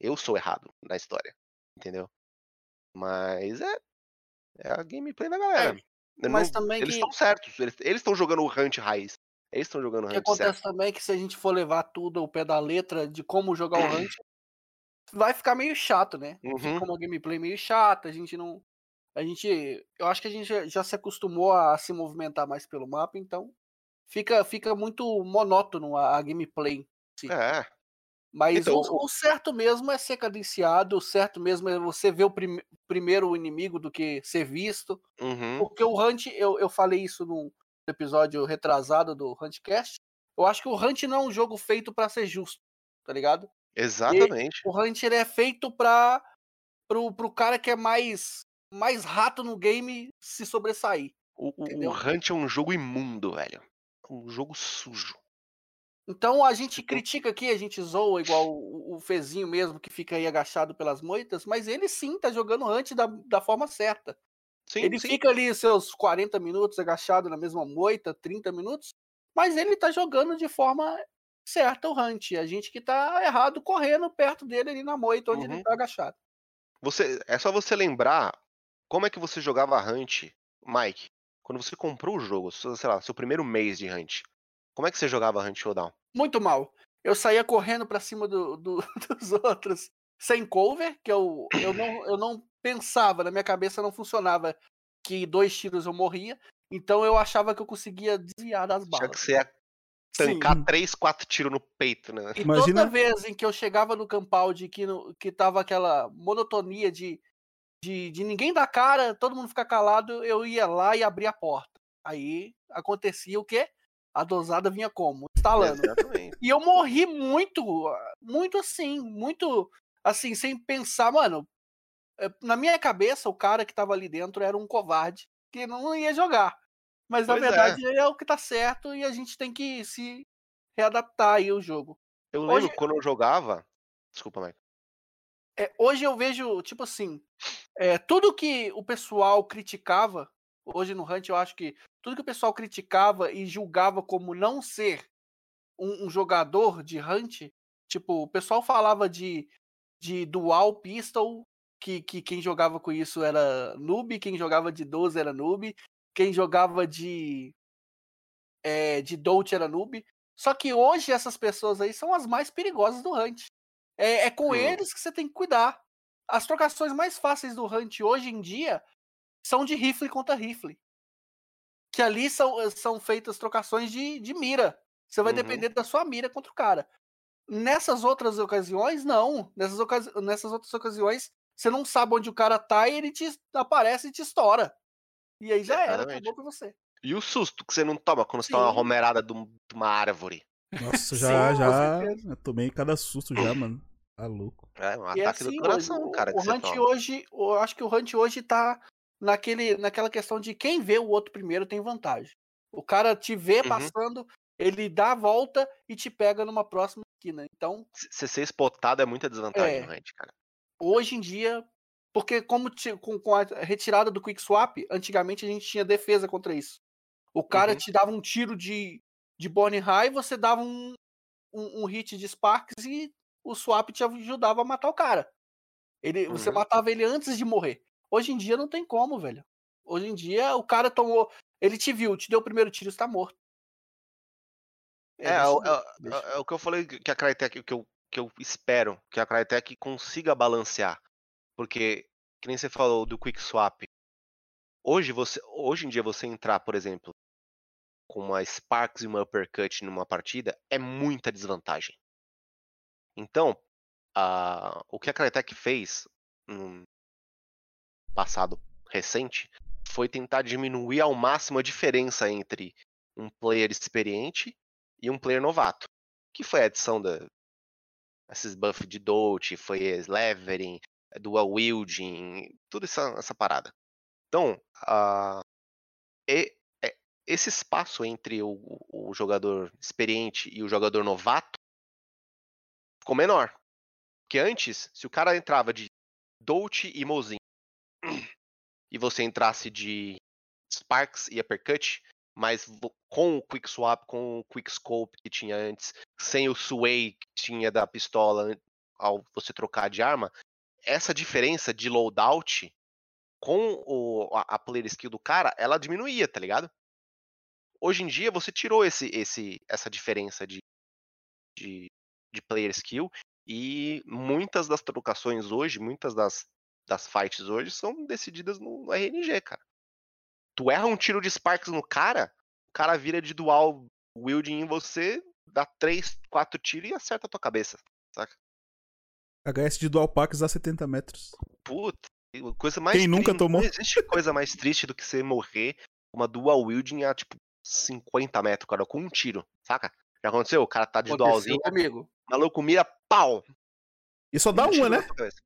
Eu sou errado na história. Entendeu? Mas é. É a gameplay da galera. Eu mas não- também eles que- estão certos. Eles estão jogando o Hunt raiz. Eles estão jogando o O que Hunt certo. acontece também é que se a gente for levar tudo ao pé da letra de como jogar o Hunt, vai ficar meio chato, né? Uhum. Fica uma gameplay meio chata, a gente não. A gente. Eu acho que a gente já se acostumou a se movimentar mais pelo mapa, então fica, fica muito monótono a, a gameplay. É. Mas Então, o, o- certo mesmo é ser cadenciado, o certo mesmo é você ver o prime- primeiro o inimigo do que ser visto. Uhum. Porque o Hunt, eu, eu falei isso num episódio retrasado do Huntcast. Eu acho que o Hunt não é um jogo feito pra ser justo, tá ligado? Exatamente. O Hunt ele é feito pra pro, pro cara que é mais mais rato no game se sobressair. O, o Hunt é um jogo imundo, velho. Um jogo sujo. Então a gente critica aqui, a gente zoa igual o, o Fezinho mesmo que fica aí agachado pelas moitas, mas ele sim tá jogando Hunt da, da forma certa. Sim, ele sim. fica ali seus 40 minutos agachado na mesma moita, 30 minutos, mas ele tá jogando de forma certa o Hunt. A gente que tá errado correndo perto dele ali na moita onde Uhum. ele tá agachado. Você, é só você lembrar como é que você jogava Hunt, Mike, quando você comprou o jogo, sei lá, seu primeiro mês de Hunt. Como é que você jogava Hunt Showdown? Muito mal. Eu saía correndo pra cima do, do- dos outros sem cover, que eu, eu, não, eu não pensava, na minha cabeça não funcionava que dois tiros eu morria. Então eu achava que eu conseguia desviar das Já balas. que você ia Sim. tancar três, quatro tiros no peito, né? E Imagina- toda vez em que eu chegava no Campaldi que, no- que tava aquela monotonia de, de, de ninguém dar cara, todo mundo ficar calado, eu ia lá e abria a porta. Aí acontecia o quê? A dosada vinha como? Instalando. Exatamente. E eu morri muito, muito assim, muito assim, sem pensar, mano. eh, Na minha cabeça, o cara que tava ali dentro era um covarde que não ia jogar. Mas na Pois é. verdade é. o que tá certo e a gente tem que se readaptar aí ao jogo. Eu lembro Hoje- quando eu jogava. Desculpa, Mike. É, hoje eu vejo, tipo assim, é, tudo que o pessoal criticava, hoje no Hunt eu acho que tudo que o pessoal criticava e julgava como não ser um, um jogador de Hunt, tipo, o pessoal falava de, de dual pistol, que, que quem jogava com isso era noob, quem jogava de 12 era noob, quem jogava de, é, de Dolt era noob. Só que hoje essas pessoas aí são as mais perigosas do Hunt. É, é com Hum. eles que você tem que cuidar. As trocações mais fáceis do Hunt hoje em dia são de rifle contra rifle. Que ali são, são feitas trocações de, de mira. Você vai Uhum. depender da sua mira contra o cara. Nessas outras ocasiões, não. Nessas, ocasi nessas outras ocasiões, você não sabe onde o cara tá e ele te aparece e te estoura. E aí já era, acabou pra você. E o susto que você não toma quando você tá uma Sim. romerada de, um- uma árvore? Nossa, Sim, já, com já. Eu tomei cada susto já, mano. Tá louco. É um E é ataque assim do coração, hoje, o- cara. O, Hunt toma. hoje, eu acho que o Hunt hoje tá naquele, naquela questão de quem vê o outro primeiro tem vantagem. O cara te vê Uhum. passando, ele dá a volta e te pega numa próxima esquina. Então, Você ser spotado é muita desvantagem É. no Hunt, cara. hoje em dia, porque como ti- com, com a retirada do Quick Swap, antigamente a gente tinha defesa contra isso. O cara Uhum. te dava um tiro de, de Bonnie High, você dava um, um, um hit de Sparks e o Swap te ajudava a matar o cara. Ele, Você Uhum. matava ele antes de morrer. Hoje em dia não tem como, velho. Hoje em dia o cara tomou. Ele te viu, te deu o primeiro tiro, você tá morto. É, deixa é, o- é, é- é o que eu falei que a Crytek, que eu, que eu espero que a Crytek consiga balancear. Porque, que nem você falou do Quick Swap. Hoje, você, hoje em dia, você entrar, por exemplo, com uma Sparks e uma Uppercut numa partida é muita desvantagem. Então, a- o que a Crytek fez no passado recente foi tentar diminuir ao máximo a diferença entre um player experiente e um player novato. Que foi a adição da esses buff de Dolt, foi Levering, Dual Wielding, toda essa, essa parada. Então, a- e- é- esse espaço entre o, o jogador experiente e o jogador novato ficou menor. Porque antes, se o cara entrava de Dolt e Mozin e você entrasse de Sparks e Uppercut, mas com o Quick Swap, com o Quick Scope que tinha antes, sem o Sway que tinha da pistola ao você trocar de arma, essa diferença de loadout com o, a, a player skill do cara, ela diminuía, tá ligado? Hoje em dia você tirou esse, esse, essa diferença de, de, de player skill e muitas das trocações hoje, muitas das, das fights hoje são decididas no, no RNG, cara. Tu erra um tiro de Sparks no cara, o cara vira de dual wielding em você, dá 3, 4 tiros e acerta a tua cabeça, saca? HS de dual packs a 70 metros. Puta, coisa mais Quem nunca tomou? Não existe coisa mais triste do que você morrer uma dual wielding a tipo 50 metros, cara, com um tiro, saca? Já aconteceu? O cara tá de Aconteceu dualzinho, comigo. maluco mira, pau! E só dá um uma, né? cabeça.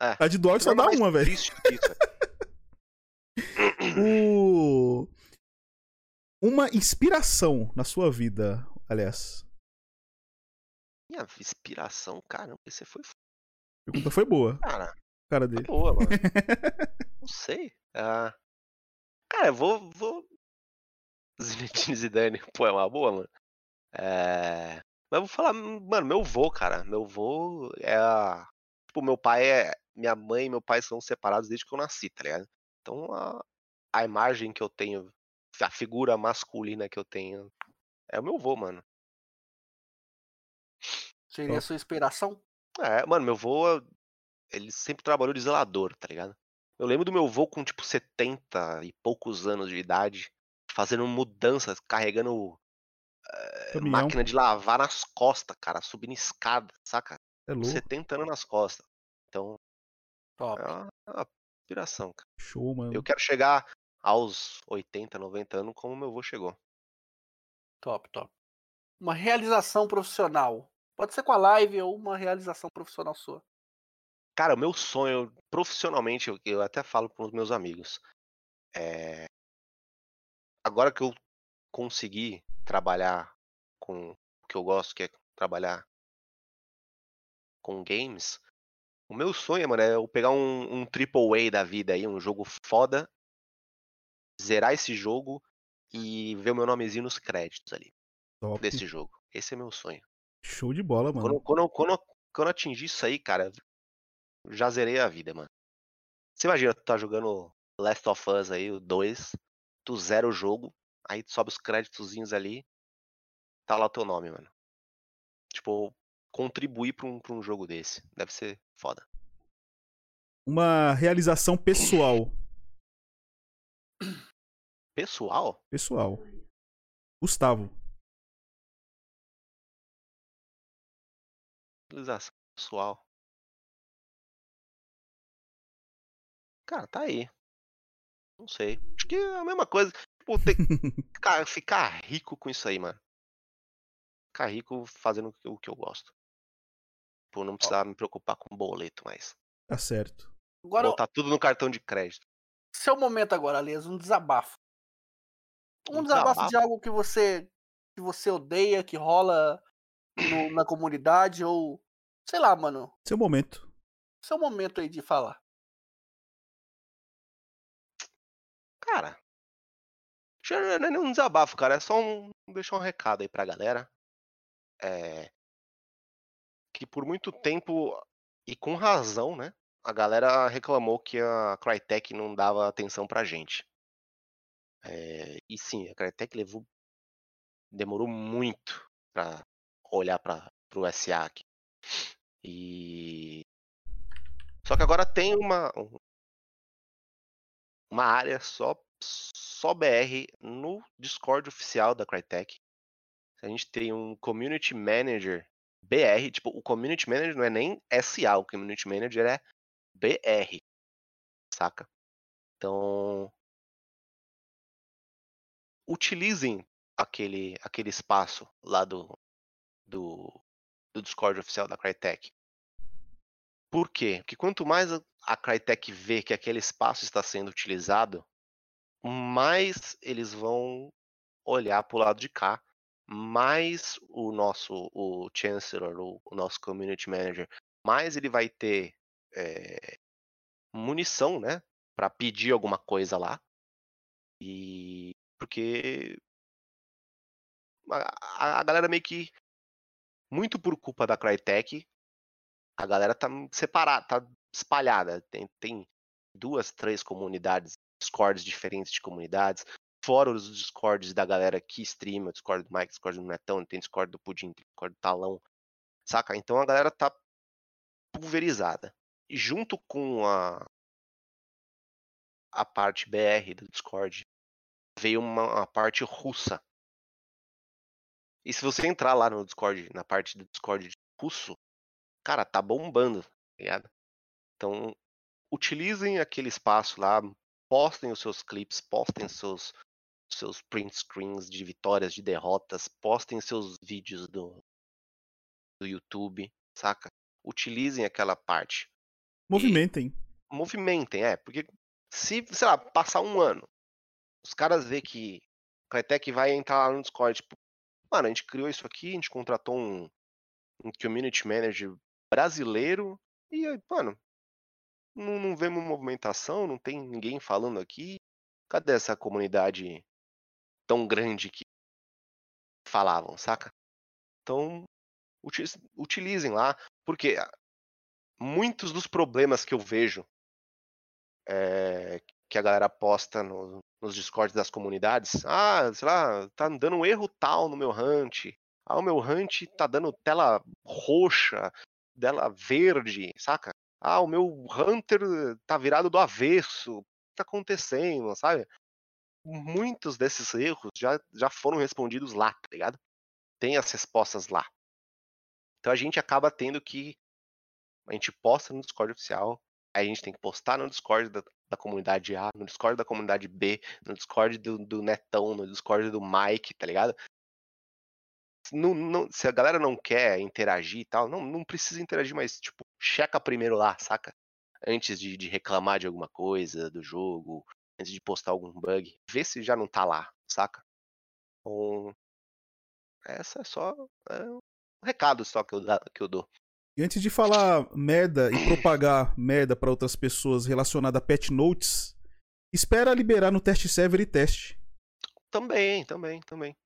A de dual só Nada dá uma, velho. velho. O... Uma inspiração na sua vida, aliás. Minha inspiração, caramba, esse foi pergunta foi boa, cara, cara tá dele. boa, mano. Não sei. Ah, cara, eu vou. vou... Zinedine Zidane, pô, é uma boa, mano. É... Mas eu vou falar, mano, meu vô, cara. Meu vô é a. Tipo, meu pai é. Minha mãe e meu pai são separados desde que eu nasci, tá ligado? Então a, a imagem que eu tenho, a figura masculina que eu tenho é o meu vô, mano. Seria a sua inspiração? É, mano, meu vô, ele sempre trabalhou de zelador, tá ligado? Eu lembro do meu vô com, tipo, 70 e poucos anos de idade, fazendo mudanças, carregando Caminhão. máquina de lavar nas costas, cara, subindo escada, saca? É louco. 70 anos nas costas. Então, Top. é uma, é uma inspiração, cara. Show, mano. Eu quero chegar aos 80, 90 anos como meu vô chegou. Top, top. Uma realização profissional. Pode ser com a live ou uma realização profissional sua. Cara, o meu sonho, profissionalmente, eu, eu até falo para os meus amigos. É... Agora que eu consegui trabalhar com o que eu gosto, que é trabalhar com games, o meu sonho, mano, é eu pegar um, um triple A da vida aí, um jogo foda, zerar esse jogo e ver o meu nomezinho nos créditos ali Top. desse jogo. Esse é meu sonho. Show de bola, mano. Quando, quando, eu- quando, quando eu atingir isso aí, cara, já zerei a vida, mano. Você imagina, tu tá jogando Last of Us aí, o 2, tu zera o jogo, aí tu sobe os créditozinhos ali, tá lá o teu nome, mano. Tipo, contribuir pra um, pra um jogo desse. Deve ser foda. Uma realização pessoal. Pessoal? Pessoal. Gustavo. Utilização pessoal. Cara, tá aí. Não sei. Acho que é a mesma coisa. Tipo, ter- ficar, ficar rico com isso aí, mano. Ficar rico fazendo o que eu- gosto. Tipo, não precisar me preocupar com boleto mais. Tá certo. Agora, Botar tudo no cartão de crédito. seu momento agora, Alias, um desabafo. Um Um desabafo, de desabafo? algo que você que você odeia, que rola no- na comunidade ou sei lá, mano. Seu momento. Seu momento aí de falar. Cara. Já não é nenhum desabafo, cara. É só um. Deixar um recado aí pra galera. É. Que por muito tempo, e com razão, né? A galera reclamou que a Crytek não dava atenção pra gente. É, e sim, a Crytek levou. Demorou muito pra olhar pra, pro SA aqui. E. Só que agora tem uma, um, uma área só, só BR no Discord oficial da Crytek. A gente tem um Community Manager BR, tipo, o Community Manager não é nem SA, o Community Manager é BR, saca? Então, utilizem aquele, aquele espaço lá do, do, do Discord oficial da Crytek. Por quê? Porque quanto mais a- Crytek vê que aquele espaço está sendo utilizado, mais eles vão olhar para o lado de cá, mais o nosso o Chancellor, o, o nosso Community Manager, mais ele vai ter eh, munição, né, para pedir alguma coisa lá. E porque a, a- a galera meio que muito por culpa da Crytek, a galera tá separada, tá espalhada. Tem, tem duas, três comunidades, discords diferentes de comunidades, fora os discords da galera que streama, discord do Mike, discord do Netão, tem discord do Pudim, tem discord do Talão, saca? Então a galera tá pulverizada. E junto com a a parte BR do Discord, veio uma, uma parte russa. E se você entrar lá no Discord, na parte do Discord russo, cara, tá bombando, tá ligado? Então, utilizem aquele espaço lá, postem os seus clips, postem seus seus print screens de vitórias, de derrotas, postem seus vídeos do, do YouTube, saca? Utilizem aquela parte. Movimentem. E movimentem, é, porque se, sei lá, passar um ano, os caras vê que a Crytek vai entrar lá no Discord, tipo, mano, a gente criou isso aqui, a gente contratou um, um community manager brasileiro e, mano, não, não vemos movimentação, não tem ninguém falando aqui. Cadê essa comunidade tão grande que falavam, saca? Então, utilizem lá, porque muitos dos problemas que eu vejo é, que a galera posta no, nos discords das comunidades. Ah, sei lá, tá dando um erro tal no meu hunt. Ah, o meu hunt tá dando tela roxa, tela verde, saca? Ah, o meu Hunter tá virado do avesso. O que tá acontecendo, sabe? Muitos desses erros já, já foram respondidos lá, tá ligado? Tem as respostas lá. Então a gente acaba tendo que. A gente posta no Discord oficial, a gente tem que postar no Discord da, da, comunidade A, no Discord da comunidade B, no Discord do, do Netão, no Discord do Mike, tá ligado? Não, não, se a galera não quer interagir e tal, não, não precisa interagir, mas, tipo, checa primeiro lá, saca? Antes de, de reclamar de alguma coisa do jogo, antes de postar algum bug, vê se já não tá lá, saca? Então, essa é só é um recado só que eu, que eu dou. E antes de falar merda e propagar merda para outras pessoas relacionada a pet notes, espera liberar no teste server e teste. Também, também, também.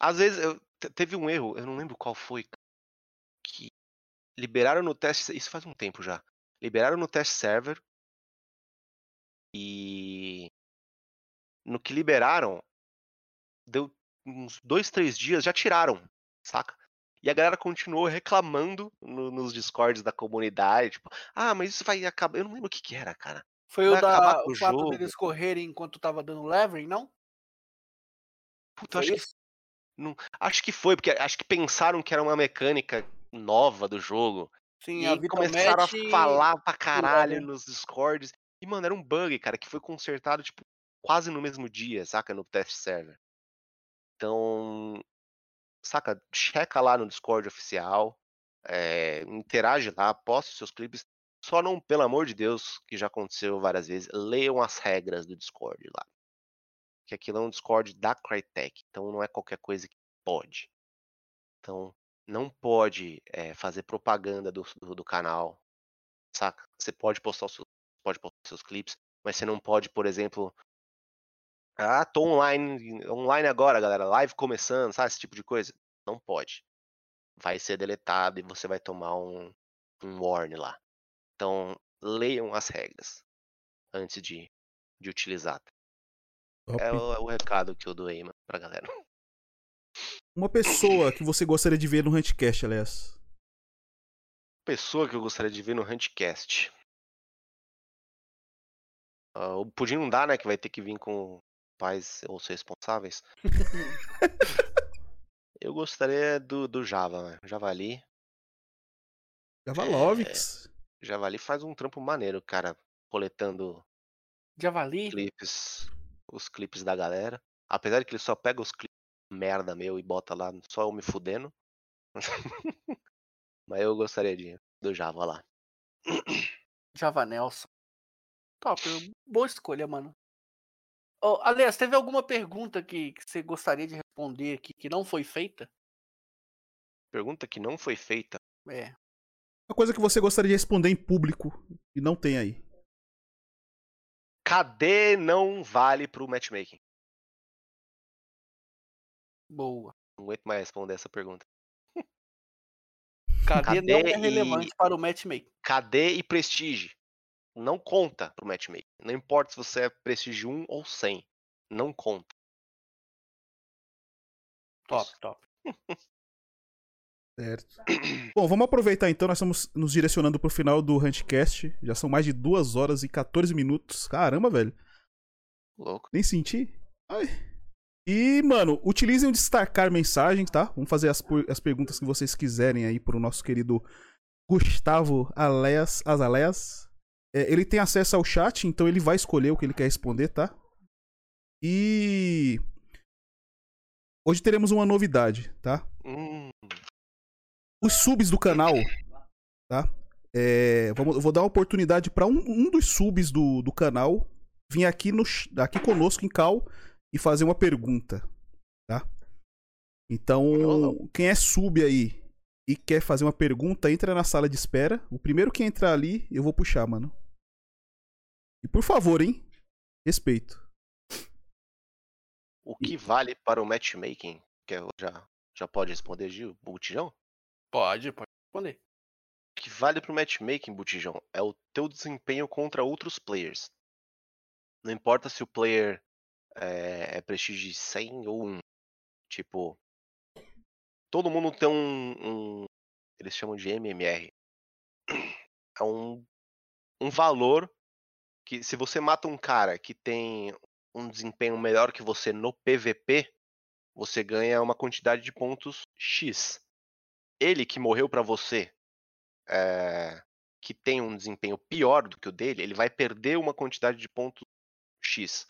Às vezes eu, teve um erro, eu não lembro qual foi, que liberaram no teste, isso faz um tempo já. Liberaram no teste server e no que liberaram deu uns dois, três dias, já tiraram, saca? E a galera continuou reclamando no, nos discords da comunidade, tipo, ah, mas isso vai acabar. Eu não lembro o que, que era, cara. Foi vai o da o fato jogo. deles correrem enquanto tava dando levering, não? Puta, acho que, não, acho que foi, porque acho que pensaram que era uma mecânica nova do jogo. Sim, e começaram a falar pra caralho nos discords. E, mano, era um bug, cara, que foi consertado, tipo, quase no mesmo dia, saca? No test server. Então, saca, checa lá no Discord oficial, é, interage lá, poste seus clipes. Só não, pelo amor de Deus, que já aconteceu várias vezes, leiam as regras do Discord lá. Que aquilo é um Discord da Crytek, então não é qualquer coisa que pode. Então, não pode é, fazer propaganda do, do, do, canal, saca? Você pode postar, pode postar seus clipes, mas você não pode, por exemplo, ah, tô online, online agora, galera. Live começando, sabe? Esse tipo de coisa. Não pode. Vai ser deletado e você vai tomar um, um warning lá. Então, leiam as regras antes de, de utilizar. É o, é o, recado que eu doei mano, pra galera. Uma pessoa que você gostaria de ver no Huntcast, aliás. Pessoa que eu gostaria de ver no Huntcast. Uh, o Pudim não dá, né? Que vai ter que vir com pais ou ser responsáveis. eu gostaria do, do Java, né? Javali. Javalovix. É, Javali faz um trampo maneiro, cara, coletando Javali? clipes, os clipes da galera. Apesar de que ele só pega os clipes merda meu e bota lá só eu me fudendo. Mas eu gostaria de, do Java lá. Java Nelson. Top, boa escolha, mano. Oh, aliás, teve alguma pergunta que, que você gostaria de responder aqui que não foi feita? Pergunta que não foi feita? É. Uma coisa que você gostaria de responder em público e não tem aí. Cadê não vale pro matchmaking? Boa. Não aguento mais responder essa pergunta. Cadê, Cadê não é relevante e... para o matchmaking? Cadê e prestige? não conta pro matchmaking. Não importa se você é prestígio 1 ou 100. Não conta. Top, top. Certo. Bom, vamos aproveitar então, nós estamos nos direcionando pro final do Huntcast. Já são mais de 2 horas e 14 minutos. Caramba, velho. Louco. Nem senti. Ai. E, mano, utilizem o destacar mensagens, tá? Vamos fazer as, as perguntas que vocês quiserem aí pro nosso querido Gustavo Aleas, Azaléas. É, ele tem acesso ao chat, então ele vai escolher o que ele quer responder, tá? E. Hoje teremos uma novidade, tá? Hum, os subs do canal, tá? É, vamos, vou dar uma oportunidade para um, um dos subs do, do canal vir aqui, no, aqui conosco em cal e fazer uma pergunta, tá? Então, quem é sub aí e quer fazer uma pergunta, entra na sala de espera. O primeiro que entrar ali, eu vou puxar, mano. E por favor, hein? Respeito. o que vale para o matchmaking? Que já, já pode responder, Gil? Botijão? Pode, pode responder. O que vale pro matchmaking, Botijão, é o teu desempenho contra outros players. Não importa se o player é, é prestígio 100 ou 1. Tipo, todo mundo tem um, um- Eles chamam de MMR. É um, um valor que se você mata um cara que tem um desempenho melhor que você no PVP, você ganha uma quantidade de pontos X. Ele que morreu pra você, é, que tem um desempenho pior do que o dele, ele vai perder uma quantidade de pontos X.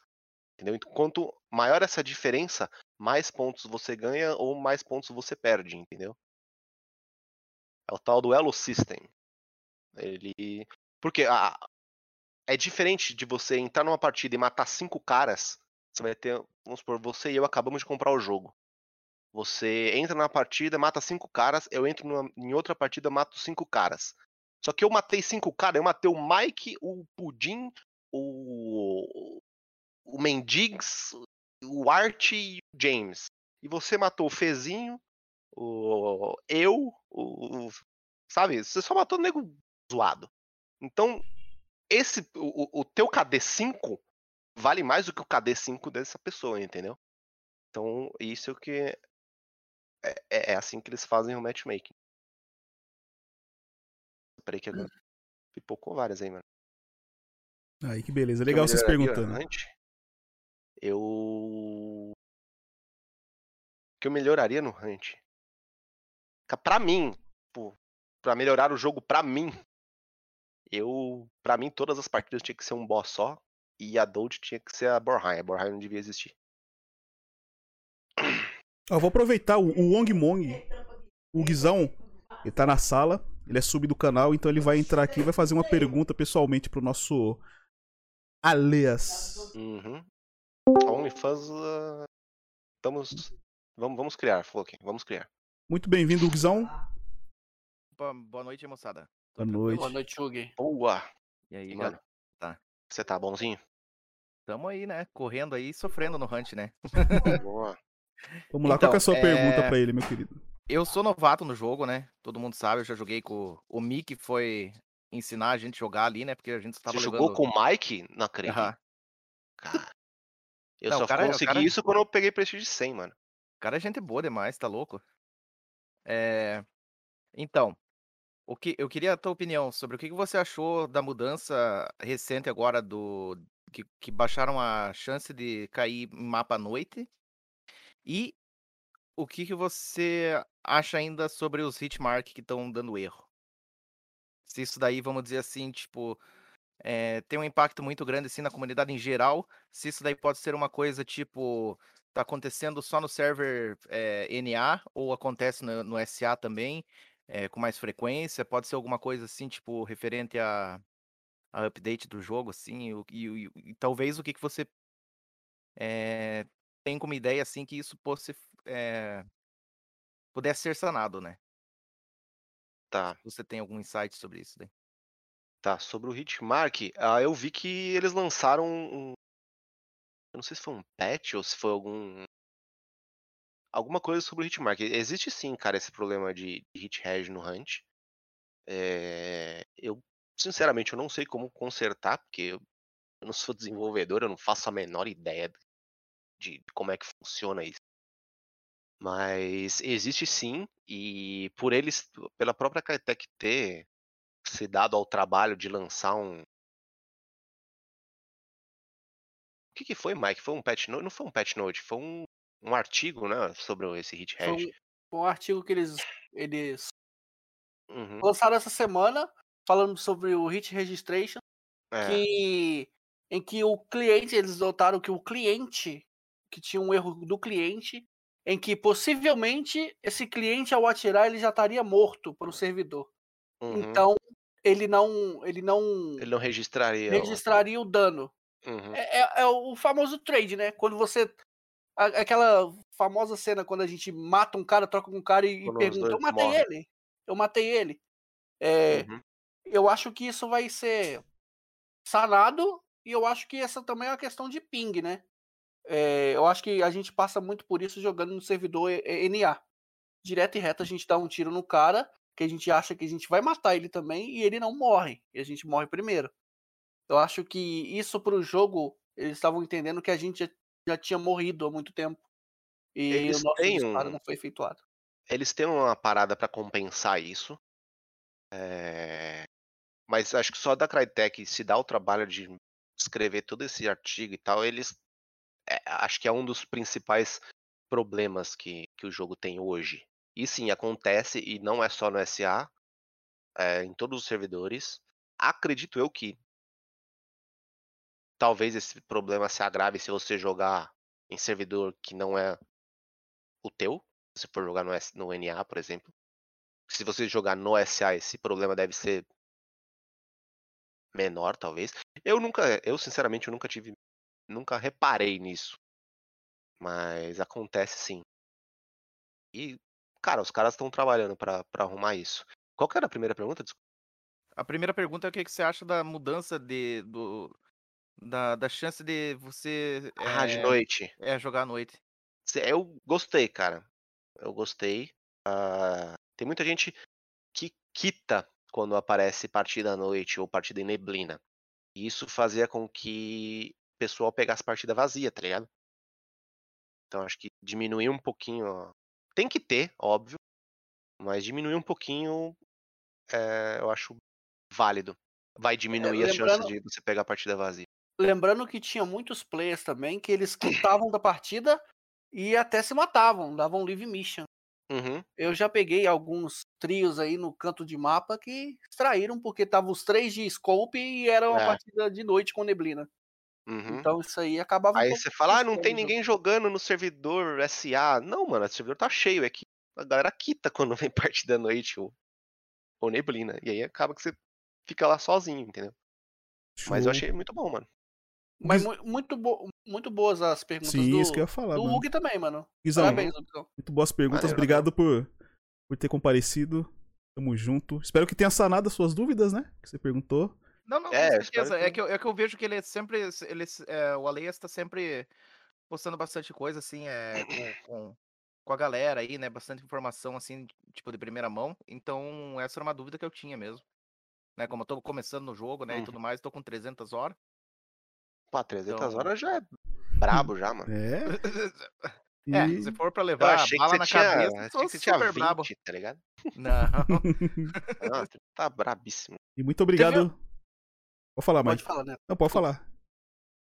Entendeu? Então, quanto maior essa diferença, mais pontos você ganha ou mais pontos você perde, entendeu? É o tal do Elo System. Ele. Porque a... é diferente de você entrar numa partida e matar cinco caras. Você vai ter. Vamos supor, você e eu acabamos de comprar o jogo. Você entra na partida, mata cinco caras, eu entro numa- em outra partida, mato cinco caras. Só que eu matei cinco caras, eu matei o Mike, o Pudim, o. o Mendigs, o Art e o James. E você matou o Fezinho, o. eu, o. o- sabe? Você só matou o nego zoado. Então, esse. O, o- teu KD5 vale mais do que o KD5 dessa pessoa, entendeu? Então, isso é o que. É, é- é assim que eles fazem o matchmaking. Peraí que agora. Pipocou várias aí, mano. Aí, que beleza. Legal vocês perguntando. antes, eu. O que eu melhoraria no Hunt? Pra mim, pô, pra melhorar o jogo pra mim, eu. Pra mim, todas as partidas tinha que ser um boss só. E a Dold tinha que ser a Borheim. A Borheim não devia existir. Ó, vou aproveitar o, o Wong Mong, o Guizão, ele tá na sala, ele é sub do canal, então ele vai entrar aqui e vai fazer uma pergunta pessoalmente pro nosso Aleas. Uhum. A OnlyFans. ah, Estamos. Vamos, vamos criar, Floki. Vamos criar. Muito bem-vindo, Guizão. Boa, boa noite, moçada. Boa noite. Boa noite, Hugo. Boa! E aí, Mano. galera? Você tá bonzinho? Tamo aí, né? Correndo aí, sofrendo no Hunt, né? Boa. Vamos lá, qual que é a sua Então, é- pergunta pra ele, meu querido? Eu sou novato no jogo, né? Todo mundo sabe, eu já joguei com o Mick, foi ensinar a gente a jogar ali, né? Porque a gente tava Você jogando... jogou com o Mike? Não acredito. Aham. Cara. Eu Não, só cara- o consegui cara- isso quando eu peguei Prestige 100, mano. O cara é gente boa demais, tá louco? É... Então, o que, eu queria a tua opinião sobre o que que você achou da mudança recente agora do... Que, que baixaram a chance de cair em mapa à noite. E o que que você acha ainda sobre os hitmark que estão dando erro? Se isso daí, vamos dizer assim, tipo, eh, tem um impacto muito grande assim na comunidade em geral, se isso daí pode ser uma coisa tipo, tá acontecendo só no server eh, NA ou acontece no, no SA também, eh, com mais frequência, pode ser alguma coisa assim, tipo, referente a, a update do jogo, assim, e, e, o- e talvez o que que você tem como ideia, assim, que isso fosse, eh, pudesse ser sanado, né? Tá, Você tem algum insight sobre isso daí? tá. Sobre o Hitmark, ah, eu vi que eles lançaram um. Eu não sei se foi um patch ou se foi algum. Alguma coisa sobre o Hitmark. Existe sim, cara, esse problema de de hit reg no Hunt. É, Eu sinceramente, eu não sei como consertar, porque eu eu não sou desenvolvedor, eu não faço a menor ideia de como é que funciona isso. Mas existe sim, e por eles, pela própria Crytek ter se dado ao trabalho de lançar um. O que, que foi, Mike? Foi um patch note? Não foi um patch note, foi um, um artigo, né, sobre esse hit Foi hash. um, foi um artigo que eles, eles Uhum, lançaram essa semana, falando sobre o Hit Registration, é, que em que o cliente, eles notaram que o cliente, que tinha um erro do cliente, em que possivelmente esse cliente ao atirar ele já estaria morto para o servidor. uhum. Então ele não ele não Ele não registraria. o- registraria o dano. Uhum, É, é- é o famoso trade, né? Quando você aquela famosa cena quando a gente mata um cara, troca com um cara e, e pergunta: "Eu matei morrem." ele? Eu matei ele?" É, uhum. eu acho que isso vai ser sanado e eu acho que essa também é uma questão de ping, né? É, eu acho que a gente passa muito por isso jogando no servidor NA. Direto e reto a gente dá um tiro no cara, que a gente acha que a gente vai matar ele também e ele não morre. E a gente morre primeiro. Eu acho que isso pro jogo, eles estavam entendendo que a gente já, tinha morrido há muito tempo. E Eles o nosso disparo um- não foi efetuado. Eles têm uma parada pra compensar isso. é, Mas acho que só da Crytek se dá o trabalho de escrever todo esse artigo e tal, eles. É, acho que é um dos principais problemas que, que o jogo tem hoje. E sim, acontece, e não é só no SA, é, em todos os servidores. Acredito eu que talvez esse problema se agrave se você jogar em servidor que não é o teu. Se for jogar no, S- no NA, por exemplo. Se você jogar no SA, esse problema deve ser menor, talvez. Eu nunca, eu sinceramente, eu nunca tive, nunca reparei nisso. Mas acontece sim. E, cara, os caras estão trabalhando pra pra arrumar isso. Qual que era a primeira pergunta? Desculpa. A primeira pergunta é o que, que você acha da mudança de, do, da, da chance de você Ah, de é, noite. é, jogar à noite. Eu gostei, cara. Eu gostei. Ah, tem muita gente que quita quando aparece partida à noite ou partida em neblina. E isso fazia com que pessoal pegasse partida vazia, tá ligado? Então acho que diminuir um pouquinho. ó, Tem que ter, óbvio. Mas diminuir um pouquinho é, eu acho válido. Vai diminuir as chances lembrando- de você pegar a partida vazia. Lembrando que tinha muitos players também que eles quitavam da partida e até se matavam, davam live mission. Uhum, Eu já peguei alguns trios aí no canto de mapa que extraíram porque estavam os três de scope e era uma É. partida de noite com neblina. Uhum. Então isso aí acabava um Aí pouco você fala, ah, não tem ninguém jogando no servidor SA. Não, mano, o servidor tá cheio. É que a galera quita quando vem partida à noite ou, ou neblina. E aí acaba que você fica lá sozinho, entendeu? Mas eu achei muito bom, mano. Mas muito, bo- muito boas as perguntas Sim, do, isso que eu ia falar, do mano. Hugo também, mano. Guizão, Parabéns, Hugão. muito boas perguntas. Valeu, Obrigado por, por ter comparecido. Tamo junto. Espero que tenha sanado as suas dúvidas, né? Que você perguntou. Não, não, É, com certeza. que- É, que eu, é que eu vejo que ele é sempre. Ele, é, o Aleias tá sempre postando bastante coisa, assim, é, com, com, com a galera aí, né? Bastante informação, assim, tipo, de primeira mão. Então, essa era uma dúvida que eu tinha mesmo. Né, como eu tô começando no jogo, né, e Uhum. tudo mais, tô com 300 horas. Pô, 300 Então- horas já é brabo já, mano. É. E... É, se for pra levar que bala na tinha, cabeça, achei que você tinha super 20, brabo. tá ligado? Não. Não, você tá brabíssimo. e muito obrigado. Pode falar, Pode falar, né? Não, pode falar.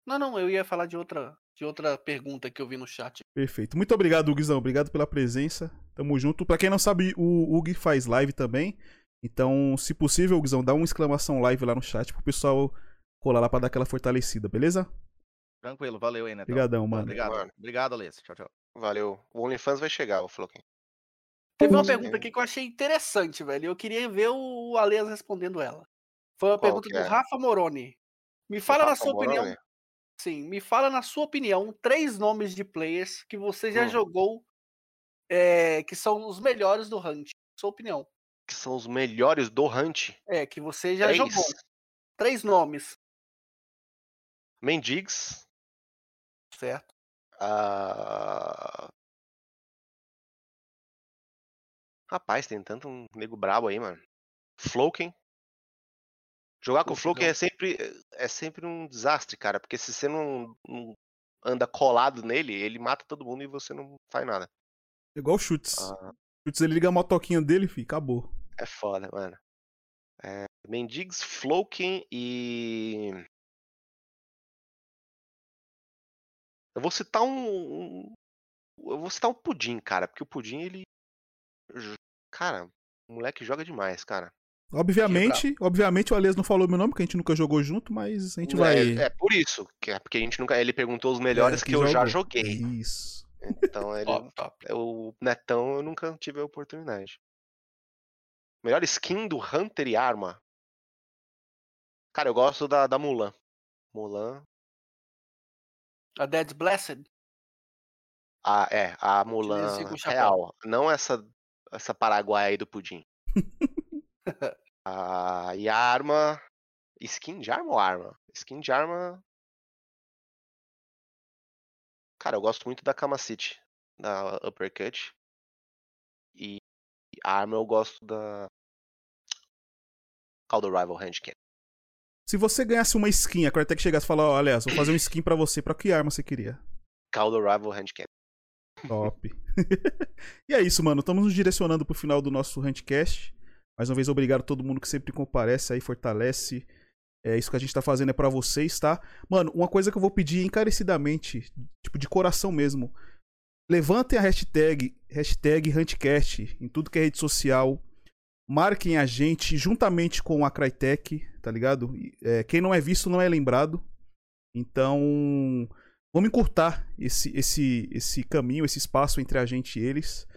Não, não, eu ia falar de outra, de outra pergunta que eu vi no chat. Perfeito. Muito obrigado, Guizão. Obrigado pela presença. Tamo junto. Pra quem não sabe, o Hugo faz live também. Então, se possível, Guizão, dá uma exclamação live lá no chat pro pessoal colar lá pra dar aquela fortalecida, beleza? Tranquilo, valeu aí, né? Obrigadão, mano. Obrigado. Mano. Obrigado, Alês. Tchau, tchau. Valeu. O OnlyFans vai chegar, o Floquem. Teve uma pergunta aqui que eu achei interessante, velho. Eu queria ver o Aleas respondendo ela. Foi uma Qual pergunta que do é? Rafa Moroni. Me fala na sua opinião. Moroni? Sim, me fala na sua opinião três nomes de players que você já Hum. jogou é, que são os melhores do Hunt. Sua opinião. Que são os melhores do Hunt. É, que você já Três. jogou. Três nomes, Mendigs. certo? ah, Rapaz, tem tanto um nego brabo aí, mano. Floken. Jogar com o Floken é sempre, é sempre um desastre, cara. Porque se você não, não anda colado nele, ele mata todo mundo e você não faz nada. Igual o Chutes. Ah, Chutes, ele liga a motoquinha dele, fi, acabou. é foda, mano. É, Mendigs, Floken e. Eu vou citar um, um- Eu vou citar um Pudim, cara. Porque o Pudim, ele. Cara, o moleque joga demais, cara. Obviamente, obviamente o Alias não falou meu nome, porque a gente nunca jogou junto, mas a gente vai. É, é por isso. Que é porque a gente nunca. Ele perguntou os melhores É, que, eu já joguei. Isso. Então ele. Top, top. O Netão eu nunca tive a oportunidade. Melhor skin do Hunter e arma. Cara, eu gosto da, da Mulan. Mulan. A Dead Blessed. A, é, a Mulan real. Não essa, essa paraguaia aí do pudim. Ah, e a arma. Skin de arma ou arma? Skin de arma. Cara, eu gosto muito da Kamacity, da Uppercut. E a arma eu gosto da. The Rival. Se você ganhasse uma skin, a Crytek chegasse e falasse, Alias, vou fazer uma skin pra você, pra que arma você queria? The Rival Handcan. Top. e é isso, mano. Estamos nos direcionando pro final do nosso Huntcast. Mais uma vez, obrigado a todo mundo que sempre comparece aí, fortalece. É isso que a gente tá fazendo é pra vocês, tá? Mano, uma coisa que eu vou pedir encarecidamente, tipo, de coração mesmo. Levantem a hashtag, hashtag Huntcast em tudo que é rede social. Marquem a gente juntamente com a Crytek, tá ligado? É, quem não é visto não é lembrado. Então, vamos encurtar esse, esse, esse caminho, esse espaço entre a gente e eles.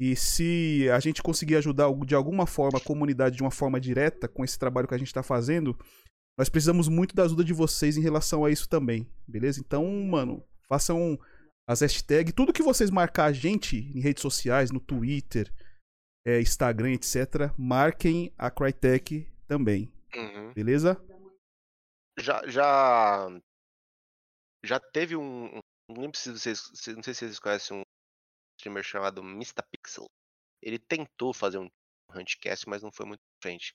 E se a gente conseguir ajudar de alguma forma a comunidade de uma forma direta com esse trabalho que a gente está fazendo, nós precisamos muito da ajuda de vocês em relação a isso também, beleza? Então, mano, façam as hashtags, tudo que vocês marcar a gente em redes sociais, no Twitter, é, Instagram, etc., marquem a Crytek também, Uhum. beleza? Já, já. Já teve um. Não lembro se vocês. Não sei se vocês conhecem um streamer chamado Mr. Pixel. Ele tentou fazer um Huntcast, mas não foi muito frente.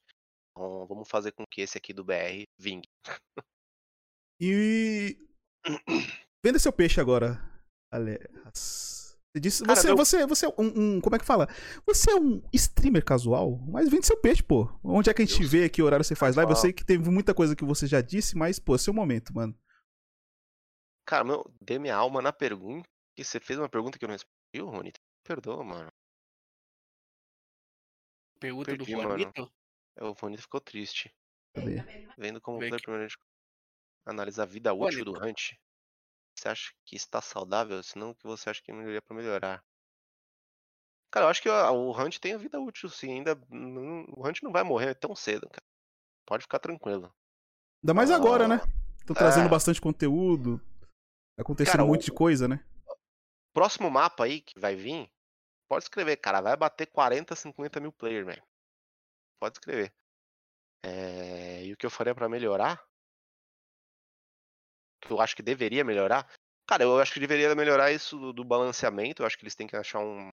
Então vamos fazer com que esse aqui do BR vingue. E. Venda seu peixe agora, aliás. Você disse. Cara, você, meu- você, você é um, um- Como é que fala? Você é um streamer casual, mas vende seu peixe, pô. Onde é que a gente Eu vê, que horário você faz live? Eu sei que teve muita coisa que você já disse, mas, pô, seu momento, mano. Cara, meu, dei minha alma na pergunta. E você fez uma pergunta que eu não respondi, ô, Rony. Perdoa, mano. Pergunta Perdi, do mano. Juanito. É, O Rony ficou triste. Cadê? Vendo como Vê foi aqui. primeiramente analisar a vida útil do Hunt. Você acha que está saudável? Senão o que você acha que melhoraria para melhorar? Cara, eu acho que o Hunt tem a vida útil sim. Ainda não- o Hunt não vai morrer tão cedo, cara. Pode ficar tranquilo. Ainda mais agora, né? Tô trazendo é. bastante conteúdo. Tá acontecendo Cara, um monte o- de coisa, né? Próximo mapa aí que vai vir, pode escrever, cara. Vai bater 40, 50 mil players, velho. Pode escrever. É, E o que eu faria pra melhorar? Que eu acho que deveria melhorar. Cara, eu acho que deveria melhorar isso do, do balanceamento. Eu acho que eles têm que achar um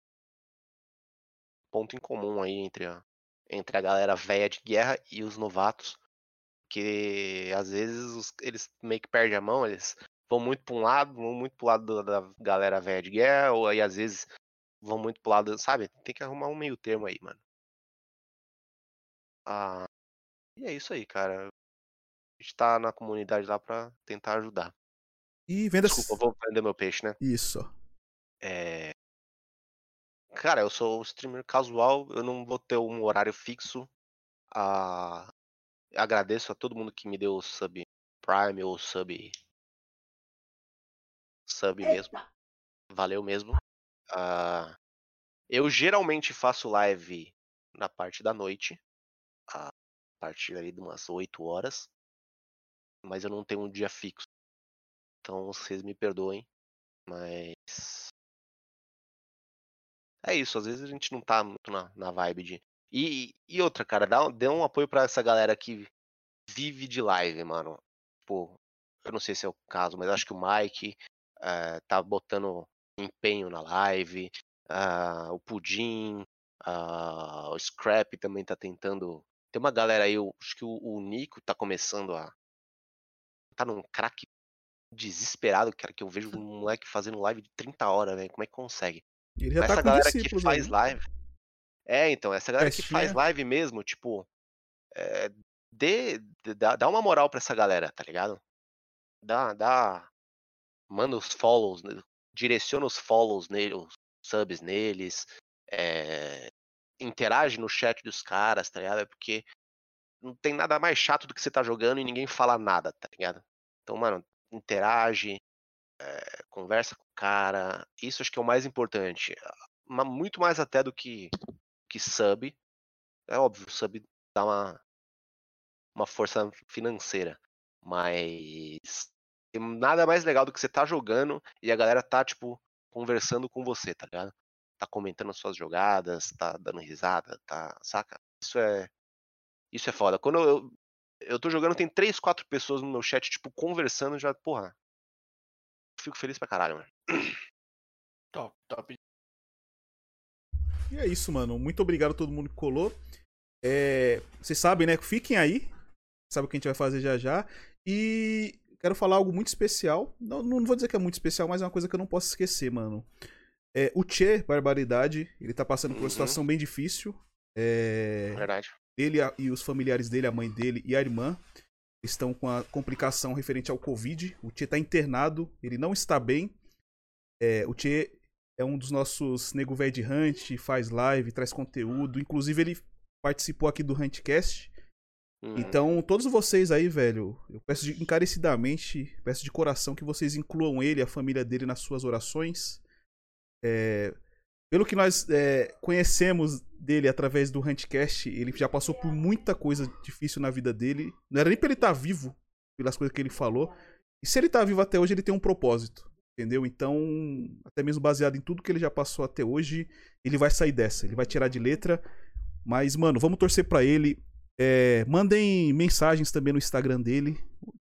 ponto em comum aí entre a, entre a galera velha de guerra e os novatos. Que às vezes os- eles meio que perdem a mão, eles vão muito pra um lado, vão muito pro lado da, da galera velha de guerra, ou aí às vezes vão muito pro lado, sabe? Tem que arrumar um meio termo aí, mano. Ah, e é isso aí, cara. A gente tá na comunidade lá pra tentar ajudar. E venda. Desculpa, eu vou prender meu peixe, né? Isso. É... Cara, eu sou streamer casual, eu não vou ter um horário fixo. Ah, Agradeço a todo mundo que me deu sub Prime ou sub. Sub mesmo. Valeu mesmo. Ah, Eu geralmente faço live na parte da noite. A partir ali de umas 8 horas. Mas eu não tenho um dia fixo. Então vocês me perdoem. Mas. É isso, às vezes a gente não tá muito na, na vibe de. E, e outra, cara, dá, dê um apoio pra essa galera que vive de live, mano. Tipo, eu não sei se é o caso, mas acho que o Mike eh, tá botando empenho na live. ah, o Pudim, ah, o Scrap também tá tentando tem uma galera aí, eu acho que o, o Nico tá começando a. Tá num crack desesperado, cara, que eu vejo um moleque fazendo live de 30 horas, velho. Como é que consegue? Ele já Mas tá essa galera que faz live. É, então, essa galera que faz live mesmo, tipo. É, dê- dá, dá uma moral pra essa galera, tá ligado? Dá, dá. Manda os follows, direciona os follows nele, os subs neles. é, interage no chat dos caras, tá ligado? É porque não tem nada mais chato do que você tá jogando e ninguém fala nada, tá ligado? Então, mano, interage, é, conversa com o cara. Isso acho que é o mais importante. Muito mais até do que, que sub. É óbvio, sub dá uma, uma força financeira. Mas tem nada mais legal do que você tá jogando e a galera tá, tipo, conversando com você, tá ligado? Tá comentando as suas jogadas, tá dando risada, tá. Saca? Isso é. Isso é foda. Quando eu, eu tô jogando, tem três, quatro pessoas no meu chat, tipo, conversando, já, porra. Fico feliz pra caralho, mano. Top, top. E é isso, mano. Muito obrigado a todo mundo que colou. É, vocês sabem, né? Fiquem aí. Sabe o que a gente vai fazer já já. E quero falar algo muito especial. Não, não vou dizer que é muito especial, mas é uma coisa que eu não posso esquecer, mano. É, o Che, Barbaridade, ele tá passando por uma Uhum. situação bem difícil. É, Verdade. ele a- e os familiares dele, a mãe dele e a irmã, estão com a complicação referente ao Covid. O Tchê tá internado, ele não está bem. É, o Tchê é um dos nossos nego velho de Hunt, faz live, traz conteúdo. Inclusive, ele participou aqui do Huntcast. Uhum. Então, todos vocês aí, velho, eu peço de- encarecidamente, peço de coração que vocês incluam ele a família dele nas suas orações. É, pelo que nós é, conhecemos dele através do Huntcast, ele já passou por muita coisa difícil na vida dele. Não era nem pra ele estar vivo, pelas coisas que ele falou. E se ele tá vivo até hoje, ele tem um propósito. Entendeu? Então, até mesmo baseado em tudo que ele já passou até hoje, ele vai sair dessa. Ele vai tirar de letra. Mas, mano, vamos torcer pra ele. É, mandem mensagens também no Instagram dele,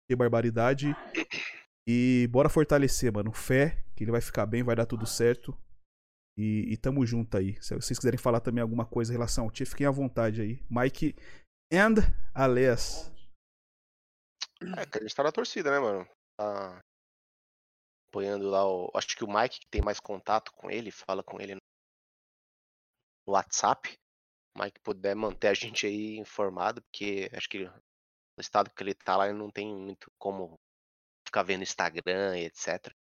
que barbaridade. E bora fortalecer, mano. Fé, que ele vai ficar bem, vai dar tudo certo. E, e tamo junto aí. Se vocês quiserem falar também alguma coisa em relação ao Tia, fiquem à vontade aí. Mike and Aleas. É, a gente tá na torcida, né, mano? Tá apoiando lá o. Acho que o Mike, que tem mais contato com ele, fala com ele no WhatsApp. Mike puder manter a gente aí informado, porque acho que no estado que ele tá lá, ele não tem muito como ficar vendo Instagram e etc.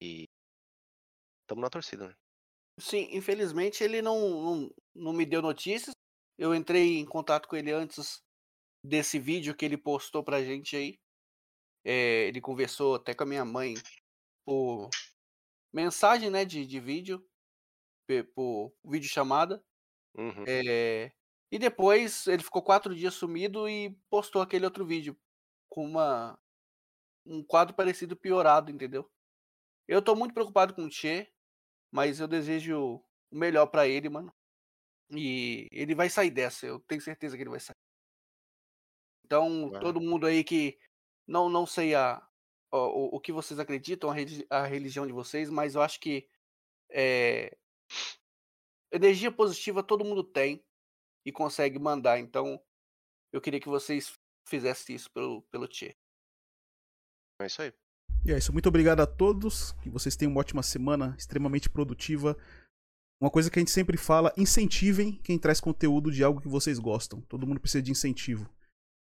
E. Tamo na torcida, né? Sim, infelizmente ele não, não, não me deu notícias. Eu entrei em contato com ele antes desse vídeo que ele postou pra gente aí. É, ele conversou até com a minha mãe por mensagem, né, de, de vídeo, pe- por vídeo chamada. Uhum. É, e depois ele ficou quatro dias sumido e postou aquele outro vídeo com uma um quadro parecido piorado, entendeu? Eu tô muito preocupado com o Che, mas eu desejo o melhor pra ele, mano. E ele vai sair dessa, eu tenho certeza que ele vai sair. Então, Vai. todo mundo aí que não não sei a o, o que vocês acreditam, a, religi- a religião de vocês, mas eu acho que é, energia positiva todo mundo tem e consegue mandar. Então, eu queria que vocês fizessem isso pelo, pelo Tchê. É isso aí. E é isso. Muito obrigado a todos. Que vocês tenham uma ótima semana, extremamente produtiva. Uma coisa que a gente sempre fala: incentivem quem traz conteúdo de algo que vocês gostam. Todo mundo precisa de incentivo.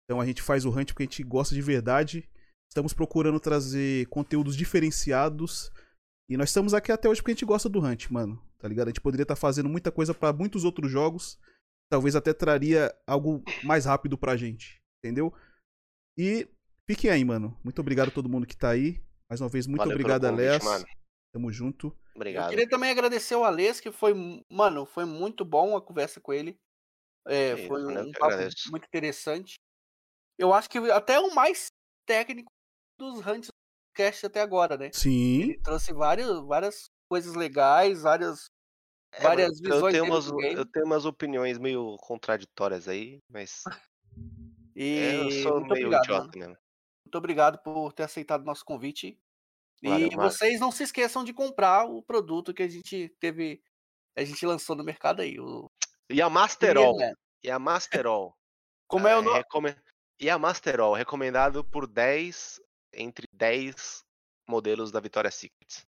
Então a gente faz o Hunt porque a gente gosta de verdade. Estamos procurando trazer conteúdos diferenciados. E nós estamos aqui até hoje porque a gente gosta do Hunt, mano. Tá ligado? A gente poderia estar fazendo muita coisa para muitos outros jogos. Talvez até traria algo mais rápido pra gente. Entendeu? E fiquem aí, mano. Muito obrigado a todo mundo que tá aí. Mais uma vez, muito Valeu obrigado, mano. Tamo junto. Eu Obrigado. queria também agradecer ao Alês, que foi, mano, foi muito bom a conversa com ele. É, Que foi isso, um, eu papo agradeço. muito interessante. Eu acho que até o mais técnico dos Hunts Cast até agora, né? Sim. Ele trouxe várias, várias coisas legais, várias, É, várias mano, eu visões tenho, umas, eu tenho umas opiniões meio contraditórias aí, mas E é, eu sou muito meio obrigado, idiota mano. mesmo. Muito obrigado por ter aceitado o nosso convite. E vocês não se esqueçam de comprar o produto que a gente teve, a gente lançou no mercado aí, o E a Masterol. E a Masterol. Como é o eh, nome? recome- E a Masterol, recomendado por 10, entre 10 modelos da Victoria's Secret.